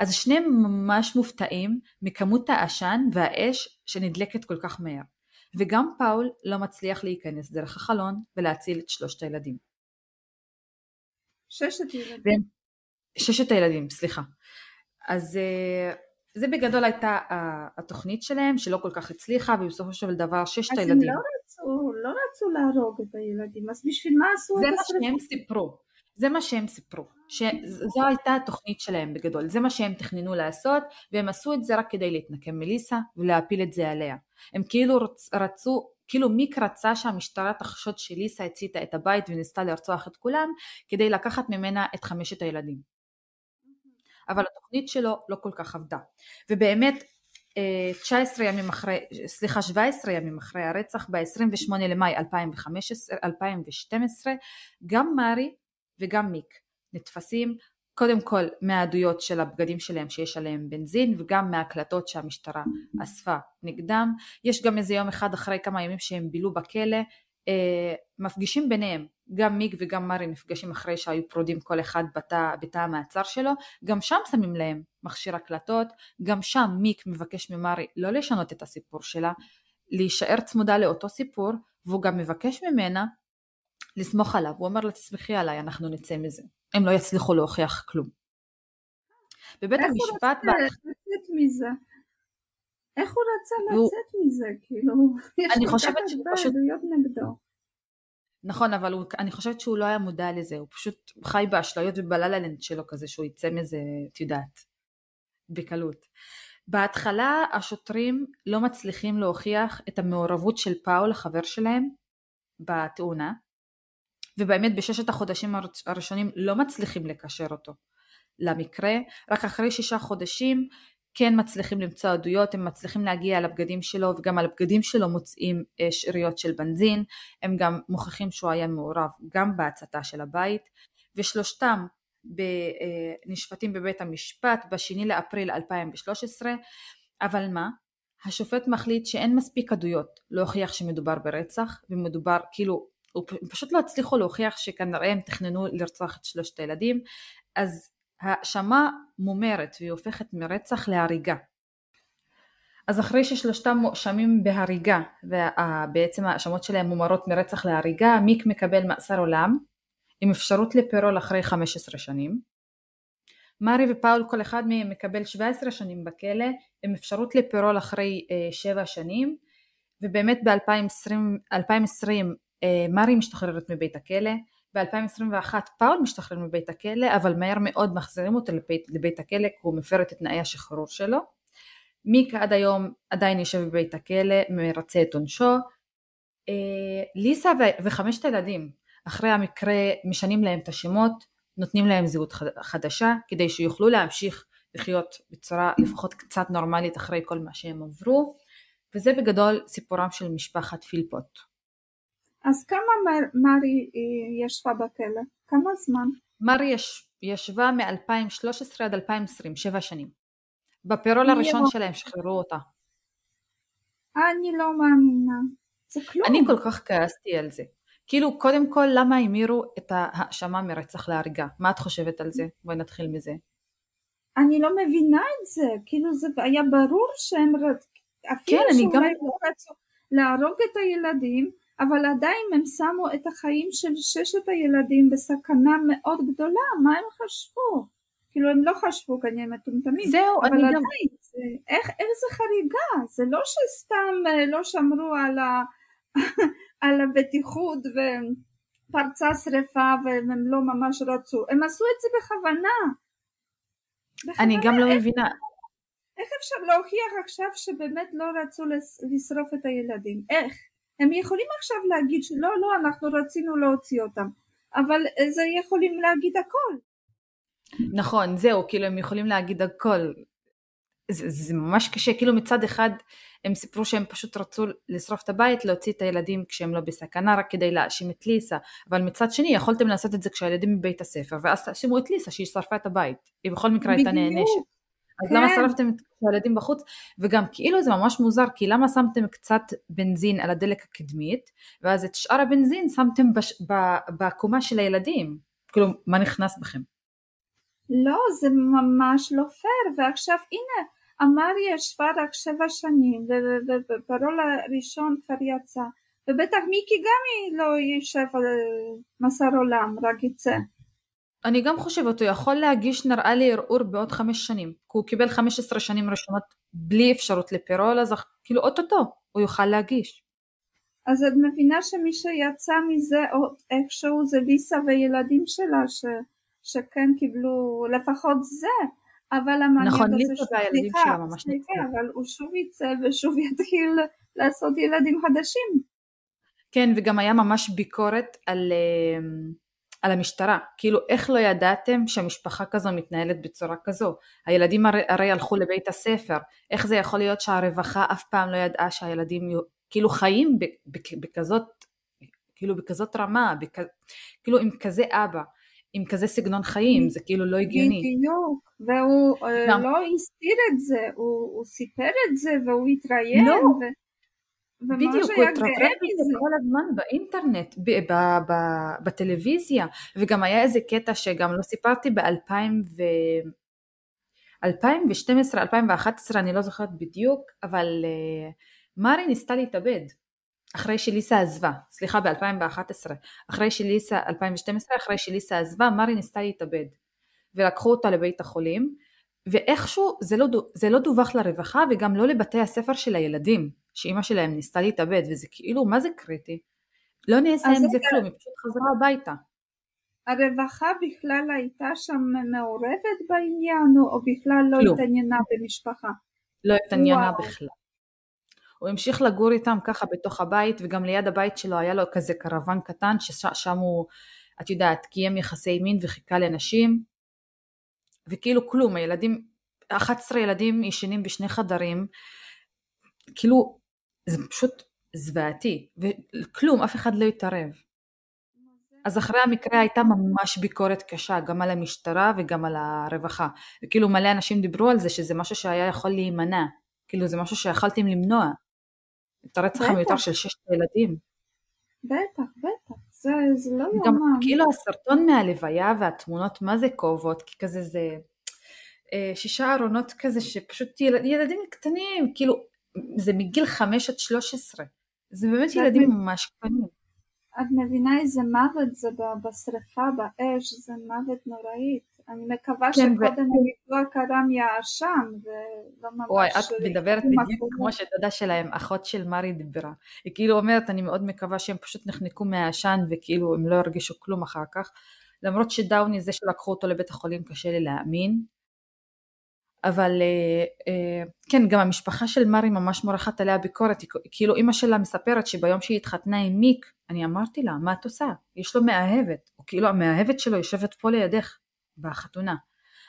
אז שניהם ממש מופתעים מכמות העשן והאש שנדלקת כל כך מהר. וגם פאול לא מצליח להיכנס דרך החלון ולהציל את שלושת הילדים. ששת ילדים. ששת הילדים, סליחה. אז אה, זה בגדול הייתה התוכנית שלהם שלא כל כך הצליחה ובסופו של דבר ששת אז הילדים. אז הם לא רצו, לא רצו להרוג את הילדים, אז בשביל מה עשו את השרפה? זה מה שהם סיפרו. זה מה שהם סיפרו, שזו הייתה התוכנית שלהם בגדול, זה מה שהם תכננו לעשות והם עשו את זה רק כדי להתנקם מליסה ולהפיל את זה עליה. הם כאילו רצ, רצו, כאילו מיק רצה שהמשטרה תחשוד שליסה הציתה את הבית וניסתה לרצוח את כולם כדי לקחת ממנה את חמשת הילדים. אבל התוכנית שלו לא כל כך עבדה. ובאמת 19 ימים אחרי, סליחה 17 ימים אחרי הרצח ב-28 למאי 2015, 2012 גם מארי וגם מיק נתפסים. קודם כל מהעדויות של הבגדים שלהם שיש עליהם בנזין וגם מההקלטות שהמשטרה אספה נגדם. יש גם איזה יום אחד אחרי כמה ימים שהם בילו בכלא, אה, מפגישים ביניהם, גם מיק וגם מרי נפגשים אחרי שהיו פרודים כל אחד בתא, בתא המעצר שלו, גם שם שמים להם מכשיר הקלטות, גם שם מיק מבקש ממרי לא לשנות את הסיפור שלה, להישאר צמודה לאותו סיפור, והוא גם מבקש ממנה לסמוך עליו, הוא אומר לה תסמכי עליי, אנחנו נצא מזה. הם לא יצליחו להוכיח כלום. בבית המשפט... איך הוא רצה לצאת מזה? איך הוא רצה לצאת מזה? כאילו, אני חושבת שהוא פשוט... עדויות נגדו. נכון, אבל הוא, אני חושבת שהוא לא היה מודע לזה, הוא פשוט חי באשליות ובללה-לנד שלו כזה, שהוא יצא מזה, את יודעת, בקלות. בהתחלה השוטרים לא מצליחים להוכיח את המעורבות של פאול, החבר שלהם, בתאונה, ובאמת בששת החודשים הראשונים לא מצליחים לקשר אותו למקרה, רק אחרי שישה חודשים כן מצליחים למצוא עדויות, הם מצליחים להגיע לבגדים שלו וגם על הבגדים שלו מוצאים אה, שאריות של בנזין, הם גם מוכיחים שהוא היה מעורב גם בהצתה של הבית ושלושתם אה, נשפטים בבית המשפט בשני לאפריל 2013 אבל מה? השופט מחליט שאין מספיק עדויות להוכיח שמדובר ברצח ומדובר כאילו הם פשוט לא הצליחו להוכיח שכנראה הם תכננו לרצוח את שלושת הילדים, אז האשמה מומרת והיא הופכת מרצח להריגה. אז אחרי ששלושתם מואשמים בהריגה ובעצם ההאשמות שלהם מומרות מרצח להריגה, מיק מקבל מאסר עולם עם אפשרות לפירול אחרי 15 שנים. מארי ופאול כל אחד מהם מקבל 17 שנים בכלא עם אפשרות לפירול אחרי 7 אה, שנים ובאמת ב-2020 אה, מארי משתחררת מבית הכלא, ב-2021 פאול משתחרר מבית הכלא, אבל מהר מאוד מחזירים אותו לבית, לבית הכלא כי הוא מפר את תנאי השחרור שלו. מיקה עד היום עדיין יושב בבית הכלא, מרצה את עונשו. אה, ליסה וחמשת הילדים, אחרי המקרה משנים להם את השמות, נותנים להם זהות חדשה, כדי שיוכלו להמשיך לחיות בצורה לפחות קצת נורמלית אחרי כל מה שהם עברו. וזה בגדול סיפורם של משפחת פילפוט. אז כמה מר, מרי אה, ישבה בכלא? כמה זמן? מרי יש, ישבה מ-2013 עד 2020, שבע שנים. בפירול הראשון יואו. שלהם שחררו אותה. אני לא מאמינה. זה כלום. אני כל כך כעסתי על זה. כאילו, קודם כל, למה המירו את ההאשמה מרצח להריגה? מה את חושבת על זה? בואי נתחיל מזה. אני לא מבינה את זה. כאילו זה היה ברור שהם רצ... אפילו כן, אני גם- לא רצו להרוג את הילדים, אבל עדיין הם שמו את החיים של ששת הילדים בסכנה מאוד גדולה. מה הם חשבו? כאילו הם לא חשבו כנראה מטומטמים. זהו, אבל אני גם... עדיין, זה, איך, איזה חריגה, זה לא שסתם אה, לא שמרו על, ה, על הבטיחות ופרצה שרפה והם לא ממש רצו, הם עשו את זה בכוונה. אני בכוונה. גם לא איך, מבינה. איך אפשר להוכיח עכשיו שבאמת לא רצו לשרוף את הילדים? איך? הם יכולים עכשיו להגיד שלא, לא, אנחנו רצינו להוציא אותם, אבל אה, זה יכולים להגיד הכל. נכון, זהו, כאילו הם יכולים להגיד הכל. זה, זה ממש קשה, כאילו מצד אחד הם סיפרו שהם פשוט רצו לשרוף את הבית, להוציא את הילדים כשהם לא בסכנה, רק כדי להאשים את ליסה, אבל מצד שני יכולתם לעשות את זה כשהילדים בבית הספר, ואז תאשימו את ליסה שהיא שרפה את הבית, היא בכל מקרה הייתה. נענשת. אז כן. למה שרפתם את הילדים בחוץ? וגם כאילו זה ממש מוזר, כי למה שמתם קצת בנזין על הדלק הקדמית, ואז את שאר הבנזין שמתם בש, ב, בקומה של הילדים? כאילו, מה נכנס בכם? לא, זה ממש לא פייר, ועכשיו הנה, אמרי ישבה רק שבע שנים, וברול הראשון כבר יצא, ובטח מיקי גם היא לא יושב על מאסר עולם, רק יצא. אני גם חושבת, הוא יכול להגיש נראה לי ערעור בעוד חמש שנים, כי הוא קיבל 15 שנים ראשונות בלי אפשרות לפירול, אז כאילו אוטוטו הוא יוכל להגיש. אז את מבינה שמי שיצא מזה או איכשהו זה ליסה וילדים שלה ש, שכן קיבלו לפחות זה, אבל המעניין נכון, הזה סליחה, ממש ניצלו. אבל הוא שוב יצא ושוב יתחיל לעשות ילדים חדשים. כן, וגם היה ממש ביקורת על, אמ, על המשטרה, כאילו איך לא ידעתם שהמשפחה כזו מתנהלת בצורה כזו? הילדים הרי, הרי הלכו לבית הספר, איך זה יכול להיות שהרווחה אף פעם לא ידעה שהילדים כאילו חיים בכזאת, כאילו בכזאת רמה, בכ, כאילו עם כזה אבא, עם כזה סגנון חיים, זה כאילו לא הגיוני. בדיוק, והוא אה, גם. לא הסתיר את זה, הוא, הוא סיפר את זה והוא התראיין, לא. ו... בדיוק, הוא התרברב מזה. כל הזמן באינטרנט, ב- ב- ב- בטלוויזיה, וגם היה איזה קטע שגם לא סיפרתי ב-2000 ו... 2012-2011, אני לא זוכרת בדיוק, אבל uh, מרי ניסתה להתאבד אחרי שליסה עזבה, סליחה ב-2011, אחרי שליסה, 2012, אחרי שליסה עזבה, מרי ניסתה להתאבד, ולקחו אותה לבית החולים, ואיכשהו זה לא, זה לא דווח לרווחה וגם לא לבתי הספר של הילדים, שאימא שלהם ניסתה להתאבד, וזה כאילו, מה זה קריטי? לא נעשה עם זה. כלום, היא פשוט חזרה הביתה. הרווחה בכלל הייתה שם מעורבת בעניין, או בכלל לא כלום. התעניינה במשפחה? לא התעניינה וואו. בכלל. הוא המשיך לגור איתם ככה בתוך הבית, וגם ליד הבית שלו היה לו כזה קרוון קטן, ששם הוא, את יודעת, קיים יחסי מין וחיכה לנשים, וכאילו כלום, הילדים, 11 ילדים ישנים בשני חדרים, כאילו, זה פשוט זוועתי, וכלום, אף אחד לא התערב. אז אחרי המקרה הייתה ממש ביקורת קשה, גם על המשטרה וגם על הרווחה. וכאילו מלא אנשים דיברו על זה, שזה משהו שהיה יכול להימנע. כאילו זה משהו שיכלתם למנוע. את הרצח. המיותר של ששת ילדים. בטח, בטח, זה, זה לא גם יאומן. כאילו הסרטון מהלוויה והתמונות מה זה כואבות, כי כזה זה אה, שישה ארונות כזה שפשוט ילד, ילדים קטנים, כאילו זה מגיל חמש עד שלוש עשרה. זה באמת ילדים מב- ממש קטנים. את מבינה איזה מוות זה בשריפה, באש, זה מוות נוראית. אני מקווה כן, ו- שקודם הפיגוע קרה מהעשן, ולא ממש... וואי, את מדברת בדיוק. כמו שדודה שלהם, אחות של מרי דיברה. היא כאילו אומרת, אני מאוד מקווה שהם פשוט נחנקו מהעשן וכאילו הם לא ירגישו כלום אחר כך. למרות שדאוני זה שלקחו אותו לבית החולים קשה לי להאמין. אבל אה, אה, כן, גם המשפחה של מרי ממש מורחת עליה ביקורת. כאילו אימא שלה מספרת שביום שהיא התחתנה עם מיק, אני אמרתי לה, מה את עושה? יש לו מאהבת. או כאילו המאהבת שלו יושבת פה לידך בחתונה.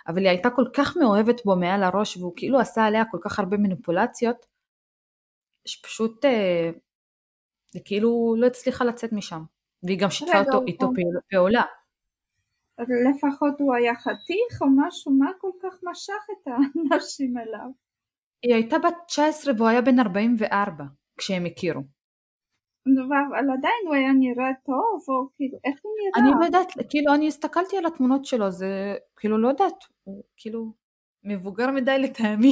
אבל היא הייתה כל כך מאוהבת בו מעל הראש והוא כאילו עשה עליה כל כך הרבה מניפולציות שפשוט אה, היא כאילו לא הצליחה לצאת משם. והיא גם שיתפה אותו איתו פעול- פעולה. לפחות הוא היה חתיך או משהו, מה כל כך משך את האנשים אליו? היא הייתה בת 19 והוא היה בן 44 כשהם הכירו. אבל עדיין הוא היה נראה טוב, או כאילו, איך הוא נראה? אני לא יודעת, כאילו אני הסתכלתי על התמונות שלו, זה כאילו לא יודעת, הוא כאילו מבוגר מדי לטעמי.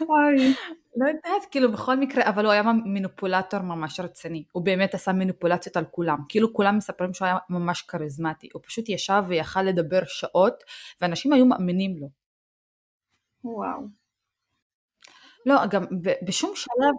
אוי, לא יודעת, כאילו בכל מקרה, אבל הוא היה מניפולטור ממש רציני. הוא באמת עשה מניפולציות על כולם. כאילו כולם מספרים שהוא היה ממש כריזמטי. הוא פשוט ישב ויכל לדבר שעות, ואנשים היו מאמינים לו. וואו. לא, גם בשום שלב,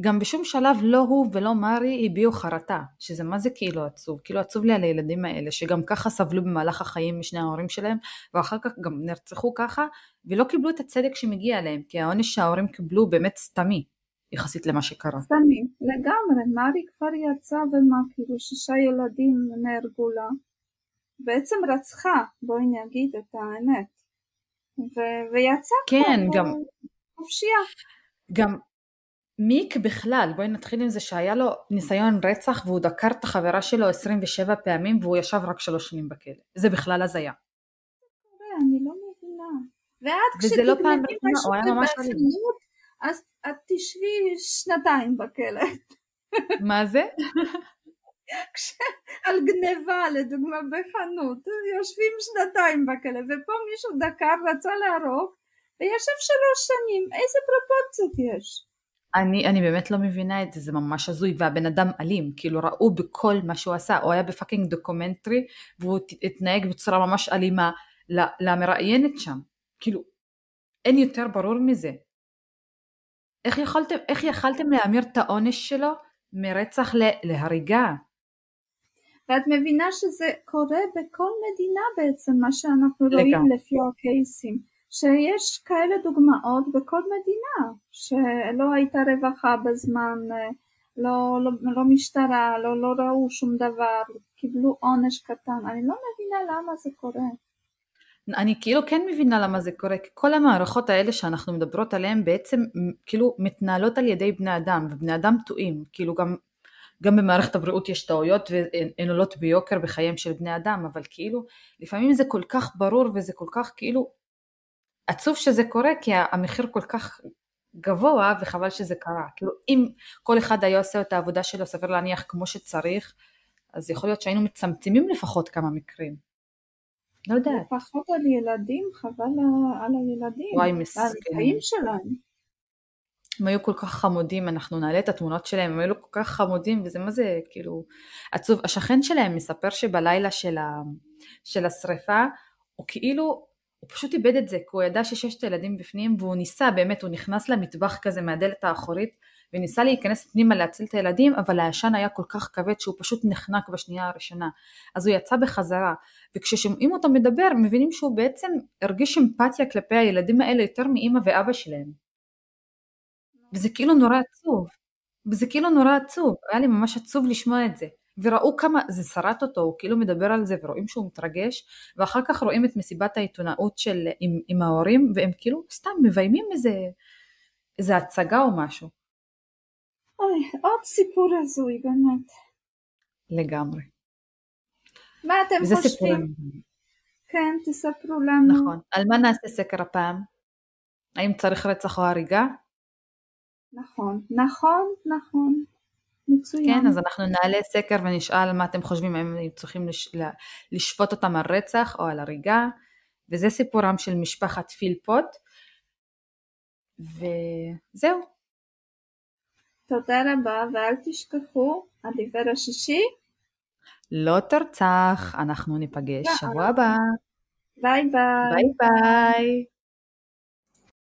גם בשום שלב לא הוא ולא מרי הביעו חרטה, שזה מה זה כאילו עצוב. כאילו עצוב לי על הילדים האלה, שגם ככה סבלו במהלך החיים משני ההורים שלהם, ואחר כך גם נרצחו ככה, ולא קיבלו את הצדק שמגיע להם, כי העונש שההורים קיבלו באמת סתמי, יחסית למה שקרה. סתמי, לגמרי, מארי כבר יצאה ומה, כאילו שישה ילדים נהרגו לה. בעצם רצחה, בואי נגיד את האמת. ו- ויצאה כן, כבר גם, חופשייה. גם מיק בכלל, בואי נתחיל עם זה שהיה לו ניסיון רצח והוא דקר את החברה שלו 27 פעמים והוא ישב רק שלוש שנים בכלא. זה בכלל הזיה. אני לא מבינה. ואת לא כשתגנבי משהו אלים. בחנות, אז את תשבי שנתיים בכלא. מה זה? על גניבה לדוגמה בחנות, יושבים שנתיים בכלא, ופה מישהו דקר, רצה להרוג, וישב שלוש שנים, איזה פרופורציות יש? אני, אני באמת לא מבינה את זה, זה ממש הזוי, והבן אדם אלים, כאילו ראו בכל מה שהוא עשה, הוא היה ב fucking documentary, והוא הת- התנהג בצורה ממש אלימה למראיינת שם, כאילו, אין יותר ברור מזה. איך יכולתם, איך יכלתם להמיר את העונש שלו מרצח ל- להריגה? ואת מבינה שזה קורה בכל מדינה בעצם, מה שאנחנו רואים לגמרי. לפי הקייסים, שיש כאלה דוגמאות בכל מדינה, שלא הייתה רווחה בזמן, אה, לא, לא, לא משטרה, לא, לא ראו שום דבר, קיבלו עונש קטן, אני לא מבינה למה זה קורה. אני כאילו כן מבינה למה זה קורה, כי כל המערכות האלה שאנחנו מדברות עליהן בעצם כאילו מתנהלות על ידי בני אדם, ובני אדם טועים, כאילו גם, גם במערכת הבריאות יש טעויות והן עולות ביוקר בחייהם של בני אדם, אבל כאילו לפעמים זה כל כך ברור וזה כל כך כאילו עצוב שזה קורה, כי המחיר כל כך גבוה וחבל שזה קרה. כאילו אם כל אחד היה עושה את העבודה שלו, סביר להניח כמו שצריך, אז יכול להיות שהיינו מצמצמים לפחות כמה מקרים. לא יודעת. לפחות על ילדים, חבל על- על הילדים, וואי, על מסכנים. החיים שלהם. הם היו כל כך חמודים, אנחנו נעלה את התמונות שלהם, הם היו כל כך חמודים, וזה מה זה כאילו עצוב. השכן שלהם מספר שבלילה של, ה, של השריפה, הוא כאילו, הוא פשוט איבד את זה, כי הוא ידע שששת הילדים בפנים, והוא ניסה, באמת, הוא נכנס למטבח כזה מהדלת האחורית, וניסה להיכנס פנימה להציל את הילדים, אבל העשן היה כל כך כבד שהוא פשוט נחנק בשנייה הראשונה. אז הוא יצא בחזרה, וכששומעים אותו מדבר, מבינים שהוא בעצם הרגיש אמפתיה כלפי הילדים האלה יותר מאימא ואבא שלהם. וזה כאילו נורא עצוב. וזה כאילו נורא עצוב, היה לי ממש עצוב לשמוע את זה. וראו כמה זה שרט אותו, הוא כאילו מדבר על זה ורואים שהוא מתרגש, ואחר כך רואים את מסיבת העיתונאות של, עם, עם ההורים, והם כאילו סתם מביימים איזה, איזה הצגה או משהו. אוי, עוד סיפור הזוי באמת. לגמרי. מה אתם חושבים? סיפורים. כן, תספרו לנו. נכון. על מה נעשה סקר הפעם? האם צריך רצח או הריגה? נכון, נכון, נכון. מצוין. כן, אז אנחנו נעלה סקר ונשאל מה אתם חושבים, האם הם צריכים לש... לשפוט אותם על רצח או על הריגה, וזה סיפורם של משפחת פילפוט, וזהו. תודה רבה, ואל תשכחו, הדיבר השישי, לא תרצח, אנחנו ניפגש שבוע הבא. ביי ביי. ביי ביי.